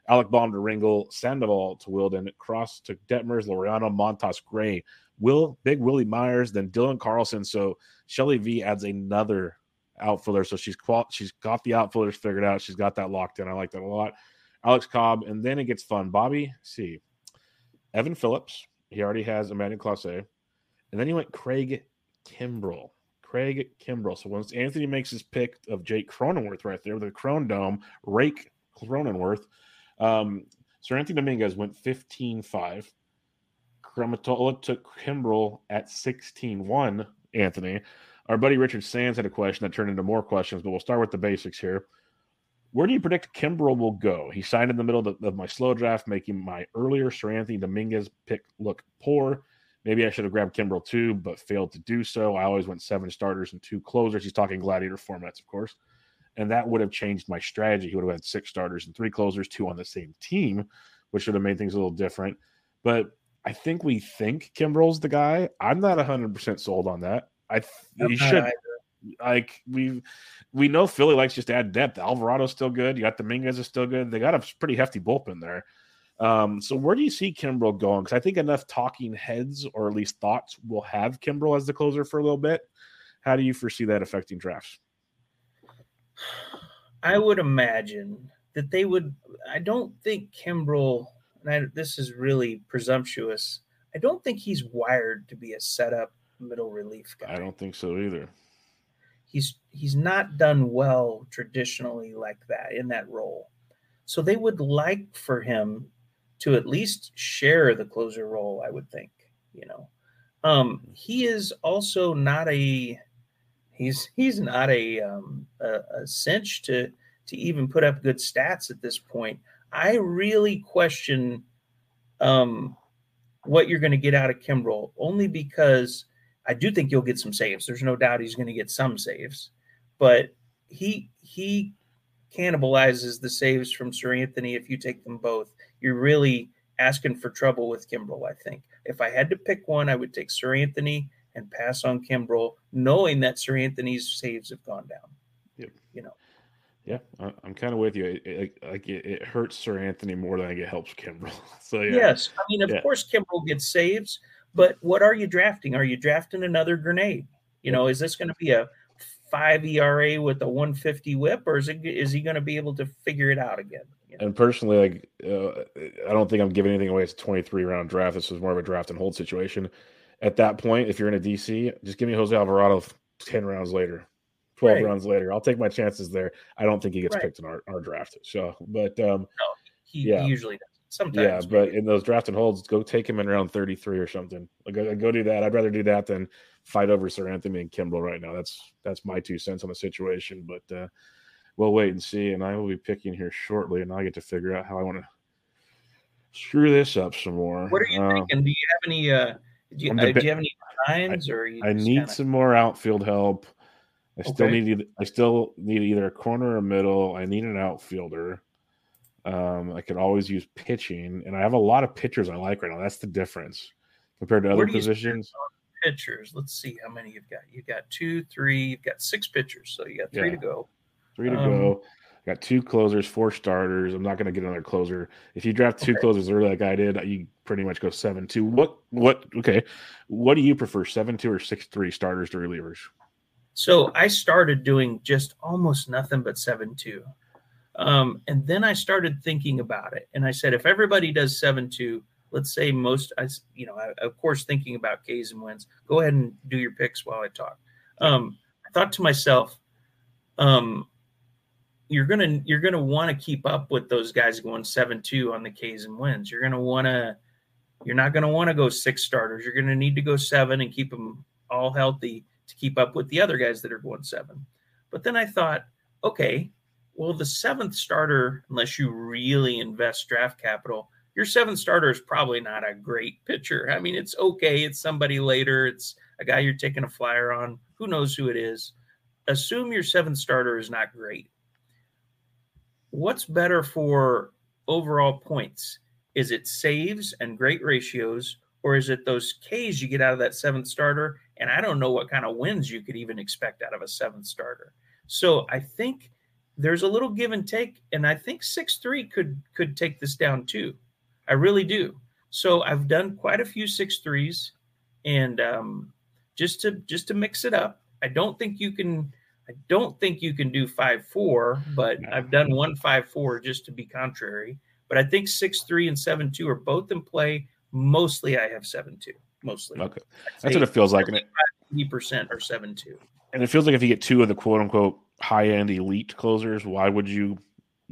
Alec Bohm to Ringle, Sandoval to Wilden, Cross to Detmers, Laureano, Montas, Gray, Will, Big Willie Myers, then Dylan Carlson. So Shelly V adds another outfielder. So she's qual- she's got the outfielders figured out. She's got that locked in. I like that a lot. Alex Cobb, and then it gets fun. Bobby, see, Evan Phillips. He already has Emmanuel Clase. And then he went Craig Kimbrel. Craig Kimbrel. So once Anthony makes his pick of Jake Cronenworth right there, with the Crone Dome, rake Cronenworth. Um, so Anthony Dominguez went 15 5. Crematola took Kimbrel at 16 1. Anthony. Our buddy Richard Sands had a question that turned into more questions, but we'll start with the basics here. Where do you predict Kimbrel will go? He signed in the middle of, the, of my slow draft, making my earlier Seranthony Dominguez pick look poor. Maybe I should have grabbed Kimbrel too, but failed to do so. I always went seven starters and two closers. He's talking gladiator formats, of course. And that would have changed my strategy. He would have had six starters and three closers, two on the same team, which would have made things a little different. But I think we think Kimbrel's the guy. I'm not 100% sold on that. I th- he should. Like we we know Philly likes just to add depth. Alvarado's still good. You got Dominguez is still good. They got a pretty hefty bullpen there. Um, so where do you see Kimbrel going? Because I think enough talking heads or at least thoughts will have Kimbrel as the closer for a little bit. How do you foresee that affecting drafts? I would imagine that they would. I don't think Kimbrel. And I, this is really presumptuous. I don't think he's wired to be a setup middle relief guy. I don't think so either. He's he's not done well traditionally like that in that role. So they would like for him to at least share the closer role, I would think, you know. Um, he is also not a he's he's not a, um, a, a cinch to to even put up good stats at this point. I really question um, what you're going to get out of Kimbrel, only because I do think you'll get some saves. There's no doubt he's going to get some saves, but he he cannibalizes the saves from Seranthony if you take them both. You're really asking for trouble with Kimbrel, I think. If I had to pick one, I would take Seranthony and pass on Kimbrel, knowing that Seranthony's saves have gone down. Yep. You know. Yeah, I'm kind of with you. It, it, like it, it, hurts Seranthony more than it helps Kimbrel. [laughs] So yeah. Yes, I mean, of yeah. course, Kimbrel gets saves, but what are you drafting? Are you drafting another grenade? You know, is this going to be a five ERA with a 150 WHIP, or is it is he going to be able to figure it out again? You know? And personally, like uh, I don't think I'm giving anything away. It's a 23 round draft. This is more of a draft and hold situation. At that point, if you're in a DC, just give me Jose Alvarado 10 rounds later, 12 right. rounds later. I'll take my chances there. I don't think he gets right. picked in our, our draft. So, but um, no, he, yeah. he usually does. Sometimes, yeah, but maybe. in those draft and holds, go take him in round 33 or something. Go, go do that. I'd rather do that than fight over Seranthony and Kimbrel right now. That's that's my two cents on the situation. But uh, we'll wait and see. And I will be picking here shortly, and I get to figure out how I want to screw this up some more. What are you uh, thinking? Do you have any? Uh, do you, uh, do you have any lines, or I need kinda... some more outfield help. I still okay. need I still need either a corner or middle. I need an outfielder. Um, I could always use pitching, and I have a lot of pitchers I like right now. That's the difference compared to other positions. Pitchers. Let's see how many you've got. You've got two, three. You've got six pitchers, so you got three yeah. to go. Three to um, go. I got two closers, four starters. I'm not going to get another closer. If you draft two okay. closers early, like I did, you pretty much go seven two. What? What? Okay. What do you prefer, seven two or six three starters to relievers? So I started doing just almost nothing but seven two. Um, and then I started thinking about it, and I said, if everybody does seven two, let's say most, I, you know, I, of course, thinking about K's and wins. Go ahead and do your picks while I talk. Um, I thought to myself, um, you're gonna you're gonna want to keep up with those guys going seven two on the K's and wins. You're gonna want to. You're not to want to go six starters. You're to need to go seven and keep them all healthy to keep up with the other guys that are going seven. But then I thought, okay, well, the seventh starter, unless you really invest draft capital, your seventh starter is probably not a great pitcher. I mean, it's okay. It's somebody later. It's a guy you're taking a flyer on. Who knows who it is? Assume your seventh starter is not great. What's better for overall points? Is it saves and great ratios, or is it those Ks you get out of that seventh starter? And I don't know what kind of wins you could even expect out of a seventh starter. So I think there's a little give and take, and I think six three could could take this down too. I really do. So I've done quite a few six threes, and um, just to just to mix it up. I don't think you can. I don't think you can do five four, but I've done one five four just to be contrary. But I think six three and seven two are both in play. Mostly, I have seven two. Mostly, okay. That's what it feels like. Eighty percent or seven two. And it feels like if you get two of the quote unquote high end elite closers, why would you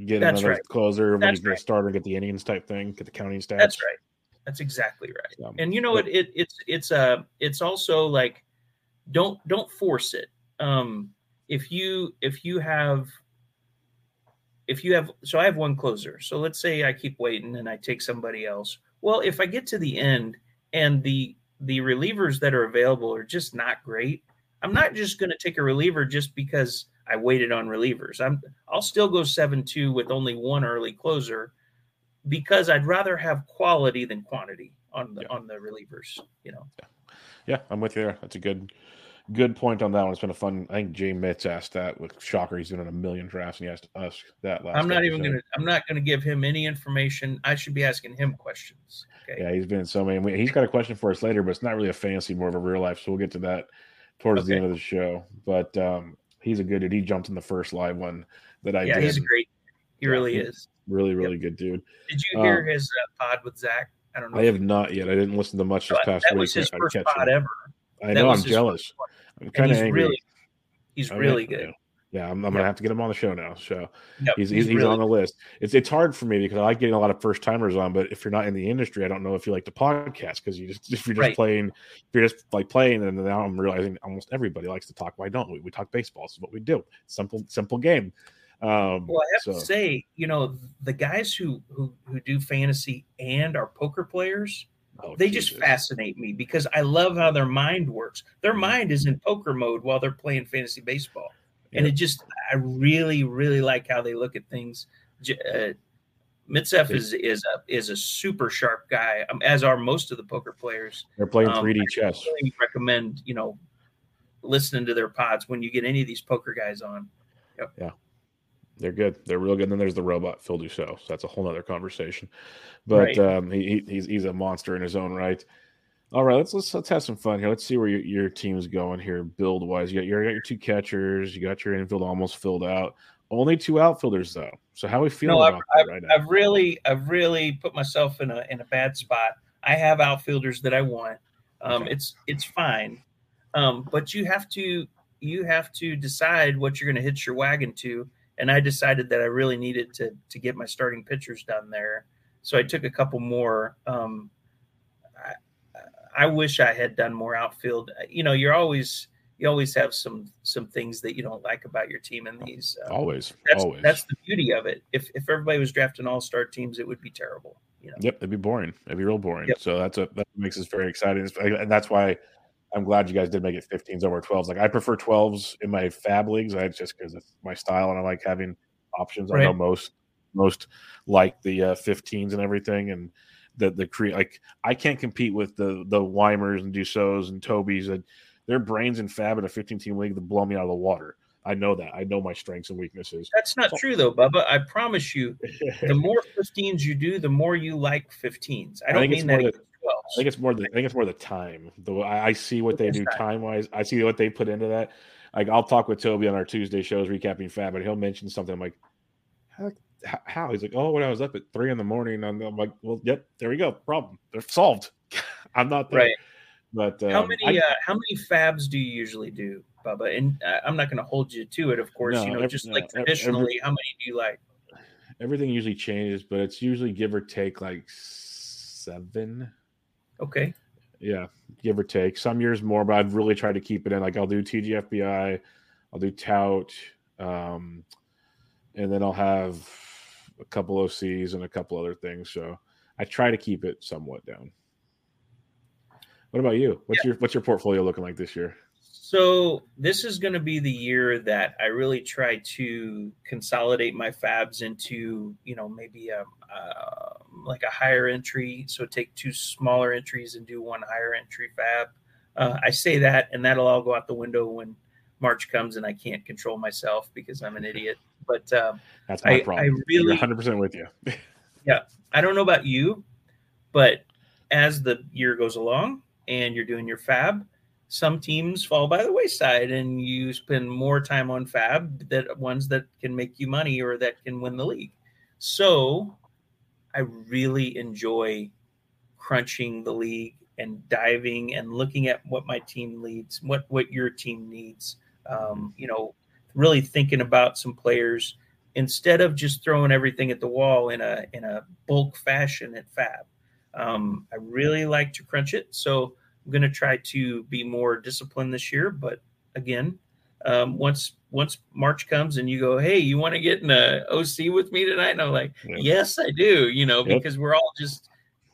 get That's another right. closer when That's you get right. a starter, get the innings type thing, get the counting stats? That's right. That's exactly right. So, and you know what? It, it, it's it's uh it's also like don't don't force it. Um, if you if you have if you have so I have one closer. So let's say I keep waiting and I take somebody else. Well, if I get to the end and the the relievers that are available are just not great, I'm not just going to take a reliever just because I waited on relievers. I'm I'll still go 7-2 with only one early closer because I'd rather have quality than quantity on the yeah. on the relievers, you know. Yeah. yeah, I'm with you there. That's a good good point on that one. It's been a fun. I think Jay Mitz asked that with Shocker. He's doing a million drafts, and he asked us that last. I'm not even gonna. I'm not gonna give him any information. I should be asking him questions. Okay. Yeah, he's been so many. He's got a question for us later, but it's not really a fantasy, more of a real life. So we'll get to that towards the end of the show. But um, he's a good dude. He jumped in the first live one that I yeah, did. he's a great. He really is. really, really good dude. Did you hear Um, his uh, pod with Zach? I don't know. I have not yet. I didn't listen to much this past that week. was his I'd first pod him. ever. I That know. I'm jealous. I'm kind of angry. really, he's I'm really good. Yeah, I'm, I'm gonna have to get him on the show now. So Yep, he's he's, he's really on the list. It's it's hard for me because I like getting a lot of first timers on, but if you're not in the industry, I don't know if you like the podcast because you just [laughs] if you're just Right. playing, if you're just like playing, and now I'm realizing almost everybody likes to talk. Why don't we? We talk baseball. This is what we do. Simple simple game. Um, Well, I have so to say, you know, the guys who who who do fantasy and are poker players, oh, they just fascinate me because I love how their mind works. Their Mhm. mind is in poker mode while they're playing fantasy baseball, and it just I really really like how they look at things. Uh, Mitzef is is a is a super sharp guy, um, as are most of the poker players. They're playing um, 3D chess. really recommend you know listening to their pods when you get any of these poker guys on. Yeah. They're good. They're real good. And then there's the robot Phil Dussault. So that's a whole nother conversation. But Right. um, he, he- he's he's a monster in his own right. All right, let's let's let's have some fun here. Let's see where your, your team's going here, build wise. You got your, you got your two catchers. You got your infield almost filled out. Only two outfielders though. So how are we feeling No, I've, I've, right now? I've really, I've really put myself in a in a bad spot. I have outfielders that I want. Um, Okay. It's it's fine, um, but you have to you have to decide what you're going to hitch your wagon to. And I decided that I really needed to to get my starting pitchers done there, so I took a couple more. Um, I wish I had done more outfield. You know, you're always you always have some some things that you don't like about your team in these. uh, always, that's always. that's the beauty of it. If if everybody was drafting all star teams, it would be terrible. You know, Yep, it'd be boring. It'd be real boring. Yep. So that's a that makes us very exciting, and that's why I'm glad you guys did make it 15s over 12s. Like I prefer 12s in my fab leagues. I just because it's my style, and I like having options. I know most most like the uh, 15s and everything, and the the cre- like I can't compete with the the Weimers and Dussaults and Tobys and their brains and fab in a 15 team league that blow me out of the water. I know that. I know my strengths and weaknesses. that's not true though, Bubba. I promise you, the [laughs] more 15s you do, the more you like 15s. I I don't think mean that against I think it's more the I think it's more the time. The I, I see what they do time. time wise. I see what they put into that. Like I'll talk with Toby on our Tuesday shows recapping Fab, and he'll mention something. I'm like, how? How? He's like, oh, when I was up at three in the morning, and I'm like, well, yep, there we go, problem, they're solved. [laughs] I'm not there, Right. but um, how many I- uh, how many fabs do you usually do, Bubba? And uh, I'm not going to hold you to it, of course. No, you know, every- just no, like ev- every- traditionally, how many do you like? everything usually changes, but it's usually give or take like seven. Okay, Yeah, give or take. Some years more, but I've really tried to keep it in. Like I'll do TGFBI, I'll do tout, um, and then I'll have a couple OCs and a couple other things. So I try to keep it somewhat down. What about you? What's your what's your portfolio looking like this year? So this is going to be the year that I really try to consolidate my fabs into, you know, maybe a uh, like a higher entry. So take two smaller entries and do one higher entry fab. Uh, I say that, and that'll all go out the window when March comes and I can't control myself because I'm an [laughs] idiot. But um, That's my I- I problem. really- 100 percent with you. [laughs] Yeah, I don't know about you, but as the year goes along and you're doing your fab, some teams fall by the wayside and you spend more time on fab that ones that can make you money or that can win the league. So I really enjoy crunching the league and diving and looking at what my team needs, what what your team needs. Um, you know, really thinking about some players instead of just throwing everything at the wall in a in a bulk fashion at Fab. Um, I really like to crunch it, so I'm going to try to be more disciplined this year. But again, um, once once March comes and you go, hey, you want to get in a OC with me tonight? And I'm like, yes, I do. You know, Yep. because we're all just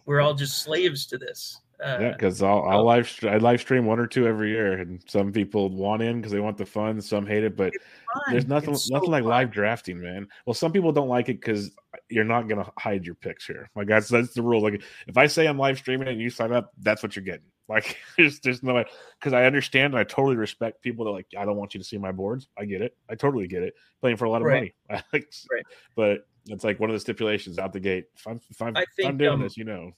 we're all just slaves to this. Uh, yeah, because I'll, I'll live I live stream one or two every year, and some people want in because they want the fun. Some hate it, but there's nothing so nothing like fun. live drafting, man. Well, some people don't like it because you're not gonna hide your picks here. Like that's that's the rule. Like if I say I'm live streaming and you sign up, that's what you're getting. [laughs] Like there's there's no way because I understand and I totally respect people that like I don't want you to see my boards. I get it. I totally get it. Playing for a lot of Right. money. [laughs] like, Right. But it's like one of the stipulations out the gate. If I'm if I'm, I if I'm doing um, this, you know.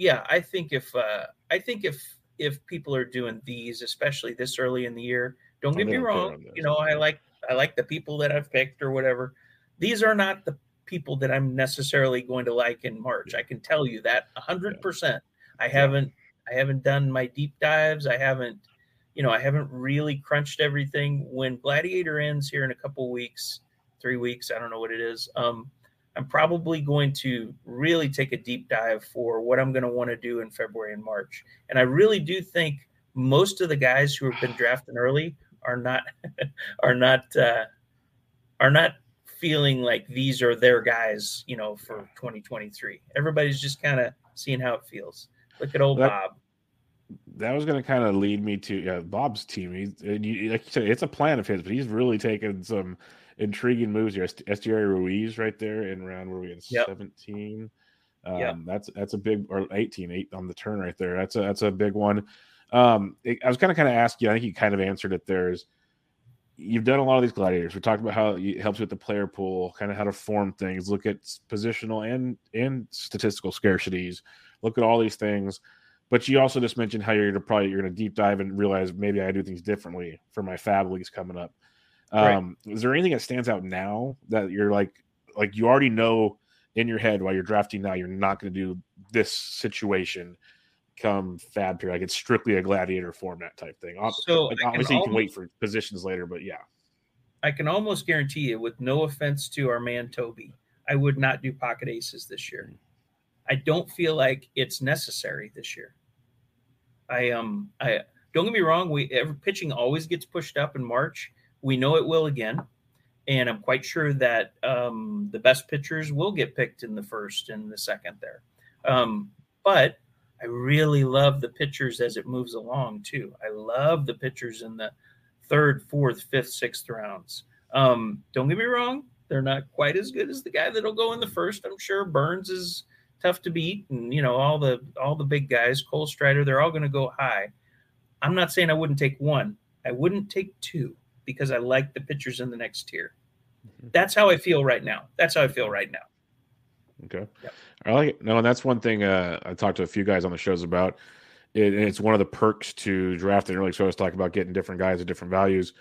Yeah, I think if uh, I think if if people are doing these, especially this early in the year, don't get me wrong. You know, I like I like the people that I've picked or whatever. These are not the people that I'm necessarily going to like in March. I can tell you that a hundred percent. I haven't I haven't done my deep dives. I haven't, you know, I haven't really crunched everything. When Gladiator ends here in a couple weeks, three weeks, I don't know what it is. Um, I'm probably going to really take a deep dive for what I'm going to want to do in February and March. And I really do think most of the guys who have been drafting early are not [laughs] are not uh, are not feeling like these are their guys, you know, for 2023. Everybody's just kind of seeing how it feels. Look at old That- Bob. that was going to kind of lead me to yeah, Bob's team. He's and you, like you said, it's a plan of his, but he's really taken some intriguing moves here. Esteury Ruiz right there in round where we in Yep. seventeen. Um, Yep. That's that's a big or 18, eight on the turn right there. That's a that's a big one. Um, it- I was kind of kind of asking you. I think you kind of answered it. There's you've done a lot of these gladiators. We talked about how it helps with the player pool, kind of how to form things, look at positional and and statistical scarcities, look at all these things. But you also just mentioned how you're gonna probably you're gonna deep dive and realize maybe I do things differently for my fab leagues coming up. Right. Um, is there anything that stands out now that you're like like you already know in your head while you're drafting now you're not going to do this situation come fab period like it's strictly a gladiator format type thing Ob- So like, I can obviously you can wait for positions later but yeah I can almost guarantee you, with no offense to our man Toby, I would not do pocket aces this year. I don't feel like it's necessary this year. I um I don't get me wrong, we every pitching always gets pushed up in March. We know it will again. And I'm quite sure that um, the best pitchers will get picked in the first and the second there. Um, but I really love the pitchers as it moves along too. I love the pitchers in the third, fourth, fifth, sixth rounds. Um, don't get me wrong; they're not quite as good as the guy that'll go in the first. I'm sure Burnes is tough to beat, and you know all the all the big guys, Cole Strider, they're all going to go high. I'm not saying I wouldn't take one. I wouldn't take two because I like the pitchers in the next tier. That's how I feel right now. That's how I feel right now. okay Yep. i like it no and that's one thing uh, i talked to a few guys on the shows about it, and it's one of the perks to drafting early so i was talking about getting different guys at different values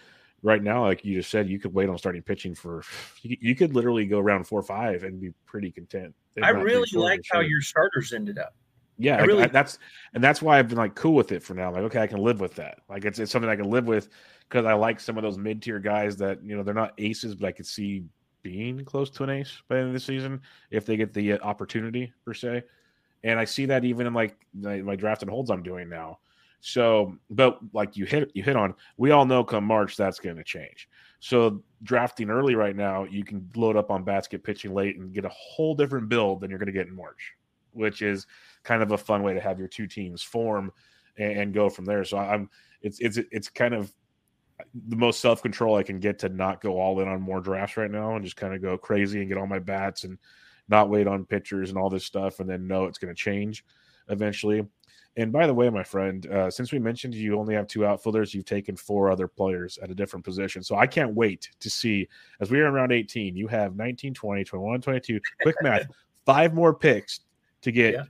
right now like you just said you could wait on starting pitching for [laughs] you, you could literally go around four or five and be pretty content I really like how your starters ended up. Yeah, I like, really- I- that's and that's why I've been like cool with it for now. Like, okay, I can live with that. Like, it's it's something I can live with because I like some of those mid tier guys that you know they're not aces, but I could see being close to an ace by the end of the season if they get the uh, opportunity per se. And I see that even in like my, draft and holds I'm doing now. So, but like you hit you hit on, we all know come March that's going to change. So drafting early right now, you can load up on basket pitching late and get a whole different build than you're going to get in March, which is kind of a fun way to have your two teams form and, and go from there. So I'm it's it's it's kind of the most self control I can get to not go all in on more drafts right now and just kind of go crazy and get all my bats and not wait on pitchers and all this stuff and then know it's going to change eventually. And by the way, my friend, uh, since we mentioned you only have two outfielders, you've taken four other players at a different position. So I can't wait to see as we are in round 18, you have 19, 20, 21, 22. Quick math, five more picks to get Yeah.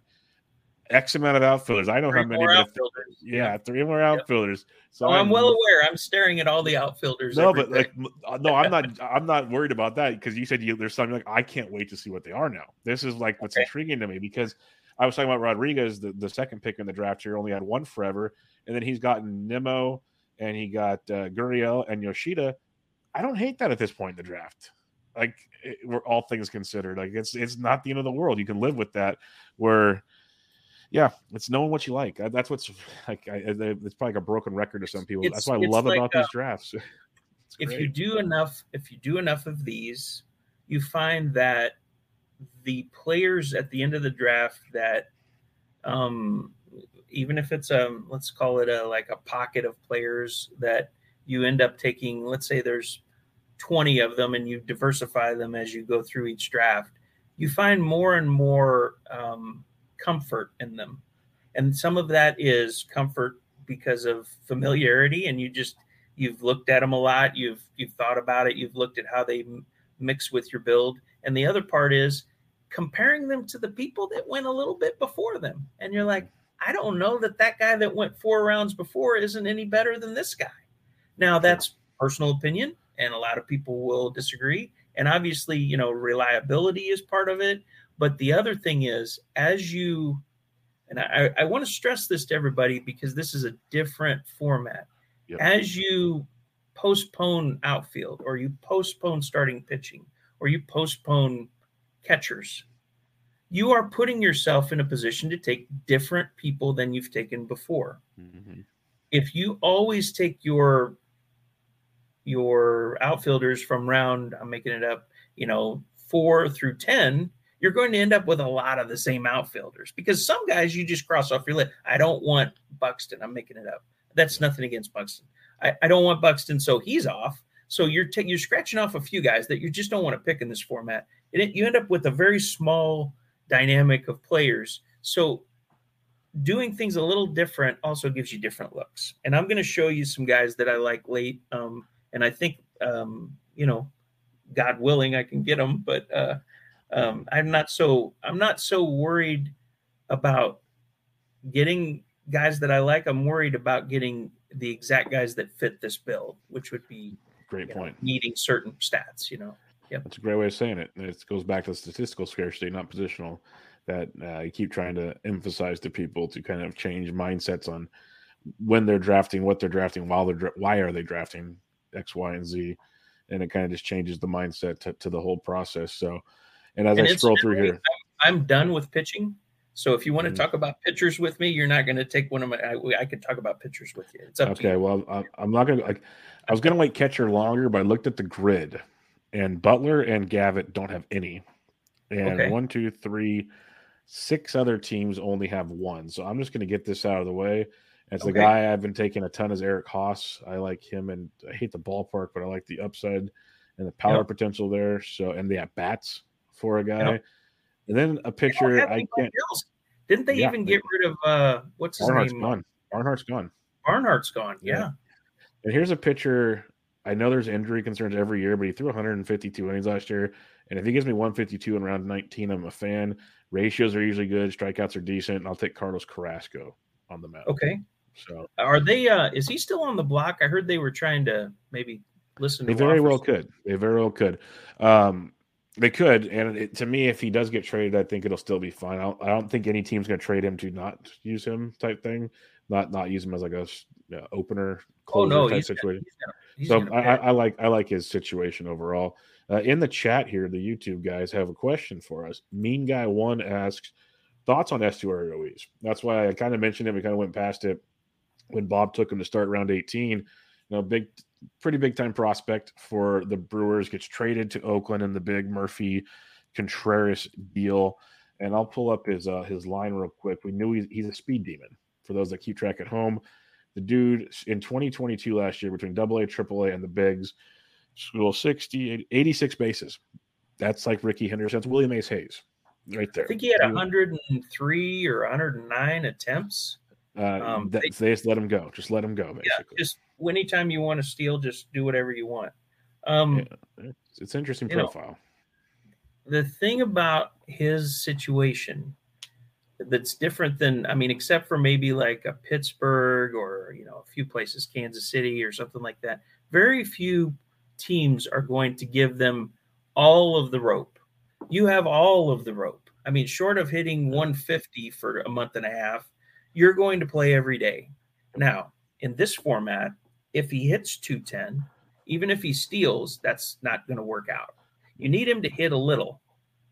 X amount of outfielders. I know Three how many. outfielders. yeah, three more outfielders. So Oh, I'm well aware. I'm staring at all the outfielders. no, but day. like, uh, no, I'm not. I'm not worried about that because you said you, there's something like I can't wait to see what they are now. This is like what's Okay. intriguing to me because I was talking about Rodriguez, the, the second pick in the draft here, only had one forever, and then he's gotten Nimmo and he got uh, Gurriel and Yoshida. I don't hate that at this point in the draft. Like, it, we're all things considered. Like, it's it's not the end of the world. You can live with that. Where yeah, it's knowing what you like. Uh, That's what's [laughs] like. I, it's probably like a broken record to some people. It's- That's what I love like, about uh, these drafts. [laughs] [laughs] If you do enough if you do enough of these you find that the players at the end of the draft that um even if it's a let's call it a like a pocket of players that you end up taking let's say there's 20 of them and you diversify them as you go through each draft you find more and more um, comfort in them and some of that is comfort because of familiarity, and you just you've looked at them a lot, you've you've thought about it, you've looked at how they mix with your build, and the other part is comparing them to the people that went a little bit before them, and you're like, I don't know that that guy that went four rounds before isn't any better than this guy. Now that's personal opinion, and a lot of people will disagree. And obviously, you know, reliability is part of it. But the other thing is, as you, and I, I want to stress this to everybody because this is a different format. Yep. As you postpone outfield or you postpone starting pitching or you postpone catchers, you are putting yourself in a position to take different people than you've taken before. Mm-hmm. If you always take your your outfielders from round, I'm making it up, you know, four through 10, you're going to end up with a lot of the same outfielders because some guys you just cross off your list. I don't want Buxton. I'm making it up. That's nothing against Buxton. I, I don't want Buxton, so he's off. So you're t- you're scratching off a few guys that you just don't want to pick in this format. It, you end up with a very small dynamic of players. So doing things a little different also gives you different looks. And I'm going to show you some guys that I like late. Um, and I think um, you know, God willing, I can get them. But uh, um, I'm not so I'm not so worried about getting guys that I like. I'm worried about getting the exact guys that fit this build, which would be great point. Know, needing certain stats, you know. Yep. That's a great way of saying it. It goes back to statistical scarcity, not positional. That uh, you keep trying to emphasize to people to kind of change mindsets on when they're drafting, what they're drafting, while they're why are they drafting X, Y, and Z, and it kind of just changes the mindset to, to the whole process. So, and as and I scroll through here, I'm done with pitching. So if you want to mm-hmm. talk about pitchers with me, you're not going to take one of my. I, I could talk about pitchers with you. It's up okay. Well, I, I'm not going to. Like, I was going to like catcher longer, but I looked at the grid, and Butler and Gavitt don't have any, and okay. one, two, three, six other teams only have one. So I'm just going to get this out of the way. As okay. the guy I've been taking a ton is Eric Haase. I like him, and I hate the ballpark, but I like the upside and the power yep. potential there. So, and the at bats for a guy. Yep. And then a picture I can't. Else. Didn't they yeah, even get rid of uh what's his Barnhart's name? Gone. Barnhart's gone. Barnhart's gone. Yeah. yeah. And here's a picture. I know there's injury concerns every year, but he threw 152 innings last year. And if he gives me 152 in round 19, I'm a fan. Ratios are usually good. Strikeouts are decent. And I'll take Carlos Carrasco on the mound. Okay. So are they? uh Is he still on the block? I heard they were trying to maybe listen. They very well could. They very well could. Um they could, and it, to me, if he does get traded, I think it'll still be fine. I don't, I don't think any team's going to trade him to not use him type thing, not not use him as like a uh, opener oh no type situation. Gonna, he's gonna, he's so I, I, like I like his situation overall. Uh, in the chat here, the YouTube guys have a question for us. Mean guy one asks thoughts on Esteury Ruiz. That's why I kind of mentioned it. We kind of went past it when Bob took him to start round 18. You know, big pretty big time prospect for the Brewers, gets traded to Oakland in the big Murphy Contreras deal. And I'll pull up his uh, his line real quick. We knew he's, he's a speed demon. For those that keep track at home, the dude in 2022 last year between Double A, Triple A, and the bigs, school 60, 86 bases. That's like Rickey Henderson. That's Willie Mays Hayes, right there. I think he had 103 or 109 attempts. Uh, um, that, they, they, just let him go. Just let him go. Basically, yeah, just anytime you want to steal, just do whatever you want. Um, yeah, it's interesting profile. Know, the thing about his situation that's different than I mean, except for maybe like a Pittsburgh or you know a few places, Kansas City or something like that. Very few teams are going to give them all of the rope. You have all of the rope. I mean, short of hitting 150 for a month and a half, you're going to play every day. Now, in this format, if he hits 210, even if he steals, that's not going to work out. You need him to hit a little.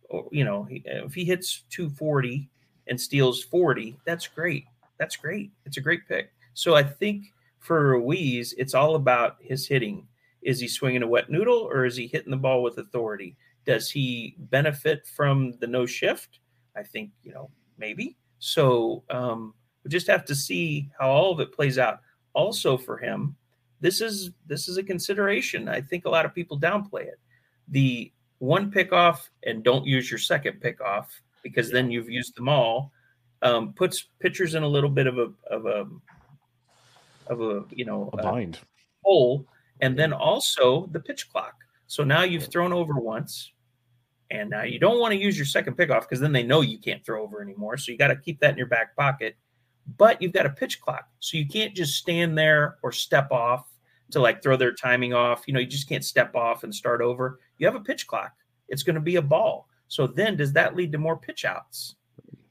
Or, you know, if he hits 240 and steals 40, that's great. That's great. It's a great pick. So I think for Ruiz, it's all about his hitting. Is he swinging a wet noodle or is he hitting the ball with authority? Does he benefit from the no shift? I think, you know, maybe. So um, we just have to see how all of it plays out. Also for him, this is this is a consideration. I think a lot of people downplay it. The one pick off and don't use your second pick off because yeah. then you've used them all. um, puts pitchers in a little bit of a of a of a you know a bind hole, and then also the pitch clock. So now you've thrown over once, and now you don't want to use your second pickoff because then they know you can't throw over anymore. So you got to keep that in your back pocket. But you've got a pitch clock, so you can't just stand there or step off to like throw their timing off. You know, you just can't step off and start over. You have a pitch clock. It's going to be a ball. So then, does that lead to more pitch outs?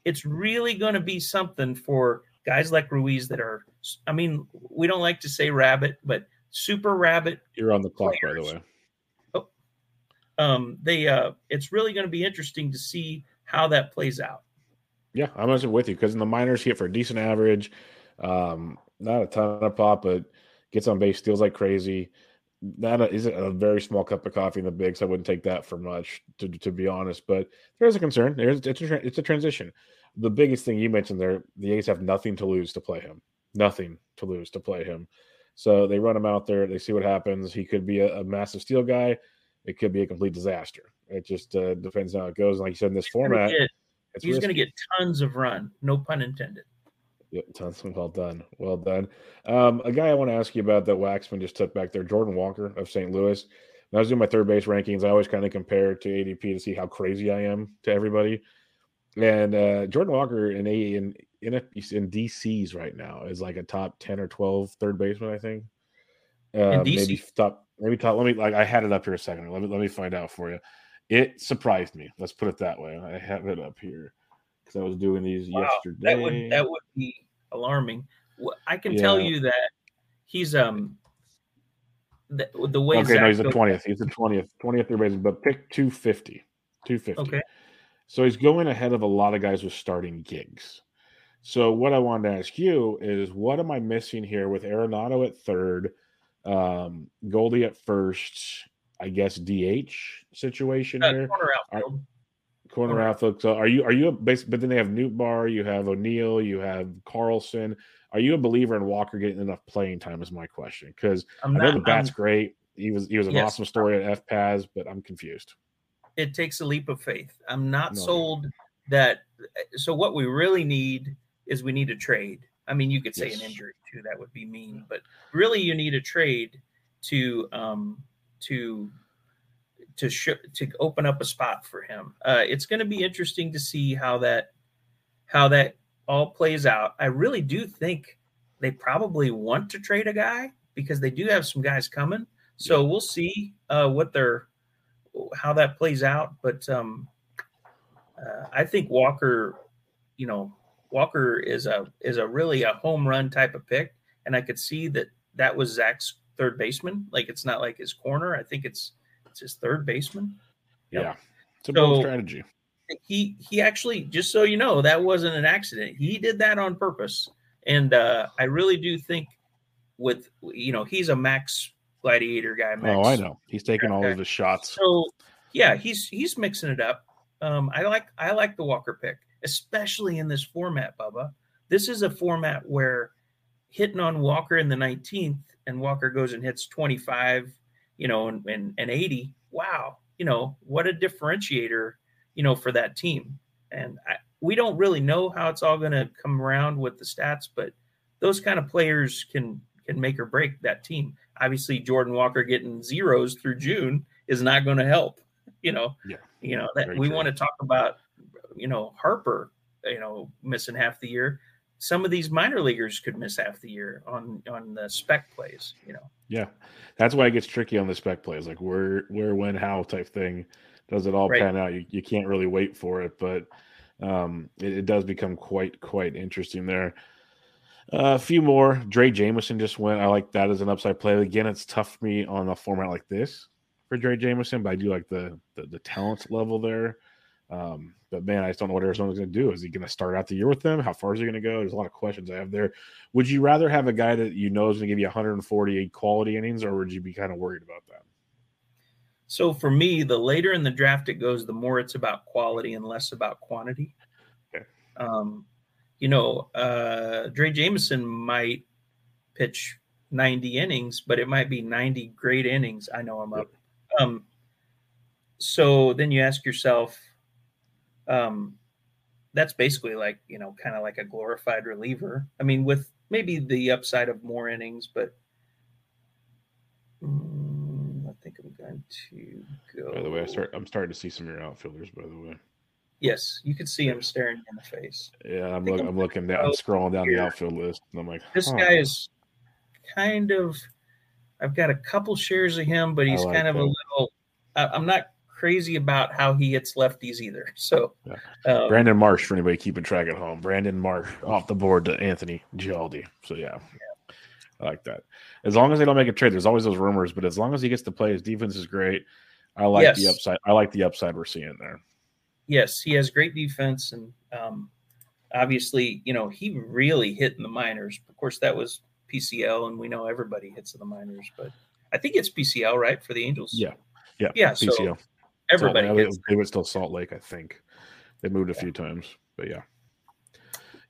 It's really going to be something for guys like Ruiz that are. I mean, we don't like to say rabbit, but super rabbit. You're on the clock, players. by the way um, they uh, it's really going to be interesting to see how that plays out. Yeah, I'm with you because in the minors, he hit for a decent average, um, not a ton of pop, but gets on base, steals like crazy. That isn't a very small cup of coffee in the bigs. I wouldn't take that for much, to, to be honest. But there's a concern. There's it's a, it's a transition. The biggest thing you mentioned there, the A's have nothing to lose to play him. Nothing to lose to play him. So they run him out there. They see what happens. He could be a, a massive steal guy it could be a complete disaster. It just uh, depends on how it goes. Like you said in this format, get, he's going to get tons of run. No pun intended. Yeah, tons. Well done. Well done. Um, a guy I want to ask you about that Waxman just took back there, Jordan Walker of St. Louis. When I was doing my third base rankings, I always kind of compare to ADP to see how crazy I am to everybody. And uh, Jordan Walker in a in in, a, in DC's right now is like a top ten or 12 third baseman, I think. Uh, maybe top Maybe top. Let me like I had it up here a second. Let me let me find out for you. It surprised me. Let's put it that way. I have it up here because I was doing these wow, yesterday. That would that would be alarming. I can yeah. tell you that he's um the, the way. Okay, Zach no, he's the twentieth. He's the twentieth, twentieth baseman, but pick 250. 250. Okay. So he's going ahead of a lot of guys with starting gigs. So what I wanted to ask you is, what am I missing here with Arenado at third? Um, Goldie at first, I guess DH situation uh, here. Corner outfield. Are, corner, corner outfield. So are you are you a base? But then they have Nootbaar, you have O'Neill, you have Carlson. Are you a believer in Walker getting enough playing time? Is my question because I know the bat's I'm, great. He was he was an yes, awesome story at FPAS, but I'm confused. It takes a leap of faith. I'm not no. sold that. So what we really need is we need a trade. I mean, you could say yes. an injury too. That would be mean, but really, you need a trade to um, to to sh- to open up a spot for him. Uh, it's going to be interesting to see how that how that all plays out. I really do think they probably want to trade a guy because they do have some guys coming. So we'll see uh, what their how that plays out. But um, uh, I think Walker, you know, Walker is a is a really a home run type of pick, and I could see that that was Zach's third baseman. Like it's not like his corner. I think it's it's his third baseman. Yep. Yeah, it's a so, bold strategy. He he actually just so you know that wasn't an accident. He did that on purpose, and uh, I really do think with you know he's a max gladiator guy. Max, oh, I know he's taking all of his shots. So yeah, he's he's mixing it up. Um, I like I like the Walker pick especially in this format, Bubba. This is a format where hitting on Walker in the 19th and Walker goes and hits 25, you know, and, and, and 80. Wow. You know, what a differentiator, you know, for that team. And I, we don't really know how it's all going to come around with the stats, but those kind of players can can make or break that team. Obviously, Jordan Walker getting zeros through June is not going to help. You know, yeah, you know that we want to talk about you know, Harper, you know, missing half the year. Some of these minor leaguers could miss half the year on on the spec plays, you know. Yeah. That's why it gets tricky on the spec plays, like where, where, when, how type thing. Does it all right. pan out? You, you can't really wait for it, but um, it, it does become quite, quite interesting there. Uh, a few more. Drey Jameson just went. I like that as an upside play. Again, it's tough for me on a format like this for Drey Jameson, but I do like the the, the talent level there. Um, but man, I just don't know what Arizona's going to do. Is he going to start out the year with them? How far is he going to go? There's a lot of questions I have there. Would you rather have a guy that you know is going to give you 148 quality innings, or would you be kind of worried about that? So for me, the later in the draft it goes, the more it's about quality and less about quantity. Okay. Um, you know, uh, Drey Jameson might pitch 90 innings, but it might be 90 great innings. I know I'm up. Um, so then you ask yourself, um, that's basically like you know kind of like a glorified reliever. I mean, with maybe the upside of more innings, but mm, I think I'm going to go. By the way, I start. I'm starting to see some of your outfielders. By the way. Yes, you can see him staring in the face. Yeah, I'm, look, I'm looking down, I'm scrolling down the outfield list, and I'm like, this huh. guy is kind of. I've got a couple shares of him, but he's like kind of that. a little. I, I'm not crazy about how he hits lefties either. [laughs] So, Yeah. um, Brandon Marsh for anybody keeping track at home. Brandon Marsh off the board to Anthony Gialde. So yeah, I like that. As long as they don't make a trade, there's always those rumors, but as long as he gets to play, his defense is great. I like the upside. I like the upside we're seeing there. yes, he has great defense, and um, obviously, you know, he really hit in the minors. Of course, that was PCL, and we know everybody hits in the minors, but I think it's PCL, right, for the Angels. Yeah. Yeah, Yeah, so PCL. Everybody Salt hits. They went still Salt Lake, I think. They moved a few times, but yeah,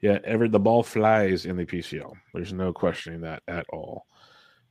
yeah. Every the ball flies in the PCL. There's no questioning that at all.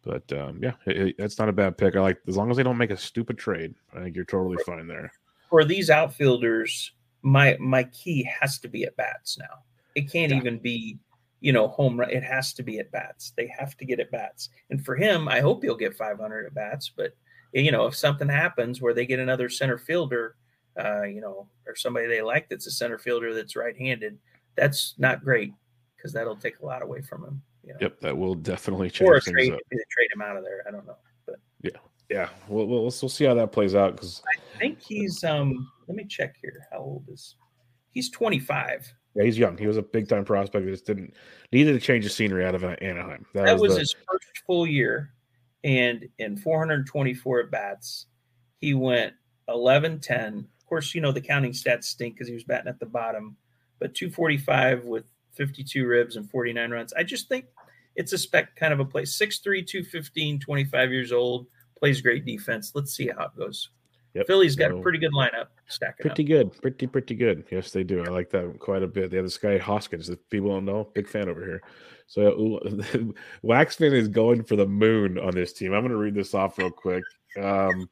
But um, yeah, it, that's not a bad pick. I like as long as they don't make a stupid trade. I think you're totally fine there. For these outfielders, my my key has to be at bats now. It can't Yeah. even be, you know, home run. It has to be at bats. They have to get at bats. And for him, I hope he'll get 500 at bats. But you know, if something happens where they get another center fielder, uh, you know, or somebody they like that's a center fielder that's right-handed, that's not great because that'll take a lot away from him. You know? Yep, that will definitely Or change things trade, up. trade him out of there. I don't know. But yeah, yeah, we'll, we'll, we'll see how that plays out because I think he's um. Let me check here. How old is? He's 25. yeah, he's young. He was a big time prospect. He just didn't needed to change the scenery out of Anaheim. That, That was, was the, his first full year, and in 424 at bats, he went 11 10. Of course, you know the counting stats stink because he was batting at the bottom, but 245 with 52 ribs and 49 runs. I just think it's a spec kind of a play. 6'3, 215, 25 years old, plays great defense. Let's see how it goes. Yep. Philly's got a pretty good lineup stacking pretty up. good, pretty pretty good. Yes, they do. I like that quite a bit. They have this guy Hoskins that people don't know. Big fan over here. So ooh, [laughs] Waxman is going for the moon on this team. I'm going to read this off real quick. Um,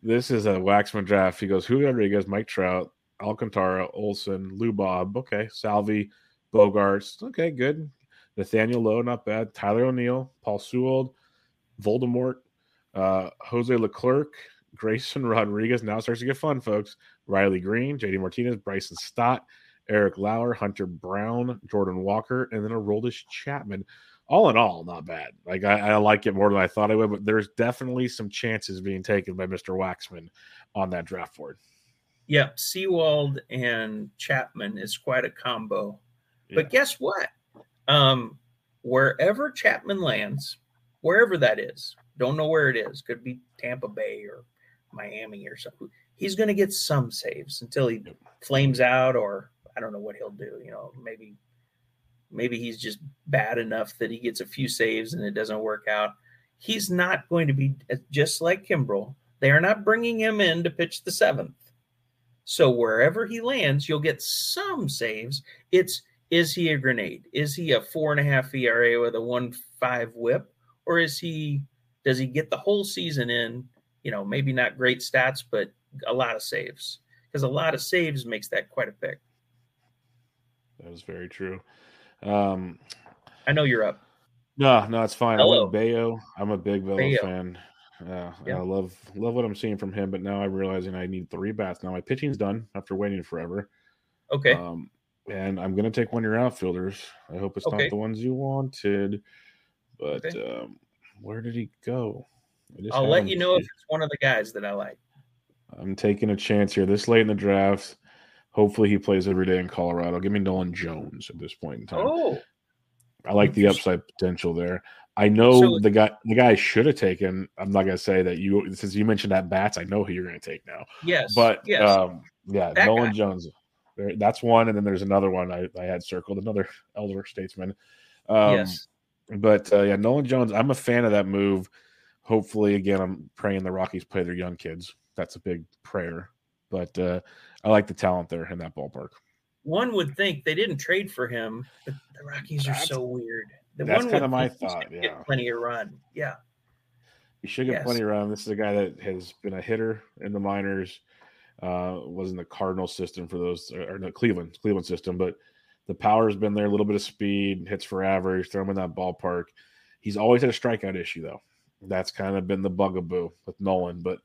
this is a Waxman draft. He goes Julio Rodriguez, Mike Trout, Alcantara, Olson, Lou Bob. Okay, Salvy, Bogaerts. Okay, good. Nathaniel Lowe, not bad. Tyler O'Neill, Paul Sewald, Voldemort, uh, Jose Leclerc, Grayson Rodriguez. Now starts to get fun, folks. Riley Greene, JD Martinez, Bryson Stott, Eric Lauer, Hunter Brown, Jordan Walker, and then Aroldis Chapman. All in all, not bad. Like I, I like it more than I thought I would, but there's definitely some chances being taken by Mr. Waxman on that draft board. Yep, Sewald and Chapman is quite a combo. But guess what? Um, wherever Chapman lands, wherever that is, don't know where it is. Could be Tampa Bay or Miami or something. He's going to get some saves until he flames out, or I don't know what he'll do. You know, maybe maybe he's just bad enough that he gets a few saves and it doesn't work out. He's not going to be uh, just like Kimbrel. They are not bringing him in to pitch the seventh. So wherever he lands, you'll get some saves. It's is he a grenade? Is he a four and a half ERA with a one five whip? Or is he does he get the whole season in? You know, maybe not great stats, but a lot of saves. Because a lot of saves makes that quite a pick. That is very true. Um, I know you're up. no, no, it's fine. Bello. I went Bello. I'm a big Bello Bello. fan. Yeah, Yeah. I love love what I'm seeing from him, but now I'm realizing I need three bats. Now my pitching's done after waiting forever. Okay. Um, and I'm gonna take one of your outfielders. I hope it's Okay. not the ones you wanted. But Okay. um, where did he go? I'll let you know if it's one of the guys that I like. I'm taking a chance here this late in the draft. Hopefully he plays every day in Colorado. Give me Nolan Jones at this point in time. Oh, I like the upside potential there. I know So- the guy the guy should have taken. I'm not gonna say that you since you mentioned that bats, I know who you're gonna take now. yes. But yes. um, yeah, That Nolan guy. Jones. There, that's one, and then there's another one I, I had circled, another [laughs] elder statesman. Um, yes. But uh, yeah, Nolan Jones, I'm a fan of that move. Hopefully, again, I'm praying the Rockies play their young kids. That's a big prayer. But uh, I like the talent there in that ballpark. One would think they didn't trade for him, but the Rockies are so weird. The that's one kinda my thought, yeah. Get plenty of run. Yeah. He should get Yes. plenty run. This is a guy that has been a hitter in the minors. Uh, was in the Cardinal system for those, or, or no, Cleveland, Cleveland system, but the power's been there, a little bit of speed, hits for average, throw him in that ballpark. He's always had a strikeout issue, though. That's kind of been the bugaboo with Nolan, but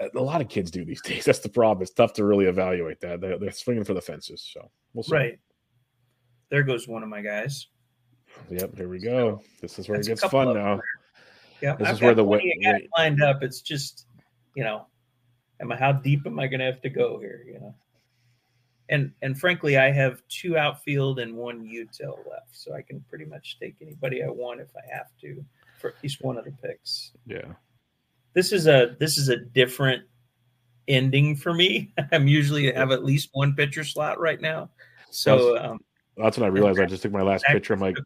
uh, a lot of kids do these [laughs] days. That's the problem. It's tough to really evaluate that. They're, they're swinging for the fences. So we'll see. Right. There goes one of my guys. Yep. Here we go. This is where That's it gets fun now. Yeah. This I've is where the way lined up. It's just, you know, am I, how deep am I going to have to go here? You know, and, and frankly, I have two outfield and one util left. So I can pretty much take anybody I want if I have to for at least one of the picks. Yeah this is a this is a different ending for me. [laughs] I'm usually have at least one pitcher slot right now. So that's, um, that's when I realized I just took my last picture. I'm like,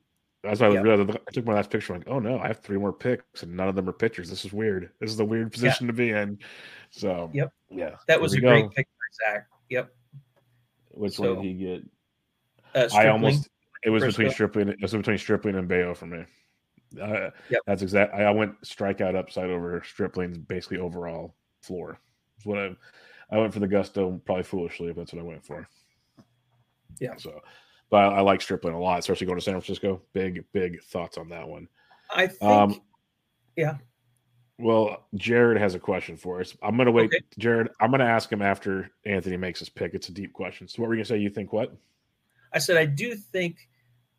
that's why I yeah. realized I took my last picture. I'm like, oh no, I have three more picks and none of them are pitchers. This is weird. This is a weird position yeah. to be in. So yep, yeah, that was a go. great pick for Zach. Yep. Which so, one did he get? Uh, I almost it was between Stripling. It was between Stripling and Bello for me. Uh, yep. That's exact. I, I went strikeout upside over Stripling's basically overall floor. What I I went for the gusto probably foolishly if that's what I went for. Yeah. So, but I, I like Stripling a lot, especially going to San Francisco. Big big thoughts on that one. I think. Um, yeah. Well, Jared has a question for us. I'm going to wait. Okay. Jared, I'm going to ask him after Anthony makes his pick. It's a deep question. So, what were you going to say? You think what? I said, I do think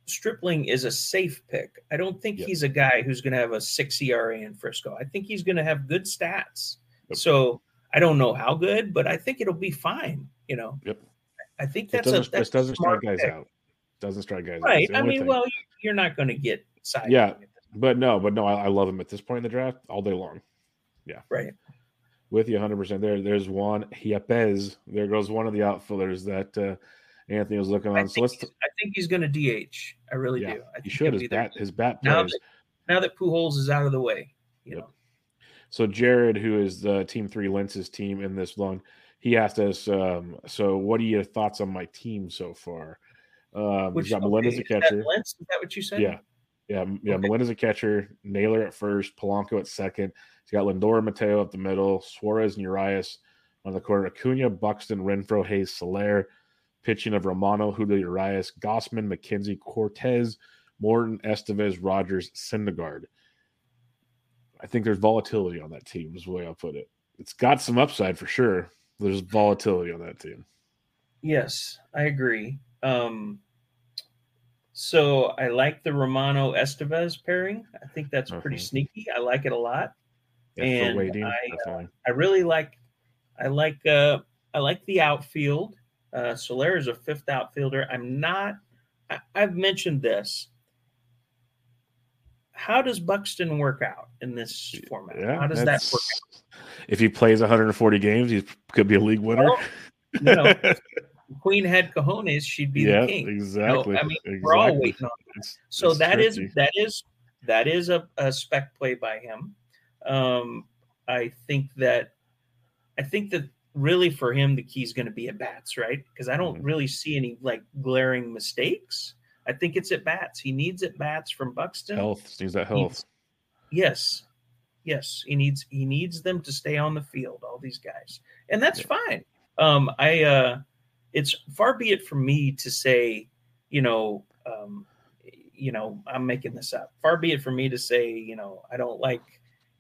Stripling is a safe pick. I don't think yep. he's a guy who's going to have a six ERA in Frisco. I think he's going to have good stats. Yep. So I don't know how good, but I think it'll be fine. You know. Yep. I think that's a that's doesn't strike guys pick. out. Doesn't strike guys right. out. Right. I mean, thing. well, you're not going to get side. Yeah, but no, but no, I, I, love him at this point in the draft all day long. Yeah. Right. With you 100. percent There, there's Juan Yepez. There goes one of the outfielders that. Uh, Anthony was looking on. So let's. T- I think he's going to DH. I really yeah, do. I he should. His bat, his bat now that, now that Pujols is out of the way, you yep. know. So Jared, who is the Team Three Lenses team in this one, he asked us. Um, so, what are your thoughts on my team so far? Um, Which, got okay, Melendez a catcher. Lentz, is that what you said? Yeah, yeah, yeah. Okay. Melendez a catcher. Naylor at first. Polanco at second. He's got Lindor and Mateo up the middle. Suarez and Urias on the corner. Acuna, Buxton, Renfro, Hayes, Soler pitching of Romano, Julio Urias, Gausman, McKenzie, Cortes, Morton, Estevez, Rogers, Syndergaard. I think there's volatility on that team, is the way I'll put it. It's got some upside for sure. There's volatility on that team. Yes, I agree. Um, so I like the Romano Estevez pairing. I think that's pretty uh-huh. sneaky. I like it a lot. Yeah, and waiting, I, uh, I really like I like uh I like the outfield. Uh, Soler is a fifth outfielder. I'm not, I, have mentioned this. How does Buxton work out in this format? Yeah, How does that work out? If he plays 140 games, he could be a league winner. Well, you know, [laughs] Queen had cojones, she'd be yeah, the king. Exactly. You know, I mean, exactly. we're all waiting on that. It's, so it's that is, that is that is a, a spec play by him. Um, I think that I think that really for him the key is going to be at bats, right? Because I don't mm-hmm. really see any like glaring mistakes. I think it's at bats. He needs at bats from Buxton. Health needs that health. yes, yes, he needs he needs them to stay on the field. All these guys, and that's yeah. fine. Um, I uh, it's far be it from me to say, you know, um, you know, I'm making this up. Far be it from me to say, you know, I don't like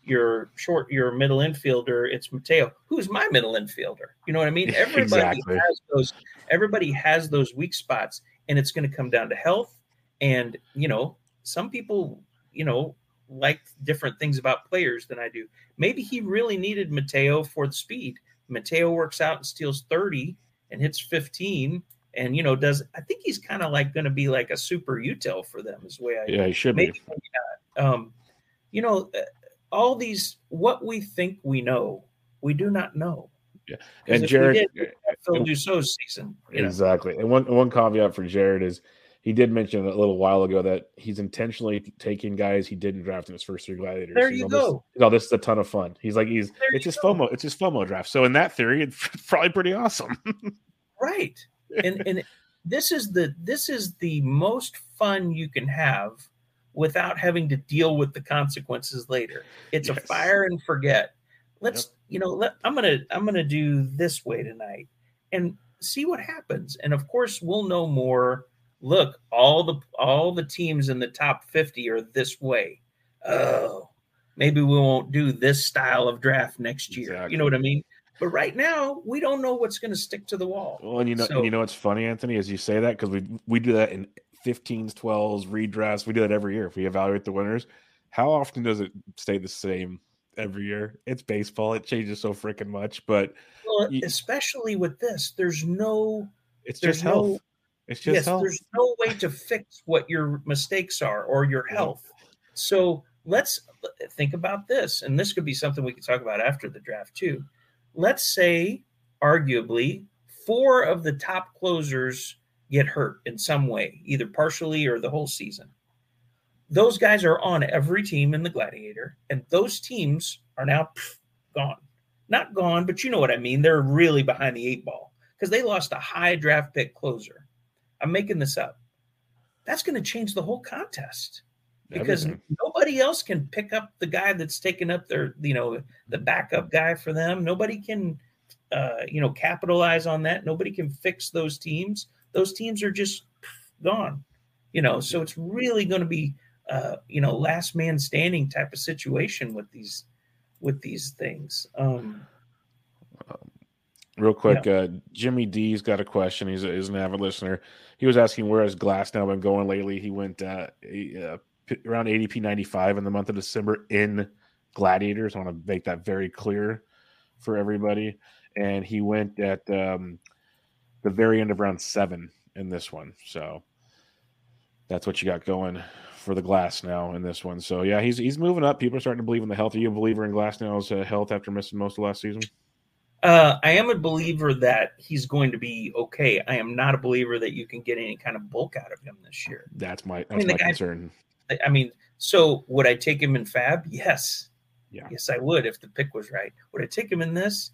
your short your middle infielder it's mateo who's my middle infielder. You know what i mean? [laughs] Everybody exactly. has those everybody has those weak spots and it's going to come down to health. And you know some people you know like different things about players than i do. Maybe he really needed mateo for the speed. Mateo works out and steals 30 and hits 15 and you know does i think he's kind of like going to be like a super util for them is the way i yeah he should maybe, be um you know all these what we think we know, we do not know. Yeah, and Jared, did, Phil Dussault's season. Exactly, know? and one one caveat for Jared is he did mention a little while ago that he's intentionally taking guys he didn't draft in his first three gladiators. There you go. This, oh, this is a ton of fun. He's like he's there it's his go. FOMO. It's his FOMO draft. So in that theory, it's [laughs] probably pretty awesome. right, [laughs] and and this is the this is the most fun you can have without having to deal with the consequences later. It's yes. a fire and forget. Let's, yep. you know, let, I'm gonna I'm gonna do this way tonight, and see what happens. And of course, we'll know more. Look, all the all the teams in the top 50 are this way. Oh, maybe we won't do this style of draft next year. Exactly. You know what I mean? But right now, we don't know what's going to stick to the wall. Well, and you know, so, and you know what's funny, Anthony, as you say that because we we do that in 15s, 12s, redrafts. We do that every year. If we evaluate the winners, how often does it stay the same every year? It's baseball. It changes so freaking much. But well, you, especially with this, there's no. It's just health. No, it's just yes, health. There's no way to fix what your mistakes are or your health. So let's uh, think about this, and this could be something we could talk about after the draft too. Let's say, arguably, four of the top closers get hurt in some way, either partially or the whole season. Those guys are on every team in the Gladiator, and those teams are now pff, gone. Not gone, but you know what I mean. They're really behind the eight ball because they lost a high draft pick closer. I'm making this up. That's going to change the whole contest because Everything. nobody else can pick up the guy that's taken up their, you know, the backup guy for them. Nobody can, uh, you know, capitalize on that. Nobody can fix those teams. Those teams are just gone, you know. So it's really going to be, uh, you know, last man standing type of situation with these, with these things. Um, Real quick, yeah. uh, Jimmy D's got a question. He's, a, he's an avid listener. He was asking where has Glasnow been going lately. He went uh, uh, around ADP 95 in the month of December in Gladiators. I want to make that very clear for everybody. And he went at um, the very end of round seven in this one. So that's what you got going for the Glasnow in this one. So yeah, he's he's moving up. People are starting to believe in the health. Are you a believer in Glasnow's uh, health after missing most of last season? Uh, I am a believer that he's going to be okay. I am not a believer that you can get any kind of bulk out of him this year. That's my that's I mean, my concern. I mean, so would I take him in Fab? Yes. Yeah. Yes, I would if the pick was right. Would I take him in this?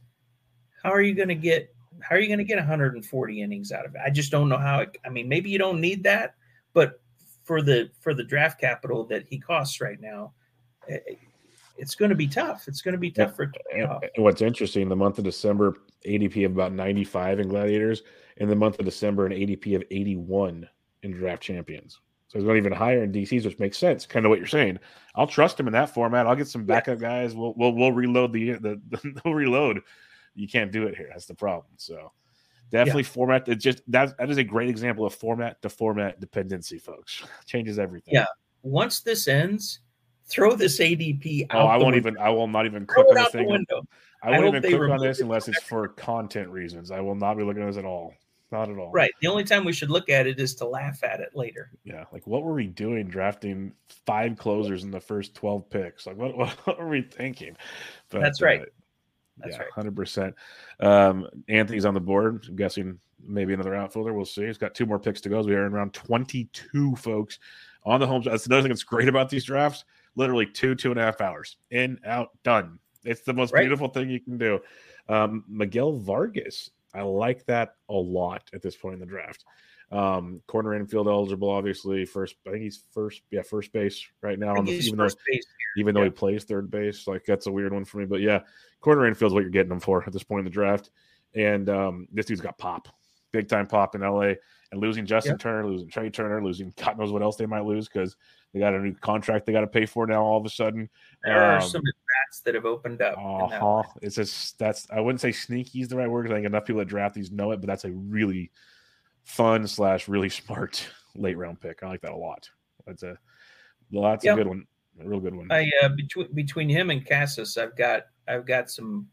How are you going to get? How are you going to get 140 innings out of it? I just don't know how. It, I mean, maybe you don't need that, but for the for the draft capital that he costs right now, it, eh, it's going to be tough. It's going to be tough for. What's interesting, the month of December, ADP of about 95 in Gladiators, in the month of December, an ADP of 81 in Draft Champions. So he's going even higher in DCs, which makes sense. Kind of what you're saying. I'll trust him in that format. I'll get some backup guys. We'll we'll, we'll reload the the, the [laughs] we'll reload. You can't do it here. That's the problem. So definitely yeah. format. It just that that is a great example of format to format dependency, folks. [laughs] Changes everything. Yeah. Once this ends, throw this ADP out. Oh, I won't window. even. I will not even click on this thing. I won't even click on this unless it's for content reasons. I will not be looking at this at all. Not at all. Right. The only time we should look at it is to laugh at it later. Yeah. Like, what were we doing drafting five closers in the first 12 picks? Like, what, [laughs] what were we thinking? But, That's right. Uh, That's yeah, right. 100%. Um, Anthony's on the board. I'm guessing maybe another outfielder. We'll see. He's got two more picks to go. We are in round 22, folks, on the home. That's another thing that's great about these drafts. Literally two, two and a half hours. In, out, done. It's the most right. beautiful thing you can do. Um, Miguel Vargas I like that a lot at this point in the draft. Um, corner infield eligible, obviously. First, I think he's first, yeah, first base right now. On the, even though, even though yeah. he plays third base, like that's a weird one for me. But yeah, corner infield is what you're getting him for at this point in the draft. And um, this dude's got pop, big time pop in LA. And losing Justin yep. Turner, losing Trea Turner, losing God knows what else they might lose because they got a new contract they got to pay for now. All of a sudden, there um, are some bats that have opened up. Uh-huh. It's just that's I wouldn't say sneaky is the right word because I think enough people that draft these know it, but that's a really fun slash really [laughs] smart late round pick. I like that a lot. That's a well, that's yep. a good one, a real good one. I uh, between between him and Casas, I've got I've got some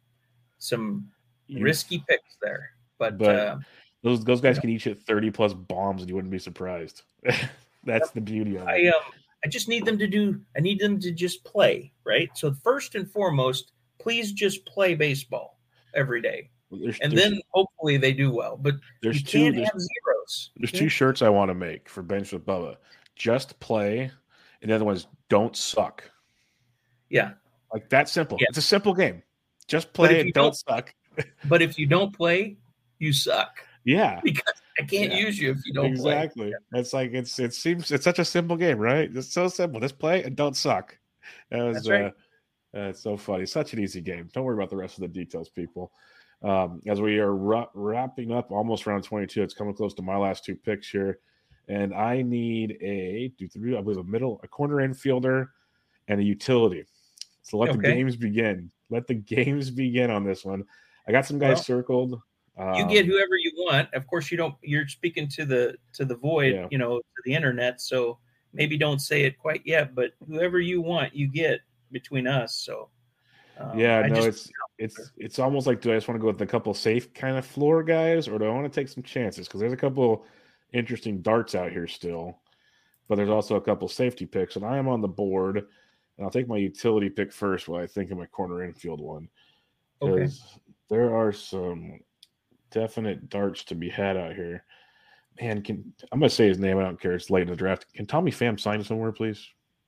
some you, risky picks there, but. but uh, those those guys can each hit 30 plus bombs and you wouldn't be surprised. [laughs] That's the beauty of it. I um I just need them to do I need them to just play, right? So first and foremost, please just play baseball every day. There's, and there's, then hopefully they do well. But there's you can't two, have zeros. There's two shirts I want to make for Benched with Bubba. Just play, and the other one is don't suck. Yeah. Like that simple. Yeah. It's a simple game. Just play and don't, don't suck. [laughs] but if you don't play, you suck. Yeah. [laughs] Because I can't yeah. use you if you don't exactly. Play. It's like it's it seems it's such a simple game, right? It's so simple. Just play and don't suck. That was right. uh, That's so funny. Such an easy game. Don't worry about the rest of the details, people. Um, as we are ra- wrapping up almost round 22, it's coming close to my last two picks here. And I need a, do three, I believe, a middle, a corner infielder and a utility. So let okay. the games begin. Let the games begin on this one. I got some guys well, circled. Um, you get um, whoever you want. Of course, you don't. You're speaking to the to the void, yeah. you know, to the internet. So maybe don't say it quite yet, but whoever you want, you get between us. So um, yeah, I no, just, it's it's it's almost like do I just want to go with a couple safe kind of floor guys, or do I want to take some chances? Because there's a couple interesting darts out here still, but there's also a couple safety picks, and I am on the board, and I'll take my utility pick first while I think of my corner infield one. Okay. There are some definite darts to be had out here. Man, can I'm gonna say his name. I don't care. It's late in the draft. Can Tommy Pham sign somewhere, please?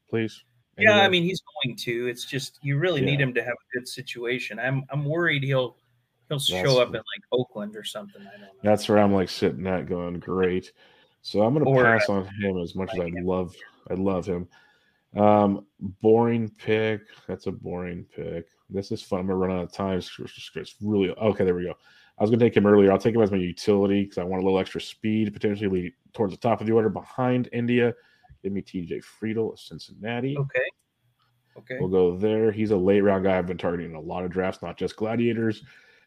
Please. Yeah, I mean he's going to. It's just you really yeah. need him to have a good situation. I'm I'm worried he'll he'll that's, show up in like Oakland or something. I don't know. That's where I'm like sitting at going great. So I'm gonna or, pass on him as much as I love I love him. Um, boring pick. That's a boring pick. This is fun. I'm gonna run out of time. It's, it's really okay. There we go. I was going to take him earlier. I'll take him as my utility because I want a little extra speed, potentially towards the top of the order behind India. Give me TJ Friedl of Cincinnati. Okay. Okay. We'll go there. He's a late round guy I've been targeting a lot of drafts, not just gladiators.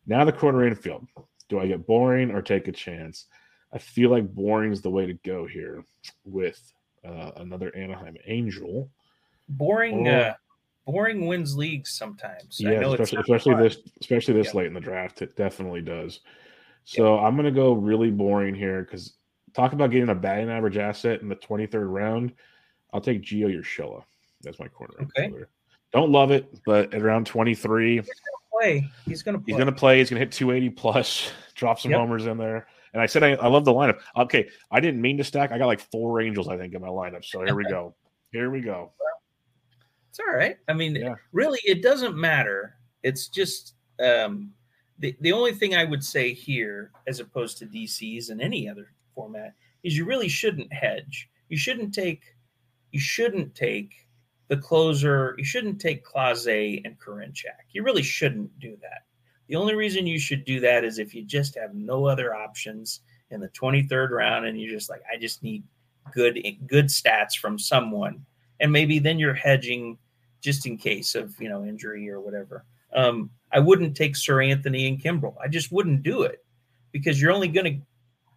Now the corner infield. Do I get boring or take a chance? I feel like boring is the way to go here with uh, another Anaheim Angel. Boring. Or, uh, boring wins leagues sometimes. Yeah, especially, especially this, especially this late in the draft, it definitely does. So I'm going to go really boring here because talk about getting a batting average asset in the 23rd round. I'll take Gio Urshela. That's my corner. Okay. Don't love it, but at around 23, he's play. He's going to play. He's going to play. He's going to hit 280 plus, [laughs] drop some yep. homers in there. And I said I, I love the lineup. Okay, I didn't mean to stack. I got like four Angels, I think, in my lineup. So here we go. Here we go. It's all right. I mean, yeah. really, it doesn't matter. It's just um, the the only thing I would say here, as opposed to DCs and any other format, is you really shouldn't hedge. You shouldn't take you shouldn't take the closer. You shouldn't take Clase and Karinchak. You really shouldn't do that. The only reason you should do that is if you just have no other options in the 23rd round and you're just like, I just need good good stats from someone and maybe then you're hedging just in case of you know injury or whatever. Um, I wouldn't take Seranthony and Kimbrel. I just wouldn't do it because you're only going to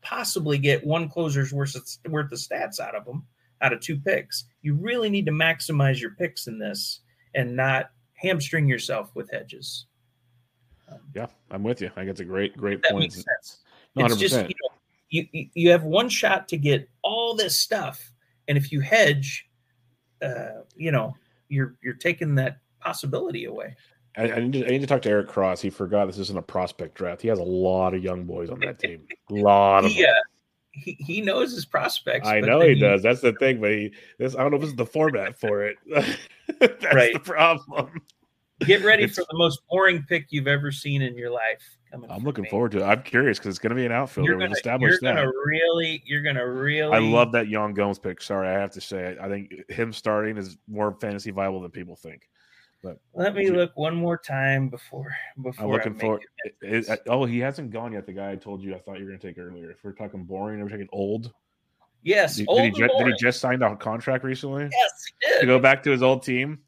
possibly get one closer's worth of, worth of stats out of them out of two picks. You really need to maximize your picks in this and not hamstring yourself with hedges. Um, yeah, I'm with you. I think it's a great, great that point. Makes sense. 100%. It's just you know, you you have one shot to get all this stuff, and if you hedge, uh, you know, you're you're taking that possibility away. I, I, need to, I, need to, talk to Eric Cross. He forgot this isn't a prospect draft. He has a lot of young boys on that team. A [laughs] lot of yeah. Uh, he, he knows his prospects. I know he, he, does. That's the thing, but he this I don't know if this is the format for it. [laughs] That's right. the problem. Get ready it's, for the most boring pick you've ever seen in your life. I'm looking me. forward to it. I'm curious because it's going to be an outfielder. Gonna, We've established you're gonna really, you're going to really. I love that Yan Gomes pick. Sorry, I have to say, I think him starting is more fantasy viable than people think. But let me look one more time before before I'm looking for. It, it, oh, he hasn't gone yet. The guy I told you I thought you were going to take earlier. If we're talking boring, are we talking old? Yes, did, old did, he just, did he just signed a contract recently? Yes, he did. To go back to his old team.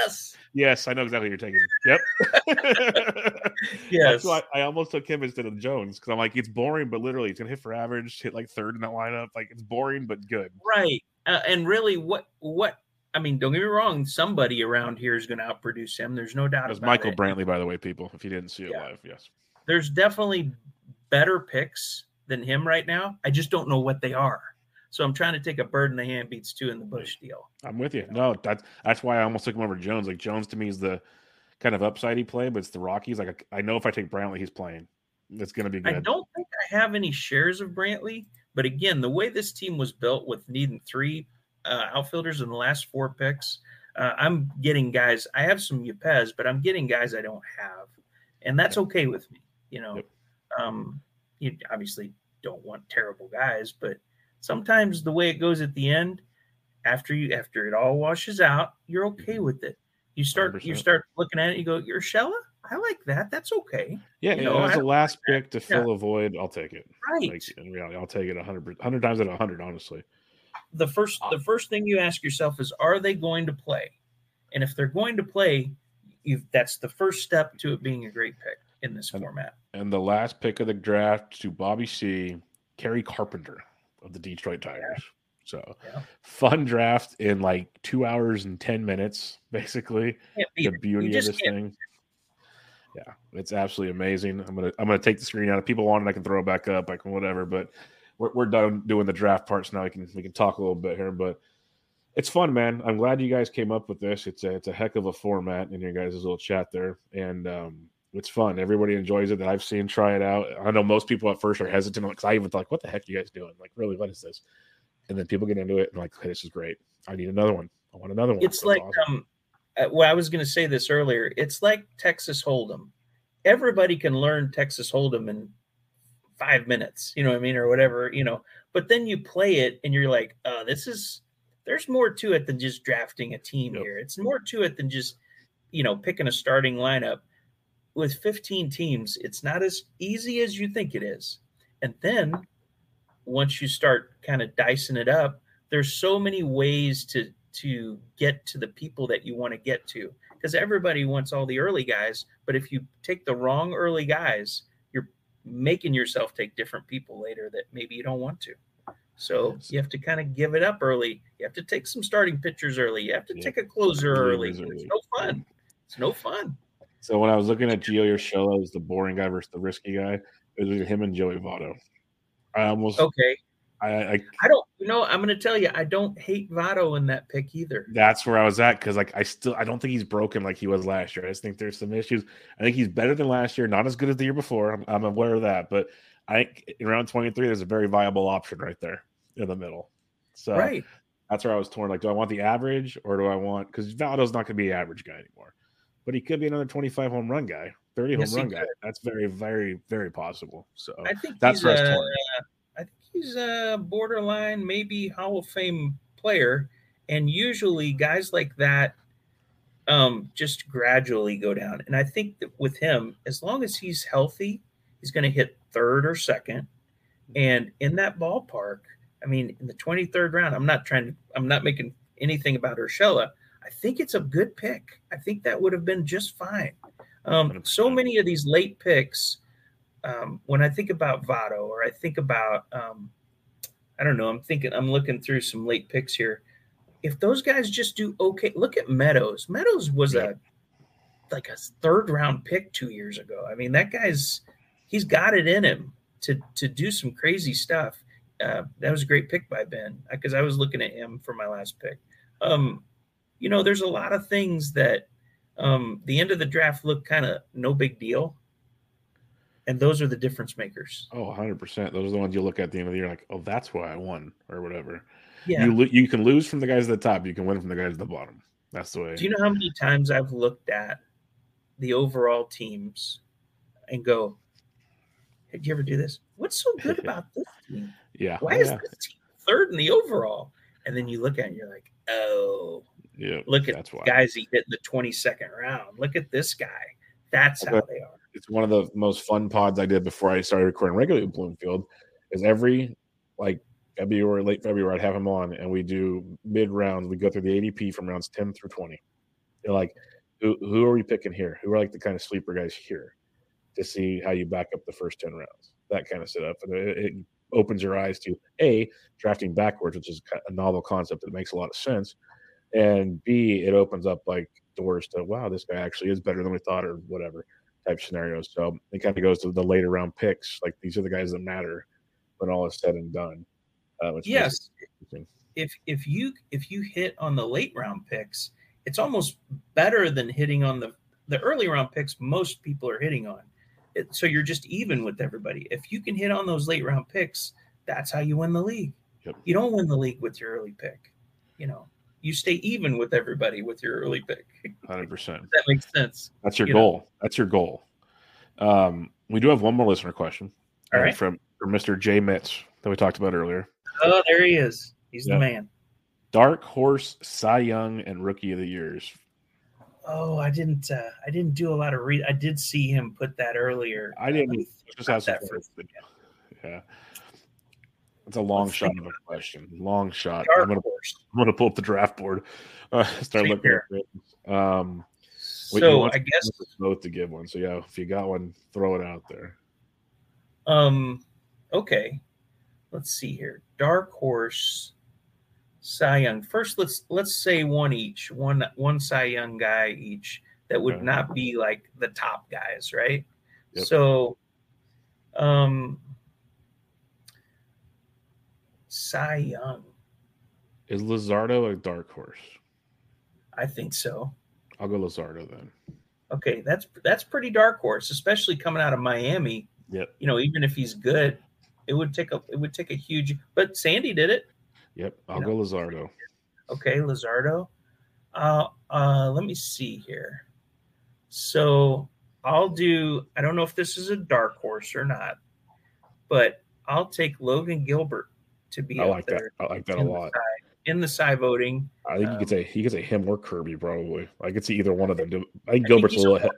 Yes. Yes, I know exactly what you're taking. Yep. yes. [laughs] That's why I almost took him instead of Jones because I'm like, it's boring, but literally, it's gonna hit for average, hit like third in that lineup. Like it's boring but good. Right. Uh, and really, what what I mean, don't get me wrong. Somebody around here is going to outproduce him. There's no doubt. It Michael it. Brantley, by the way, people. If you didn't see it yeah. live, yes. There's definitely better picks than him right now. I just don't know what they are. So I'm trying to take a bird in the hand beats two in the bush deal. I'm with you. No, that's that's why I almost took him over Jones. Like Jones to me is the kind of upside he play, but it's the Rockies. Like I know if I take Brantley, he's playing. It's going to be good. I don't think I have any shares of Brantley, but again, the way this team was built with needing three uh, outfielders in the last four picks, uh, I'm getting guys. I have some Yepez, but I'm getting guys I don't have, and that's okay with me. You know, yep. um, you obviously don't want terrible guys, but sometimes the way it goes at the end, after you after it all washes out, you're okay with it. You start you 100%. start looking at it. You go, Urshela. I like that. That's okay. Yeah, You you know, as a last like that. pick to Yeah. fill a void, I'll take it. Right. Like in reality, I'll take it 100, 100 times out of 100, honestly. The first the first thing you ask yourself is are they going to play and if they're going to play you that's the first step to it being a great pick in this And- format And the last pick of the draft to Bobby C, Kerry Carpenter of the Detroit Tigers. So Yeah. fun draft in like two hours and 10 minutes, basically. The beauty of this can't- thing. Yeah, it's absolutely amazing. I'm gonna I'm gonna take the screen out. If people want it, I can throw it back up. I can whatever. But we're, we're done doing the draft parts now. We can we can talk a little bit here, but it's fun, man. I'm glad you guys came up with this. It's a it's a heck of a format in your guys' little chat there, and um, it's fun. Everybody enjoys it that I've seen try it out. I know most people at first are hesitant because I even thought, like, "What the heck are you guys doing? Like, really, what is this?" And then people get into it and like, hey, "This is great. I need another one. I want another one." it's That's like awesome. um uh, well i was going to say this earlier it's like texas hold'em everybody can learn texas hold'em in five minutes you know what i mean or whatever you know. But then you play it and you're like oh this is there's more to it than just drafting a team Yep. here. It's more to it than just you know picking a starting lineup. With 15 teams it's not as easy as you think it is. And then once you start kind of dicing it up there's so many ways to to get to the people that you want to get to. Because everybody wants all the early guys but if you take the wrong early guys making yourself take different people later that maybe you don't want to. So you have to kind of give it up early. You have to take some starting pitchers early. You have to Yeah. take a closer early. Relievers it's no fun. It's no fun. So when I was looking at Gio Urshela as the boring guy versus the risky guy, it was him and Joey Votto. I almost, okay I, I, i don't you know i'm going to tell you i don't hate Votto in that pick either that's where I was at because like I still, I don't think he's broken like he was last year. I just think there's some issues. I think he's better than last year, not as good as the year before. I'm, I'm aware of that, but I think in round 23, there's a very viable option right there in the middle. So right that's where I was torn. Like, do I want the average or do I want because Votto's not going to be an average guy anymore, but he could be another 25 home run guy, 30 Yes, home run guy. That's very, very, very possible. So I think that's where I was torn. Think he's a borderline, maybe Hall of Fame player. And usually guys like that um, just gradually go down. And I think that with him, as long as he's healthy, he's going to hit third or second. And in that ballpark, I mean, in the 23rd round, I'm not trying to, I'm not making anything about Urshela. I think it's a good pick. I think that would have been just fine. Um, so many of these late picks, um, when I think about Votto or I think about, um, I don't know, I'm thinking, I'm looking through some late picks here. If those guys just do okay, look at Meadows. Meadows was Yeah. a like a third round pick two years ago. I mean, that guy's he's got it in him to to do some crazy stuff. Uh, that was a great pick by Ben because I was looking at him for my last pick. Um, you know, there's a lot of things that um, the end of the draft looked kind of no big deal, and those are the difference makers. Oh, 100%. Those are the ones you look at the end of the year, like, oh, that's why I won, or whatever. Yeah. You lo- you can lose from the guys at the top, you can win from the guys at the bottom. That's the way. Do you know how many times I've looked at the overall teams and go, "Did you ever do this? What's so good [laughs] about this team? yeah. Why oh, is yeah. this team third in the overall?" And then you look at it and you're like, "Oh, Yeah. look at that's why. guys he hit in the 22nd round. Look at this guy. That's how they are." It's one of the most fun pods I did before I started recording regularly with Bloomfield. Is every like February, late February, I'd have him on, and we do mid rounds. We go through the ADP from rounds ten through twenty. They're like, who who are we picking here? Who are like the kind of sleeper guys here to see how you back up the first ten rounds? That kind of setup, and it, it opens your eyes to a drafting backwards, which is a novel concept that makes a lot of sense, and b it opens up like doors to wow, this guy actually is better than we thought, or whatever type scenarios. So it kind of goes to the later round picks. Like these are the guys that matter when all is said and done. Uh, which Yes. If if you if you hit on the late round picks, it's almost better than hitting on the the early round picks. Most people are hitting on. It, so you're just even with everybody. If you can hit on those late round picks, that's how you win the league. Yep. You don't win the league with your early pick. You know, you stay even with everybody with your early pick. Hundred percent. that makes sense. That's your You know. goal. That's your goal. Um, we do have one more listener question. All uh. From from Mr. J Mitz that we talked about earlier. Oh, there he is. He's Yeah. the man. Dark horse, Cy Young, and Rookie of the Years. Oh, I didn't. Uh, I didn't do a lot of read. I did see him put that earlier. I didn't. Uh, just have that for- fun. Yeah. It's a long Let's shot of a question. Long shot. Dark I'm gonna. I'm gonna pull up the draft board. [laughs] Uh, start looking at it. Um So I guess both to give one. So yeah, if you got one, throw it out there. Um, okay. Let's see here. Dark horse, Cy Young. First, let's let's say one each. One one Cy Young guy each. That would not be like the top guys, right? Yep. So, um, Cy Young. Is Luzardo a dark horse? I think so. I'll go Luzardo then. Okay, that's that's pretty dark horse, especially coming out of Miami. Yep. You know, even if he's good, it would take a it would take a huge. But Sandy did it. Yep. I'll You go Luzardo. Okay, Luzardo. Uh, uh, let me see here. So I'll do. I don't know if this is a dark horse or not, but I'll take Logan Gilbert to be I like that. I like that a the lot. in the side voting. I think you Um, could say he could say him or Kirby probably. I could see either one of them. do- I think I Gilbert's he's a little ahead.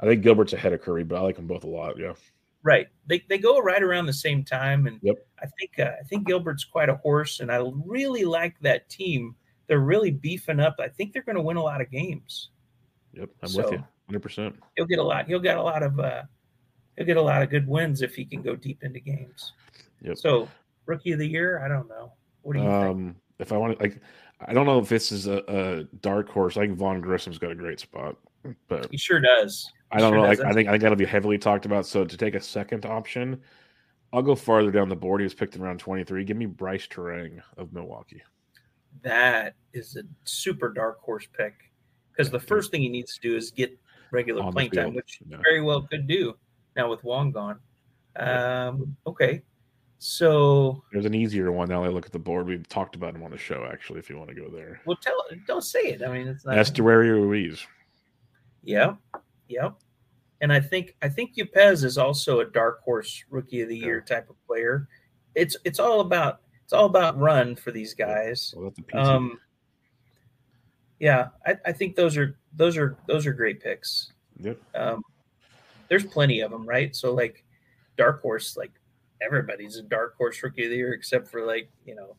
I think Gilbert's ahead of Kirby, but I like them both a lot. Yeah. Right. They they go right around the same time, and Yep. I think uh, I think Gilbert's quite a horse, and I really like that team. They're really beefing up. I think they're going to win a lot of games. Yep. I'm So- with you. Hundred percent. He'll get a lot. He'll get a lot of. Uh, he'll get a lot of good wins if he can go deep into games. Yep. So rookie of the year, I don't know. What do you think? Um, if I want to, like, I don't know if this is a, a dark horse. I think Vaughn Grissom's got a great spot, but He sure does. He I don't sure know. Like, I think I think that'll be heavily talked about. So to take a second option, I'll go farther down the board. He was picked in round twenty three. Give me Brice Turang of Milwaukee. that is a super dark horse pick because the first thing he needs to do is get regular On playing time, which yeah. very well could do now with Wong gone. Um, okay, so There's an easier one now. I look at the board. We've talked about him on the show. Actually, if you want to go there, well, tell don't say it. I mean, it's not. Esteury Ruiz. Yeah, yeah, And I think I think Yepez is also a dark horse rookie of the year type of player. It's it's all about it's all about run for these guys. Well. Um, yeah, I, I think those are those are those are great picks. yep. Um, there's plenty of them, right? So like dark horse, like everybody's a dark horse rookie of the year except for like you know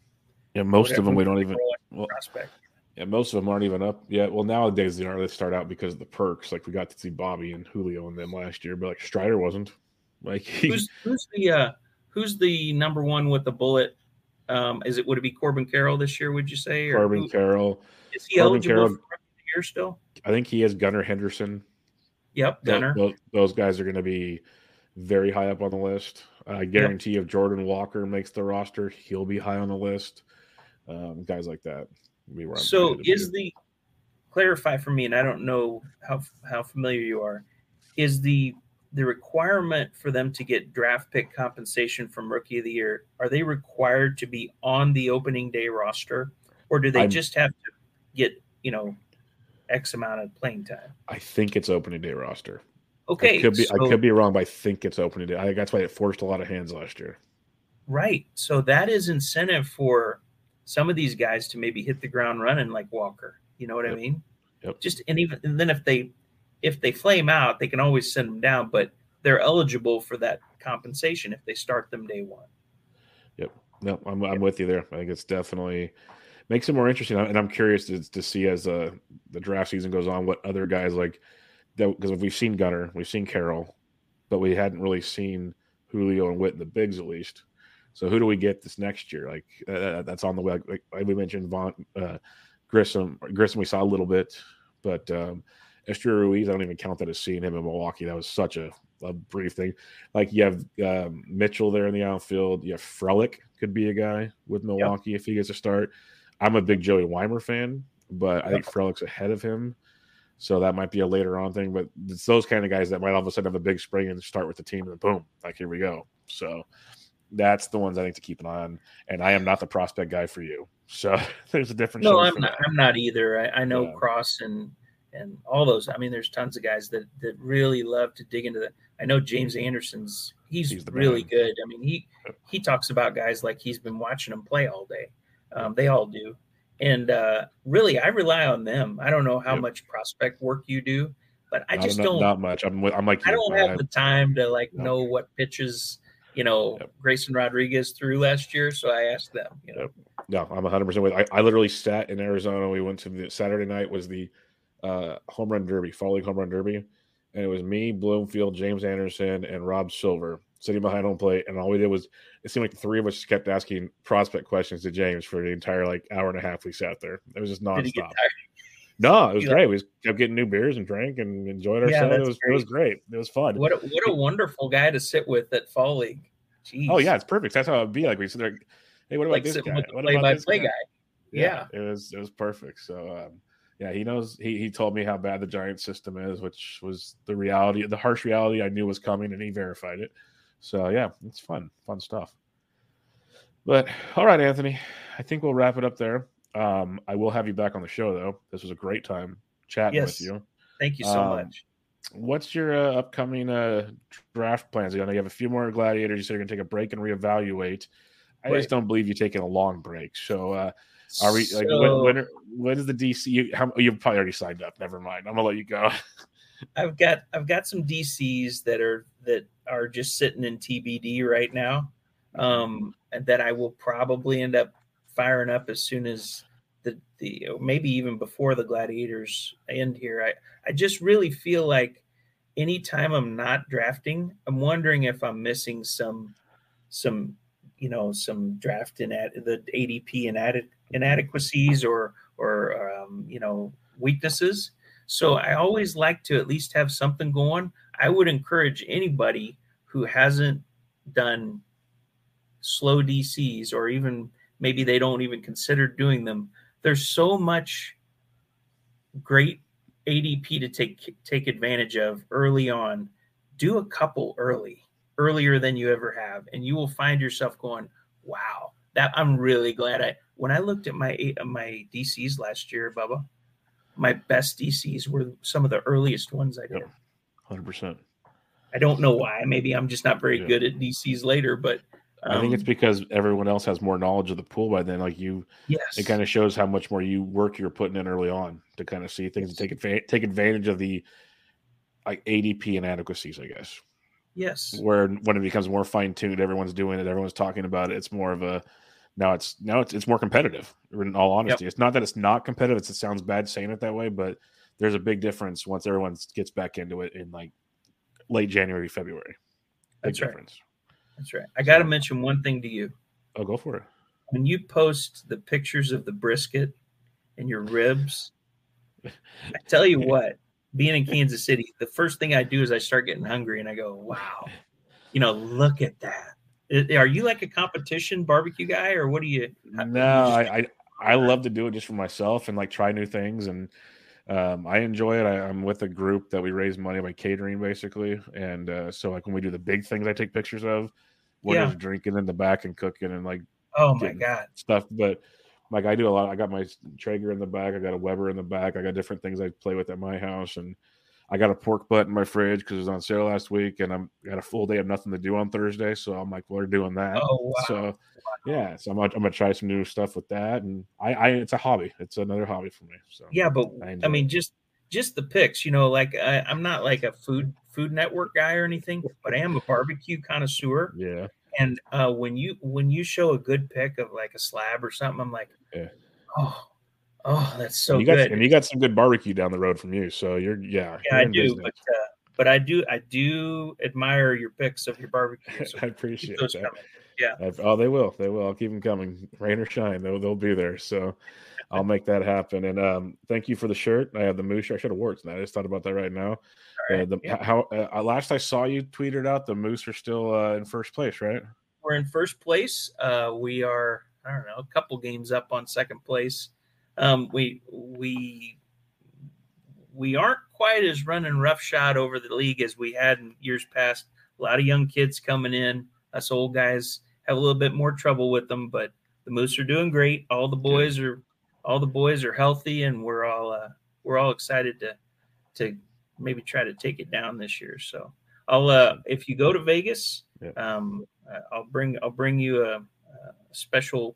Yeah, most of them we don't even. Well, prospect. Yeah, most of them aren't even up yet. Well, nowadays they are. They start out because of the perks. Like we got to see Bobby and Julio and them last year, but like Strider wasn't. Like he, Who's who's the uh, who's the number one with the bullet? Um, is it would it be Corbin Carroll this year? Would you say? Corbin who- Carroll. is he Corbin eligible Carroll- for rookie of the year still? I think he has Gunnar Henderson. Yep, Gunnar. Those, those guys are going to be very high up on the list. I guarantee if Jordan Walker makes the roster, he'll be high on the list. Um, guys like that. Be So is the clarify for me, and I don't know how how familiar you are. Is the the requirement for them to get draft pick compensation from rookie of the year? Are they required to be on the opening day roster, or do they I'm- just have to get you know x amount of playing time? I think it's opening day roster. Okay, I could be I could be wrong, but I think it's opening day. I think that's why it forced a lot of hands last year. Right. So that is incentive for some of these guys to maybe hit the ground running like Walker. You know what I mean? Yep. Just and even and then if they if they flame out, they can always send them down, but they're eligible for that compensation if they start them day one. Yep. No, I'm I'm with you there. I think it's definitely makes it more interesting, and I'm curious to, to see as uh, the draft season goes on what other guys like because we've seen Gunnar, we've seen Carroll, but we hadn't really seen Julio and Witt in the bigs at least. So who do we get this next year? Like uh, that's on the way. Like, like we mentioned, Vaughn, uh, Grissom. Grissom we saw a little bit, but um, Esteury Ruiz, I don't even count that as seeing him in Milwaukee. That was such a, a brief thing. Like you have um, Mitchell there in the outfield. You have Frelick could be a guy with Milwaukee if he gets a start. I'm a big Joey Wiemer fan, but I think Frelick's ahead of him. So that might be a later on thing, but it's those kind of guys that might all of a sudden have a big spring and start with the team and boom, like here we go. So that's the ones I think to keep an eye on. And I am not the prospect guy for you. So [laughs] there's a different. No, I'm not that. I'm not either. I, I know Yeah. Cross and and all those. I mean, there's tons of guys that that really love to dig into that. I know James Anderson's he's, He's really man. good. I mean, he he talks about guys like he's been watching them play all day. Um, they all do. And uh, really, I rely on them. I don't know how Yep. much prospect work you do, but I Not just enough- don't. Not much. I'm. I'm like. I don't I- have the time to like No. know what pitches you know Yep. Grayson Rodriguez threw last year. So I asked them. You know. No, I'm 100 percent with. I, I literally sat in Arizona. We went to the Saturday night was the uh, home run derby, fall league home run derby, and it was me, Bloomfield, James Anderson, and Rob Silver sitting behind home plate. And all we did was it seemed like the three of us just kept asking prospect questions to James for the entire like hour and a half we sat there. It was just nonstop. No, it was great. We just kept getting new beers and drank and enjoyed Yeah, ourselves. it that's was it was great. It was fun. What a, what a wonderful guy to sit with at Fall League. Jeez. Oh yeah, it's perfect. That's how it'd be. Like we sit there. Hey, what about like this guy? What about this play-by-play guy? guy. Yeah. it was it was perfect. So um, yeah, he knows. He he told me how bad the Giants system is, which was the reality, the harsh reality I knew was coming, and he verified it. So yeah, it's fun, fun stuff. But all right, Anthony, I think we'll wrap it up there. Um, I will have you back on the show though. This was a great time chatting Yes. with you. Thank you so Um, much. What's your uh, upcoming uh, draft plans? I know you have a few more gladiators. You said you're going to take a break and reevaluate. I Right. just don't believe you're taking a long break. So, uh, are we like when, when, are- when is the DC? You, how, you've probably already signed up. Never mind. I'm gonna let you go. [laughs] I've got I've got some DCs that are that are just sitting in TBD right now, um, and that I will probably end up firing up as soon as the the maybe even before the gladiators end here. I I just really feel like anytime I'm not drafting, I'm wondering if I'm missing some some you know some draft in at the ADP inadequ- inadequacies or or um, you know weaknesses. So I always like to at least have something going. I would encourage anybody who hasn't done slow DCs or even maybe they don't even consider doing them. There's so much great ADP to take take advantage of early on. Do a couple early, earlier than you ever have, and you will find yourself going, "Wow, that I'm really glad I." When I looked at my my DCs last year, Bubba, my best DCs were some of the earliest ones I did. Yep. Hundred percent. I don't know why. Maybe I'm just not very Yeah. good at DCs later, but I think it's um, because everyone else has more knowledge of the pool by then. Like you, yes, it kind of shows how much more you work you're putting in early on to kind of see things and take advantage take advantage of the like ADP inadequacies, I guess. yes, where when it becomes more fine tuned, everyone's doing it, everyone's talking about it. It's more of a now it's now it's it's more competitive. In all honesty, it's not that it's not competitive. It's, it sounds bad saying it that way, but there's a big difference once everyone gets back into it in like late January, February. Big That's right. difference. that's right. I got to So- mention one thing to you. Oh, go for it. When you post the pictures of the brisket and your ribs, I tell you [laughs] what, being in Kansas City, the first thing I do is I start getting hungry and I go, "Wow, you know, look at that." Are you like a competition barbecue guy, or what do you? No, you I, I I love to do it just for myself and like try new things and um, I enjoy it. I, I'm with a group that we raise money by catering basically, and uh, so like when we do the big things, I take pictures of. We're Yeah. just drinking in the back and cooking and like oh my god, stuff. But like I do a lot. I got my Traeger in the back. I got a Weber in the back. I got different things I play with at my house, and I got a pork butt in my fridge because it was on sale last week, and I'm got a full day of nothing to do on Thursday, so I'm like, we're doing that. oh wow, So yeah, so I'm gonna, I'm gonna try some new stuff with that, and I, I it's a hobby. It's another hobby for me. So yeah, but I I, mean, it. just just the pics, you know, like I, I'm not like a food food network guy or anything, but I am a barbecue connoisseur. yeah, And uh, when you when you show a good pick of like a slab or something, I'm like, Yeah. oh, oh, that's so you got good. and you got some good barbecue down the road from you, so you're yeah, yeah, you're I do, but uh, but I do I do admire your picks of your barbecue. So [laughs] I appreciate those that. coming. I've- oh, they will. They will. I'll keep them coming, rain or shine. They'll they'll be there. So I'll make that happen. And um, thank you for the shirt. I have the moose shirt. I should have wore it tonight. I just thought about that right now. All Uh, the, yeah. How uh, last I saw you tweeted out, the moose are still uh, in first place, right? We're in first place. Uh, we are I don't know a couple games up on second place. Um, we we we aren't quite as running roughshod over the league as we had in years past. A lot of young kids coming in. Us old guys have a little bit more trouble with them, but the Moose are doing great. All the boys are all the boys are healthy, and we're all uh, we're all excited to to maybe try to take it down this year. So I'll uh, if you go to Vegas, Yeah. um, uh, I'll bring I'll bring you a, a special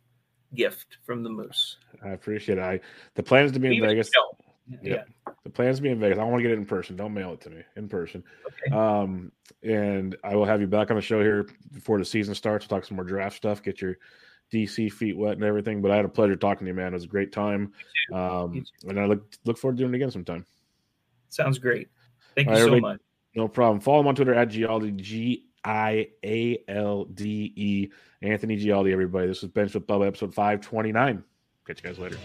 gift from the Moose. I appreciate it. I the plan is to be in Even Vegas. Yeah. The plan is to be in Vegas. I want to get it in person. Don't mail it to me in person. Okay. Um, and I will have you back on the show here before the season starts. We'll talk some more draft stuff. Get your DC feet wet and everything. But I had a pleasure talking to you, man. It was a great time. Um, and I look look forward to doing it again sometime. Sounds great. Thank All you right, so much. No problem. Follow him on Twitter at Gialde, G I A L D E. Anthony Gialde, everybody. This was Benched with Bubba, episode 529. Catch you guys later.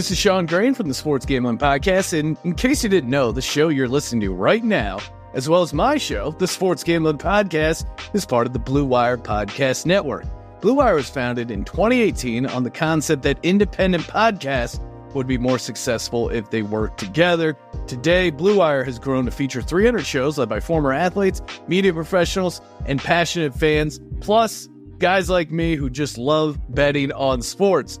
This is Sean Green from the Sports Gambling Podcast. And in case you didn't know, the show you're listening to right now, as well as my show, the Sports Gambling Podcast, is part of the Blue Wire Podcast Network. Blue Wire was founded in 2018 on the concept that independent podcasts would be more successful if they worked together. Today, Blue Wire has grown to feature 300 shows led by former athletes, media professionals, and passionate fans, plus guys like me who just love betting on sports.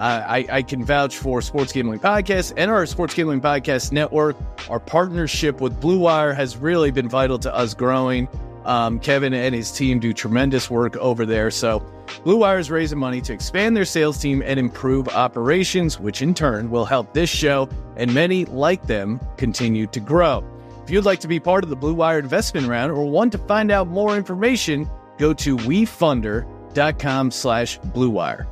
I, I can vouch for Sports Gambling Podcast and our Sports Gambling Podcast Network. Our partnership with Blue Wire has really been vital to us growing. Um, Kevin and his team do tremendous work over there. So, Blue Wire is raising money to expand their sales team and improve operations, which in turn will help this show and many like them continue to grow. If you'd like to be part of the Blue Wire investment round or want to find out more information, go to wefunder.com slash bluewire.